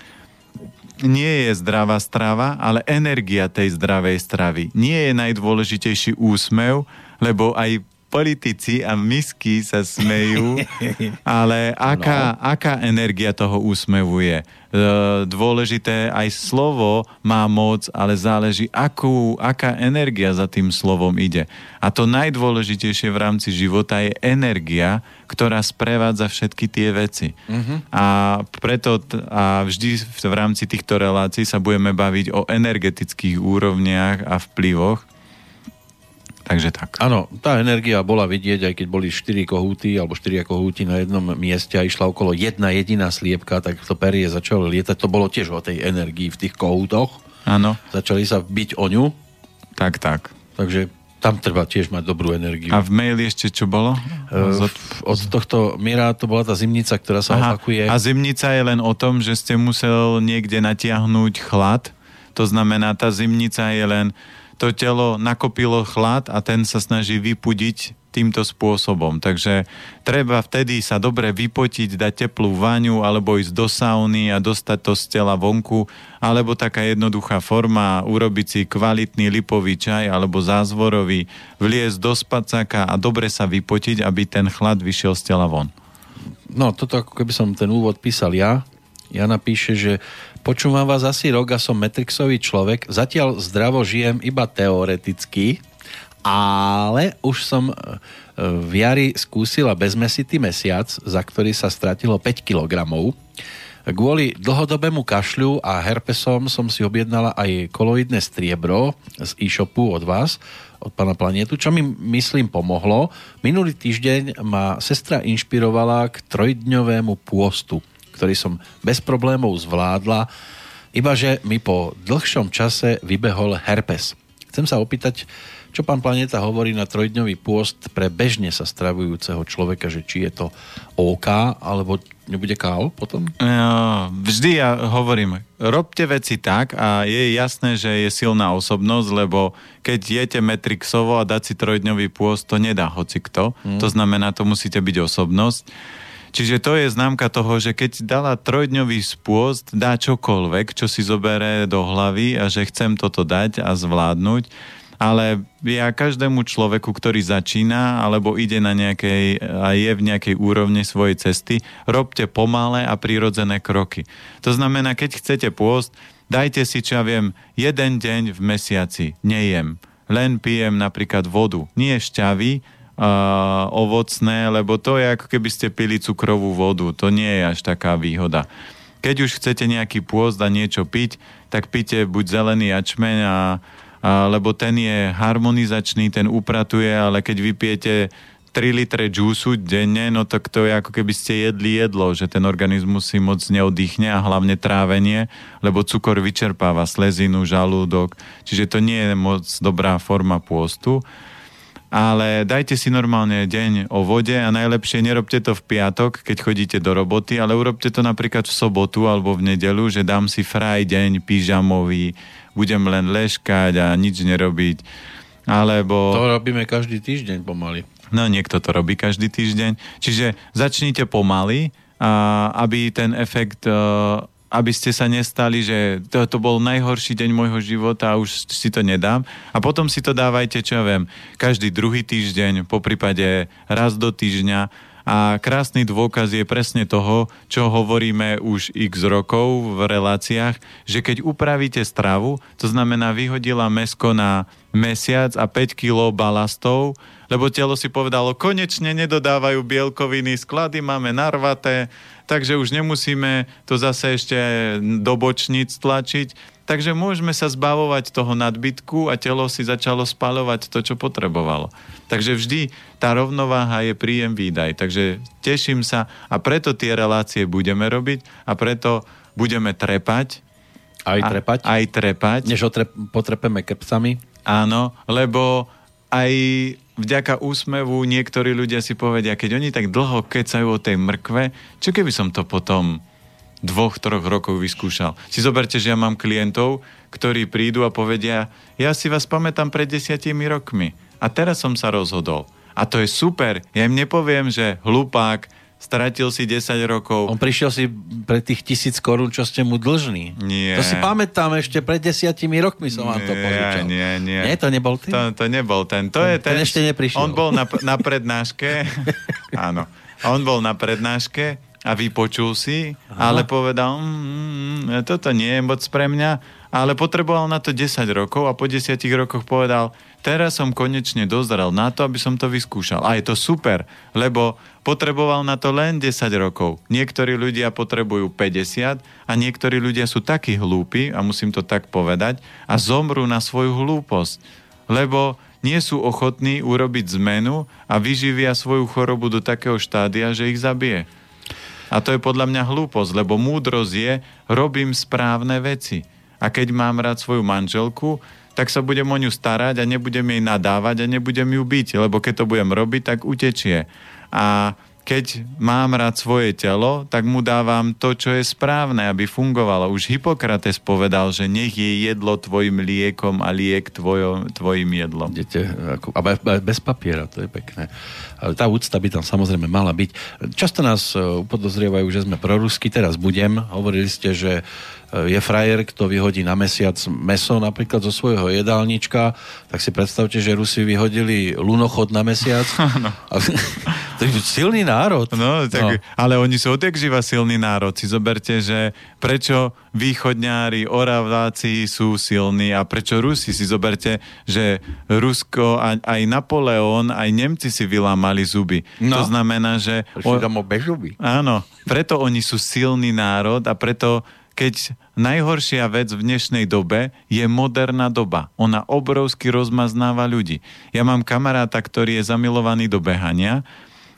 nie je zdravá strava, ale energia tej zdravej stravy. Nie je najdôležitejší úsmev, lebo aj politici a misky sa smejú, ale aká, no. aká energia toho úsmevu je? E, dôležité, aj slovo má moc, ale záleží, akú, aká energia za tým slovom ide. A to najdôležitejšie v rámci života je energia, ktorá sprevádza všetky tie veci. Uh-huh. A preto a vždy v rámci týchto relácií sa budeme baviť o energetických úrovniach a vplyvoch, Takže tak. Áno, tá energia bola vidieť, aj keď boli 4 kohúty alebo 4 kohúty na jednom mieste a išla okolo jedna jediná sliepka, tak to perie začalo lietať. To bolo tiež o tej energii v tých kohútoch. Áno. Začali sa byť o ňu. Tak, tak. Takže tam treba tiež mať dobrú energiu. A v maili ešte čo bolo? Uh, od tohto miera to bola tá zimnica, ktorá sa Aha, opakuje. A zimnica je len o tom, že ste musel niekde natiahnuť chlad. To znamená, tá zimnica je len to telo nakopilo chlad a ten sa snaží vypudiť týmto spôsobom. Takže treba vtedy sa dobre vypotiť, dať teplú vaňu alebo ísť do sauny a dostať to z tela vonku, alebo taká jednoduchá forma, urobiť si kvalitný lipový čaj alebo zázvorový, vliesť do spacaka a dobre sa vypotiť, aby ten chlad vyšiel z tela von. No, toto ako keby som ten úvod písal ja. Ja napíše, že Počúvam vás asi rok a som Matrixový človek. Zatiaľ zdravo žijem iba teoreticky, ale už som e, v jari skúsila bezmesitý mesiac, za ktorý sa stratilo 5 kg. Kvôli dlhodobému kašľu a herpesom som si objednala aj koloidné striebro z e-shopu od vás, od pána Planetu, čo mi myslím pomohlo. Minulý týždeň ma sestra inšpirovala k trojdňovému pôstu ktorý som bez problémov zvládla, ibaže mi po dlhšom čase vybehol herpes. Chcem sa opýtať, čo pán Planeta hovorí na trojdňový pôst pre bežne sa stravujúceho človeka, že či je to OK, alebo nebude kál potom? Ja, vždy ja hovorím, robte veci tak a je jasné, že je silná osobnosť, lebo keď jete Metrixovo a dať si trojdňový pôst, to nedá hoci kto. Hmm. To znamená, to musíte byť osobnosť. Čiže to je známka toho, že keď dala trojdňový spôst, dá čokoľvek, čo si zobere do hlavy a že chcem toto dať a zvládnuť. ale ja každému človeku, ktorý začína alebo ide na nejakej a je v nejakej úrovni svojej cesty, robte pomalé a prirodzené kroky. To znamená, keď chcete pôst, dajte si, čo ja viem, jeden deň v mesiaci nejem. Len pijem napríklad vodu. Nie šťavy, uh, ovocné, lebo to je ako keby ste pili cukrovú vodu. To nie je až taká výhoda. Keď už chcete nejaký pôst a niečo piť, tak pite buď zelený jačmeň a, a lebo ten je harmonizačný, ten upratuje, ale keď vypijete 3 litre džúsu denne, no tak to je ako keby ste jedli jedlo, že ten organizmus si moc neoddychne a hlavne trávenie, lebo cukor vyčerpáva slezinu, žalúdok, čiže to nie je moc dobrá forma pôstu ale dajte si normálne deň o vode a najlepšie nerobte to v piatok, keď chodíte do roboty, ale urobte to napríklad v sobotu alebo v nedelu, že dám si fraj deň pyžamový, budem len leškať a nič nerobiť. Alebo... To robíme každý týždeň pomaly. No, niekto to robí každý týždeň. Čiže začnite pomaly, a aby ten efekt uh, aby ste sa nestali, že to, to bol najhorší deň môjho života a už si to nedám. A potom si to dávajte, čo ja viem, každý druhý týždeň, po prípade raz do týždňa. A krásny dôkaz je presne toho, čo hovoríme už x rokov v reláciách, že keď upravíte stravu, to znamená vyhodila mesko na mesiac a 5 kg balastov, lebo telo si povedalo, konečne nedodávajú bielkoviny, sklady máme narvaté, takže už nemusíme to zase ešte do bočníc tlačiť. Takže môžeme sa zbavovať toho nadbytku a telo si začalo spalovať to, čo potrebovalo. Takže vždy tá rovnováha je príjem výdaj. Takže teším sa a preto tie relácie budeme robiť a preto budeme trepať. Aj trepať? A, aj trepať. Než otrep, potrepeme krpcami? Áno, lebo aj vďaka úsmevu niektorí ľudia si povedia, keď oni tak dlho kecajú o tej mrkve, čo keby som to potom dvoch, troch rokov vyskúšal. Si zoberte, že ja mám klientov, ktorí prídu a povedia, ja si vás pamätám pred desiatimi rokmi a teraz som sa rozhodol. A to je super. Ja im nepoviem, že hlupák, stratil si 10 rokov. On prišiel si pre tých tisíc korún, čo ste mu dlžní. Nie. To si pamätám, ešte pred desiatimi rokmi som vám to požičal. Nie, nie. Nie, to nebol ten? To, to nebol ten. To ten, je ten, ten ešte neprišiel. On bol na, na prednáške. Áno. On bol na prednáške a vypočul si, Aha. ale povedal, mm, mm, mm, toto nie je moc pre mňa, ale potreboval na to 10 rokov a po 10 rokoch povedal, teraz som konečne dozrel na to, aby som to vyskúšal. A je to super, lebo potreboval na to len 10 rokov. Niektorí ľudia potrebujú 50 a niektorí ľudia sú takí hlúpi, a musím to tak povedať, a zomrú na svoju hlúposť. Lebo nie sú ochotní urobiť zmenu a vyživia svoju chorobu do takého štádia, že ich zabije. A to je podľa mňa hlúposť, lebo múdrosť je, robím správne veci. A keď mám rád svoju manželku, tak sa budem o ňu starať a nebudem jej nadávať a nebudem ju byť, lebo keď to budem robiť, tak utečie. A keď mám rád svoje telo, tak mu dávam to, čo je správne, aby fungovalo. Už Hippokrates povedal, že nech je jedlo tvojim liekom a liek tvojo, tvojim jedlom. Idete, ako, a bez papiera, to je pekné. Ale tá úcta by tam samozrejme mala byť. Často nás e, upodozrievajú, že sme prorusky, teraz budem. Hovorili ste, že je frajer, kto vyhodí na mesiac meso napríklad zo svojho jedálnička, tak si predstavte, že Rusi vyhodili lunochod na mesiac. No. to je silný národ. No, tak, no. Ale oni sú odjak živa silný národ. Si zoberte, že prečo východňári, oraváci sú silní a prečo Rusi. Si zoberte, že Rusko, aj Napoleon, aj Nemci si vylámali zuby. No. To znamená, že... O... bežuby. Áno, preto oni sú silný národ a preto keď najhoršia vec v dnešnej dobe je moderná doba. Ona obrovsky rozmaznáva ľudí. Ja mám kamaráta, ktorý je zamilovaný do behania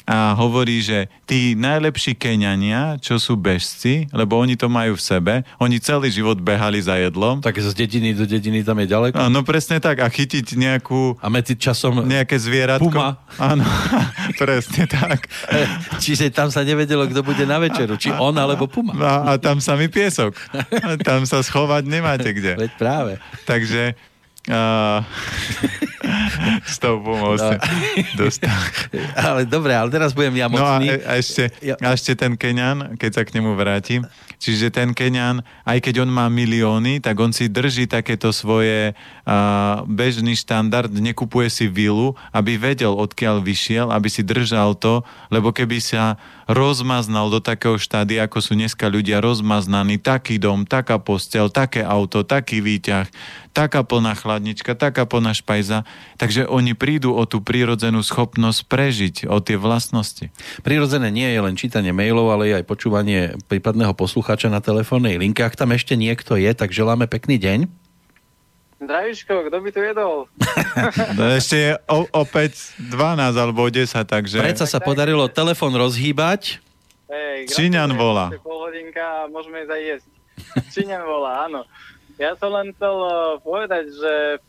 a hovorí, že tí najlepší Keňania, čo sú bežci, lebo oni to majú v sebe, oni celý život behali za jedlom. Tak z dediny do dediny tam je ďaleko? No presne tak. A chytiť nejakú... A medzi časom... Nejaké zvieratko. Puma. Áno, presne tak. Čiže tam sa nevedelo, kto bude na večeru. Či on, alebo Puma. A, a tam samý piesok. Tam sa schovať nemáte kde. Veď práve. Takže... Uh, S tou pomôcť. No. ale dobre, ale teraz budem ja mocný. No a, a, ešte, a ešte ten Keňan, keď sa k nemu vrátim. Čiže ten Keňan, aj keď on má milióny, tak on si drží takéto svoje uh, bežný štandard, nekupuje si vilu, aby vedel, odkiaľ vyšiel, aby si držal to, lebo keby sa rozmaznal do takého štády, ako sú dneska ľudia rozmaznaní, taký dom, taká postel, také auto, taký výťah, taká plná chladnička, taká plná špajza. Takže oni prídu o tú prírodzenú schopnosť prežiť, o tie vlastnosti. Prírodzené nie je len čítanie mailov, ale aj počúvanie prípadného poslucháča na telefónnej linke. Ak tam ešte niekto je, tak želáme pekný deň. Zdravíško, kto by tu jedol? no ešte je o, opäť 12 alebo 10, takže... Predsa sa podarilo telefon rozhýbať. Hej, Číňan volá. Pol hodinka a môžeme ísť aj jesť. Číňan volá, áno. Ja som len chcel uh, povedať, že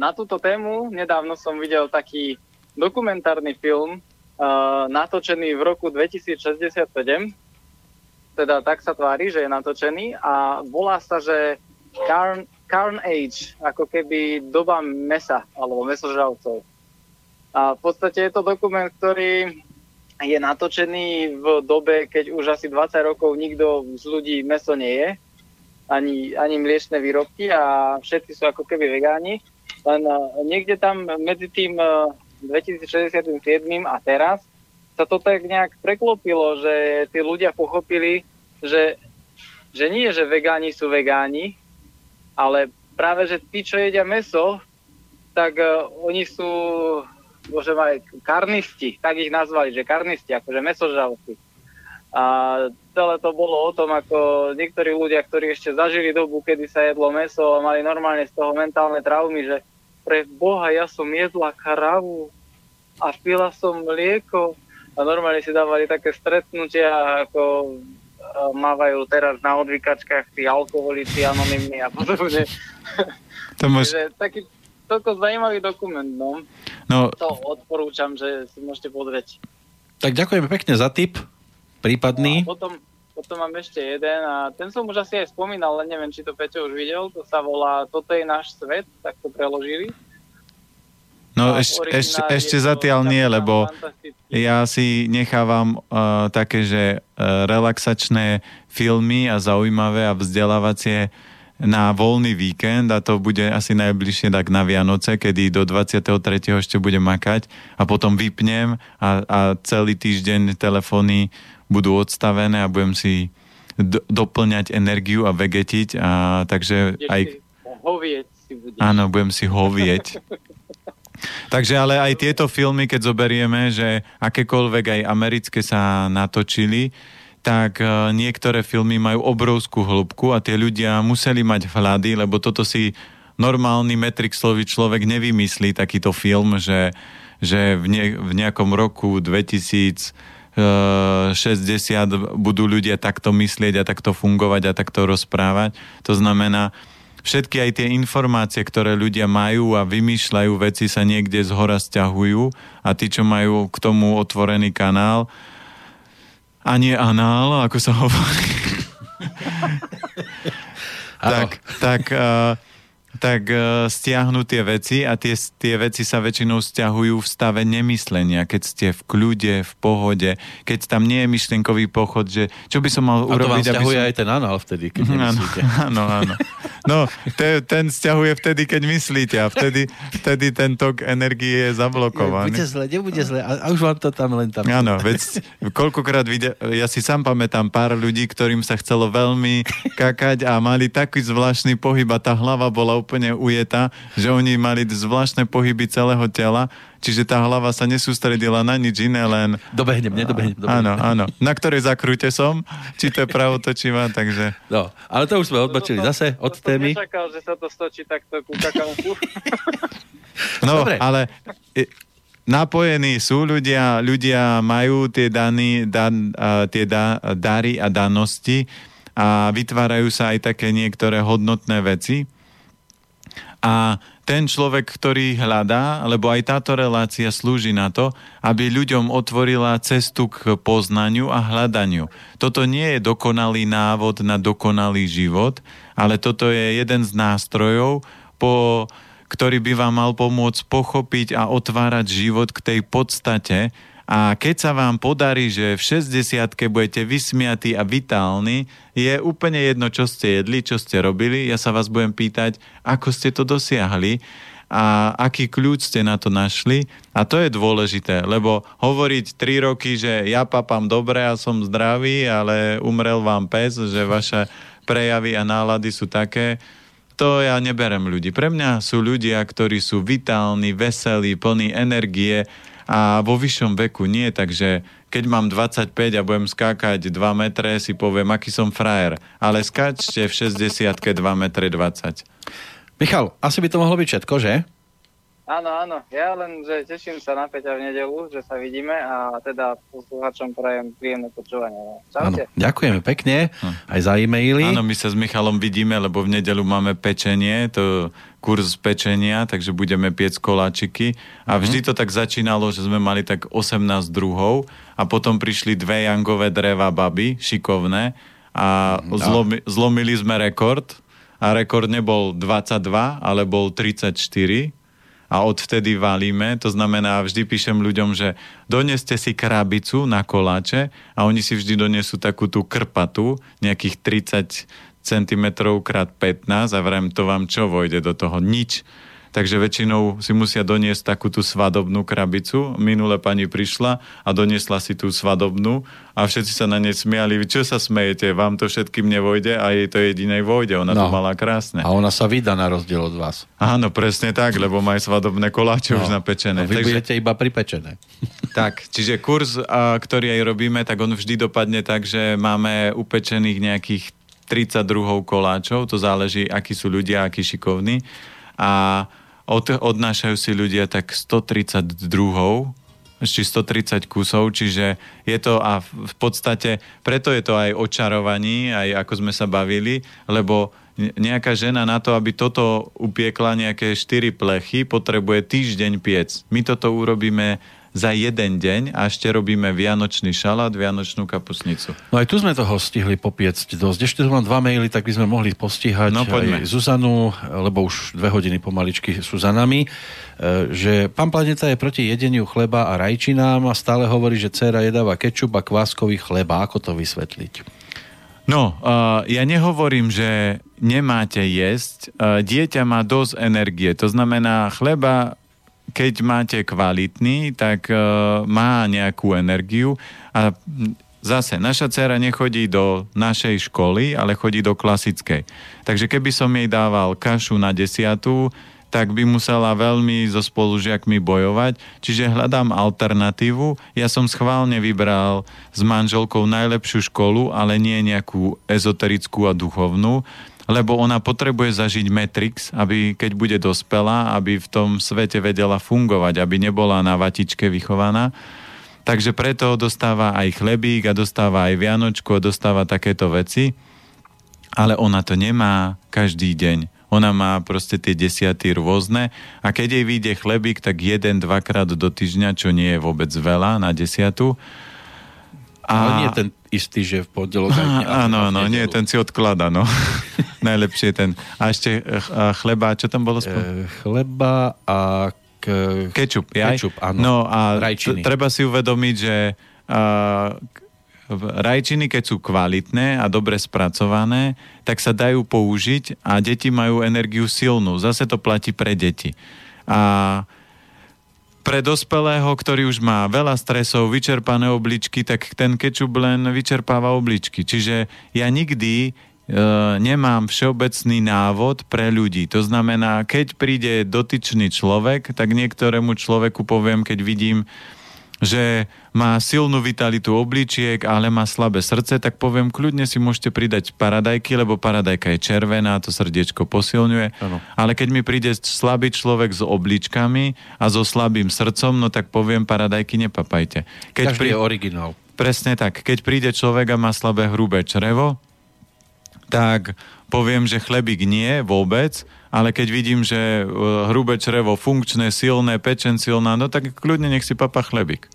na túto tému nedávno som videl taký dokumentárny film uh, natočený v roku 2067. Teda tak sa tvári, že je natočený a volá sa, že Carn, Carn Age, ako keby doba mesa alebo mesožravcov. A v podstate je to dokument, ktorý je natočený v dobe, keď už asi 20 rokov nikto z ľudí meso nie je, ani, ani mliečne výrobky a všetci sú ako keby vegáni. Len niekde tam medzi tým 2067 a teraz sa to tak nejak preklopilo, že tí ľudia pochopili, že, že nie, že vegáni sú vegáni, ale práve, že tí, čo jedia meso, tak uh, oni sú, môžem aj karnisti, tak ich nazvali, že karnisti, akože mesožravci. A celé to bolo o tom, ako niektorí ľudia, ktorí ešte zažili dobu, kedy sa jedlo meso a mali normálne z toho mentálne traumy, že pre Boha ja som jedla karavu a pila som mlieko a normálne si dávali také stretnutia ako mávajú teraz na odvykačkách tí alkoholici anonimní a podobne. To máš... taký toľko zaujímavý dokument, no. no. To odporúčam, že si môžete pozrieť. Tak ďakujeme pekne za tip, prípadný. No, potom, potom mám ešte jeden a ten som už asi aj spomínal, ale neviem, či to Peťo už videl. To sa volá Toto je náš svet, tak to preložili. No eš, eš, ešte zatiaľ nie, lebo ja si nechávam uh, také, že uh, relaxačné filmy a zaujímavé a vzdelávacie na voľný víkend a to bude asi najbližšie tak na Vianoce, kedy do 23. ešte budem makať a potom vypnem a, a celý týždeň telefóny budú odstavené a budem si do, doplňať energiu a vegetiť a takže aj... Hovieť si budeš. Áno, budem si hovieť. Takže ale aj tieto filmy, keď zoberieme, že akékoľvek aj americké sa natočili, tak e, niektoré filmy majú obrovskú hĺbku a tie ľudia museli mať vhľady, lebo toto si normálny metrixlový človek nevymyslí takýto film, že, že v, ne, v nejakom roku 2060 budú ľudia takto myslieť a takto fungovať a takto rozprávať. To znamená, všetky aj tie informácie, ktoré ľudia majú a vymýšľajú veci sa niekde z hora stiahujú a tí, čo majú k tomu otvorený kanál a nie anál, ako sa hovorí, tak, tak uh, tak uh, stiahnu tie veci a tie, tie veci sa väčšinou stiahujú v stave nemyslenia, keď ste v kľude, v pohode, keď tam nie je myšlienkový pochod, že čo by som mal a urobiť, to vám stiahuje som... aj ten anál vtedy, keď nemyslíte. Áno, áno. No, te, ten stiahuje vtedy, keď myslíte a vtedy, vtedy ten tok energie je zablokovaný. Bude zle, nebude zle a, a už vám to tam len tam... Áno, veď koľkokrát vidia, ja si sám pamätám pár ľudí, ktorým sa chcelo veľmi kakať a mali taký zvláštny pohyb a tá hlava bola úplne ujeta, že oni mali zvláštne pohyby celého tela, čiže tá hlava sa nesústredila na nič iné, len... Dobehnem, nedobehnem. Dobehnem. Áno, áno. Na ktorej zakrúte som, či to je pravotočivá, takže... No, ale to už sme odbočili zase od to témy. nečakal, že sa to stočí takto ku no, Dobre. ale napojení sú ľudia, ľudia majú tie, dany, dan, tie da, dary a danosti a vytvárajú sa aj také niektoré hodnotné veci a ten človek, ktorý hľadá, lebo aj táto relácia slúži na to, aby ľuďom otvorila cestu k poznaniu a hľadaniu. Toto nie je dokonalý návod na dokonalý život, ale toto je jeden z nástrojov, po ktorý by vám mal pomôcť pochopiť a otvárať život k tej podstate. A keď sa vám podarí, že v 60 budete vysmiatí a vitálni, je úplne jedno, čo ste jedli, čo ste robili. Ja sa vás budem pýtať, ako ste to dosiahli a aký kľúč ste na to našli. A to je dôležité, lebo hovoriť 3 roky, že ja papám dobre a som zdravý, ale umrel vám pes, že vaše prejavy a nálady sú také, to ja neberem ľudí. Pre mňa sú ľudia, ktorí sú vitálni, veselí, plní energie a vo vyššom veku nie, takže keď mám 25 a budem skákať 2 metre, si poviem, aký som frajer. Ale skáčte v 60 2 metre 20. Michal, asi by to mohlo byť všetko, že? Áno, áno. Ja len, že teším sa na Peťa v nedelu, že sa vidíme a teda poslucháčom prajem príjemné počúvanie. Čaute. Áno, ďakujeme pekne hm. aj za e-maily. Áno, my sa s Michalom vidíme, lebo v nedelu máme pečenie, to kurz pečenia, takže budeme piec koláčiky. A mhm. vždy to tak začínalo, že sme mali tak 18 druhov a potom prišli dve jangové dreva baby, šikovné a no. zlomi, zlomili sme rekord a rekord nebol 22, ale bol 34 a odvtedy valíme. To znamená, vždy píšem ľuďom, že doneste si krabicu na koláče a oni si vždy donesú takú tú krpatu, nejakých 30 cm krát 15 a vrem, to vám čo vojde do toho? Nič takže väčšinou si musia doniesť takú tú svadobnú krabicu. Minule pani prišla a doniesla si tú svadobnú a všetci sa na nej smiali. Vy čo sa smejete? Vám to všetkým nevojde a jej to jedinej vojde. Ona no. to mala krásne. A ona sa vydá na rozdiel od vás. Áno, presne tak, lebo má svadobné koláče no. už napečené. No, vy takže... budete iba pripečené. Tak, čiže kurz, a, ktorý aj robíme, tak on vždy dopadne tak, že máme upečených nejakých 32 koláčov, to záleží, akí sú ľudia, akí šikovní. A od, odnášajú si ľudia tak 130 druhov, či 130 kusov, čiže je to a v podstate, preto je to aj očarovaní, aj ako sme sa bavili, lebo nejaká žena na to, aby toto upiekla nejaké 4 plechy, potrebuje týždeň piec. My toto urobíme za jeden deň a ešte robíme vianočný šalát, vianočnú kapusnicu. No aj tu sme toho stihli popiecť dosť. Ešte tu mám dva maily, tak by sme mohli postihať no, aj Zuzanu, lebo už dve hodiny pomaličky sú za nami, e, že pán Planeta je proti jedeniu chleba a rajčinám a stále hovorí, že dcera jedáva kečup a kváskový chleba. Ako to vysvetliť? No, uh, ja nehovorím, že nemáte jesť. Uh, dieťa má dosť energie. To znamená, chleba keď máte kvalitný, tak uh, má nejakú energiu a Zase, naša dcera nechodí do našej školy, ale chodí do klasickej. Takže keby som jej dával kašu na desiatu, tak by musela veľmi so spolužiakmi bojovať. Čiže hľadám alternatívu. Ja som schválne vybral s manželkou najlepšiu školu, ale nie nejakú ezoterickú a duchovnú lebo ona potrebuje zažiť Matrix, aby keď bude dospelá, aby v tom svete vedela fungovať, aby nebola na vatičke vychovaná. Takže preto dostáva aj chlebík a dostáva aj vianočku a dostáva takéto veci. Ale ona to nemá každý deň. Ona má proste tie desiaty rôzne a keď jej vyjde chlebík, tak jeden, dvakrát do týždňa, čo nie je vôbec veľa na desiatu. A... Ale nie ten istý, že v pondelok Áno, áno, nie, ten si odklada, no. Najlepšie ten. A ešte eh, chleba, čo tam bolo? E, chleba a k... kečup, jaj? Kečup, áno. No a t- treba si uvedomiť, že uh, rajčiny, keď sú kvalitné a dobre spracované, tak sa dajú použiť a deti majú energiu silnú. Zase to platí pre deti. A pre dospelého, ktorý už má veľa stresov, vyčerpané obličky, tak ten kečup len vyčerpáva obličky. Čiže ja nikdy e, nemám všeobecný návod pre ľudí. To znamená, keď príde dotyčný človek, tak niektorému človeku poviem, keď vidím, že má silnú vitalitu obličiek, ale má slabé srdce, tak poviem, kľudne si môžete pridať paradajky, lebo paradajka je červená, to srdiečko posilňuje. Ano. Ale keď mi príde slabý človek s obličkami a so slabým srdcom, no tak poviem, paradajky nepapajte. Keď Každý prí... je originál. Presne tak. Keď príde človek a má slabé hrubé črevo, tak poviem, že chlebík nie vôbec, ale keď vidím, že e, hrubé črevo funkčné, silné, pečen silná, no tak kľudne nech si papa chlebík.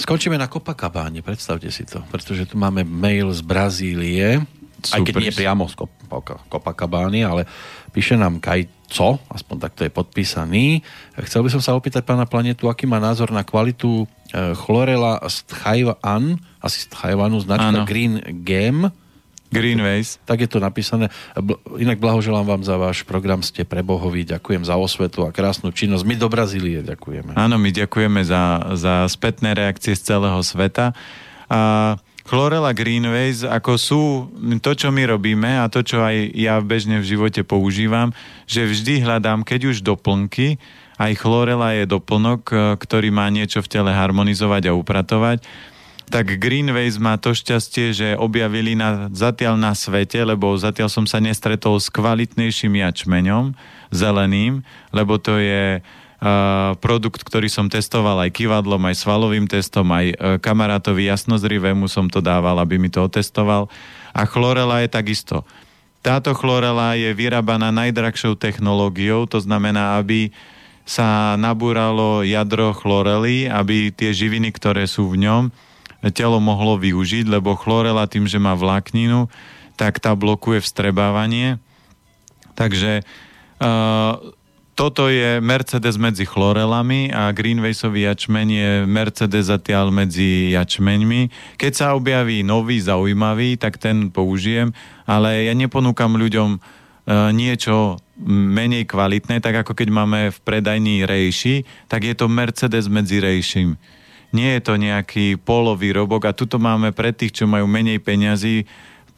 Skončíme na Copacabáne, predstavte si to, pretože tu máme mail z Brazílie, Super. aj keď nie priamo z Copacabány, ale píše nám Kajco, aspoň takto je podpísaný. Chcel by som sa opýtať pána Planetu, aký má názor na kvalitu e, chlorela z Tchajvan, asi z Tchajvanu, značka ano. Green Game, Greenways. Tak je to napísané. Inak blahoželám vám za váš program, ste prebohoví, ďakujem za osvetu a krásnu činnosť. My do Brazílie ďakujeme. Áno, my ďakujeme za, za spätné reakcie z celého sveta. A Chlorella Greenways, ako sú to, čo my robíme a to, čo aj ja bežne v živote používam, že vždy hľadám, keď už doplnky, aj chlorela je doplnok, ktorý má niečo v tele harmonizovať a upratovať, tak Greenways má to šťastie, že objavili na, zatiaľ na svete, lebo zatiaľ som sa nestretol s kvalitnejším jačmeňom, zeleným, lebo to je produkt, ktorý som testoval aj kývadlom, aj svalovým testom, aj uh, kamarátovi jasnozrivému som to dával, aby mi to otestoval. A chlorela je takisto. Táto chlorela je vyrábaná najdrahšou technológiou, to znamená, aby sa nabúralo jadro chlorely, aby tie živiny, ktoré sú v ňom, telo mohlo využiť, lebo chlorela tým, že má vlákninu, tak tá blokuje vstrebávanie. Takže uh, toto je Mercedes medzi chlorelami a Greenwaysový jačmeň je Mercedes zatiaľ medzi jačmeňmi. Keď sa objaví nový, zaujímavý, tak ten použijem, ale ja neponúkam ľuďom e, niečo menej kvalitné, tak ako keď máme v predajní rejši, tak je to Mercedes medzi rejším. Nie je to nejaký polovýrobok a tuto máme pre tých, čo majú menej peňazí,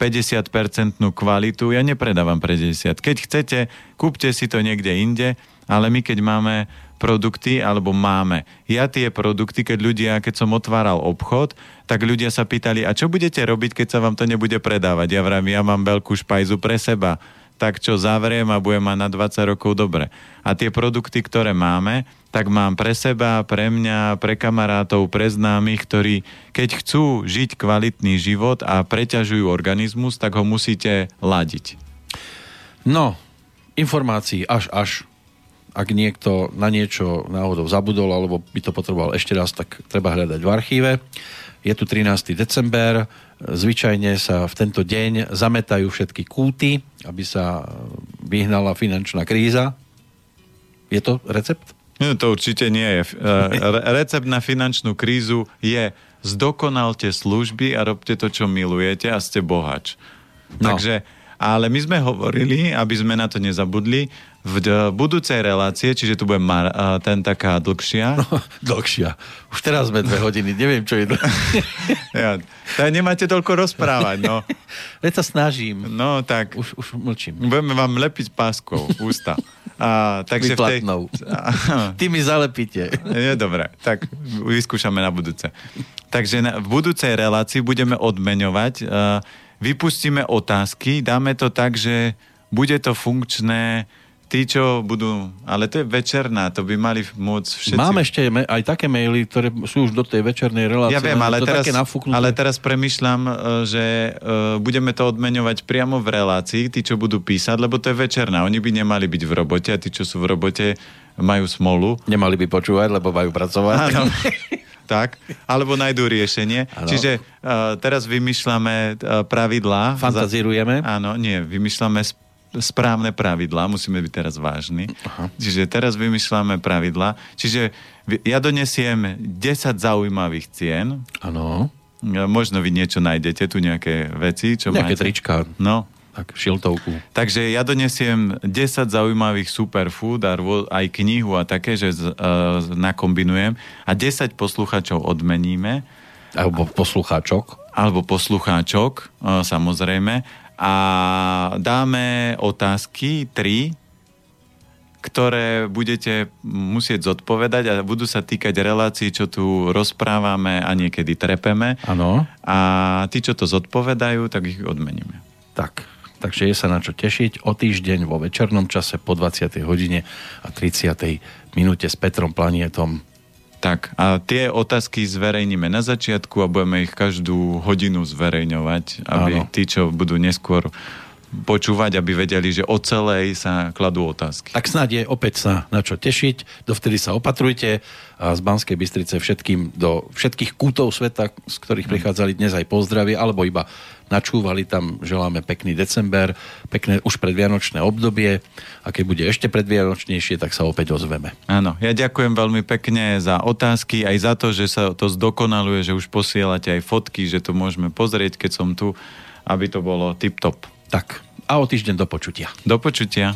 50-percentnú kvalitu. Ja nepredávam pre 10. Keď chcete, kúpte si to niekde inde ale my keď máme produkty, alebo máme. Ja tie produkty, keď ľudia, keď som otváral obchod, tak ľudia sa pýtali, a čo budete robiť, keď sa vám to nebude predávať? Ja vravím, ja mám veľkú špajzu pre seba, tak čo zavriem a budem mať na 20 rokov dobre. A tie produkty, ktoré máme, tak mám pre seba, pre mňa, pre kamarátov, pre známych, ktorí keď chcú žiť kvalitný život a preťažujú organizmus, tak ho musíte ladiť. No, informácií až až ak niekto na niečo náhodou zabudol alebo by to potreboval ešte raz, tak treba hľadať v archíve. Je tu 13. december, zvyčajne sa v tento deň zametajú všetky kúty, aby sa vyhnala finančná kríza. Je to recept? Nie, to určite nie je. Recept na finančnú krízu je zdokonalte služby a robte to, čo milujete a ste bohač. No. Takže, ale my sme hovorili, aby sme na to nezabudli, v budúcej relácie, čiže tu bude mar, ten taká dlhšia. No, dlhšia. Už teraz sme dve hodiny, neviem, čo je ja, tak nemáte toľko rozprávať, no. Veď sa snažím. No, tak. Už, už mlčím. Budeme vám lepiť páskou ústa. A, takže v tej... Ty mi zalepíte. Je dobre, tak vyskúšame na budúce. Takže na, v budúcej relácii budeme odmeňovať. Uh, vypustíme otázky, dáme to tak, že bude to funkčné tí, čo budú... Ale to je večerná, to by mali môcť všetci... Mám ešte aj také maily, ktoré sú už do tej večernej relácie. Ja viem, ale teraz, ale teraz premyšľam, e, že uh, budeme to odmeňovať priamo v relácii, tí, čo budú písať, lebo to je večerná. Oni by nemali byť v robote a tí, čo sú v robote, majú smolu. Nemali by počúvať, lebo majú pracovať. Áno. tak, alebo nájdú riešenie. Ano. Čiže uh, teraz vymýšľame uh, pravidlá. Fantazírujeme. Za, áno, nie, vymýšľame správne pravidlá, musíme byť teraz vážni. Aha. Čiže teraz vymýšľame pravidlá. Čiže ja donesiem 10 zaujímavých cien. Áno. Možno vy niečo nájdete, tu nejaké veci, čo Nejaké máte. trička. No. Tak, šiltovku. Takže ja donesiem 10 zaujímavých superfood a aj knihu a také, že uh, nakombinujem a 10 posluchačov odmeníme. Alebo poslucháčok. Alebo poslucháčok, uh, samozrejme a dáme otázky, tri, ktoré budete musieť zodpovedať a budú sa týkať relácií, čo tu rozprávame a niekedy trepeme. Áno. A tí, čo to zodpovedajú, tak ich odmeníme. Tak, takže je sa na čo tešiť. O týždeň vo večernom čase po 20. hodine a 30. minúte s Petrom Planietom tak, a tie otázky zverejníme na začiatku a budeme ich každú hodinu zverejňovať, aby Áno. tí, čo budú neskôr počúvať, aby vedeli, že o celej sa kladú otázky. Tak snad je opäť sa na čo tešiť, dovtedy sa opatrujte a z Banskej Bystrice všetkým do všetkých kútov sveta, z ktorých prichádzali dnes aj pozdravie, alebo iba načúvali. Tam želáme pekný december, pekné už predvianočné obdobie a keď bude ešte predvianočnejšie, tak sa opäť ozveme. Áno, ja ďakujem veľmi pekne za otázky, aj za to, že sa to zdokonaluje, že už posielate aj fotky, že to môžeme pozrieť, keď som tu, aby to bolo tip-top. Tak, a o týždeň do počutia. Do počutia.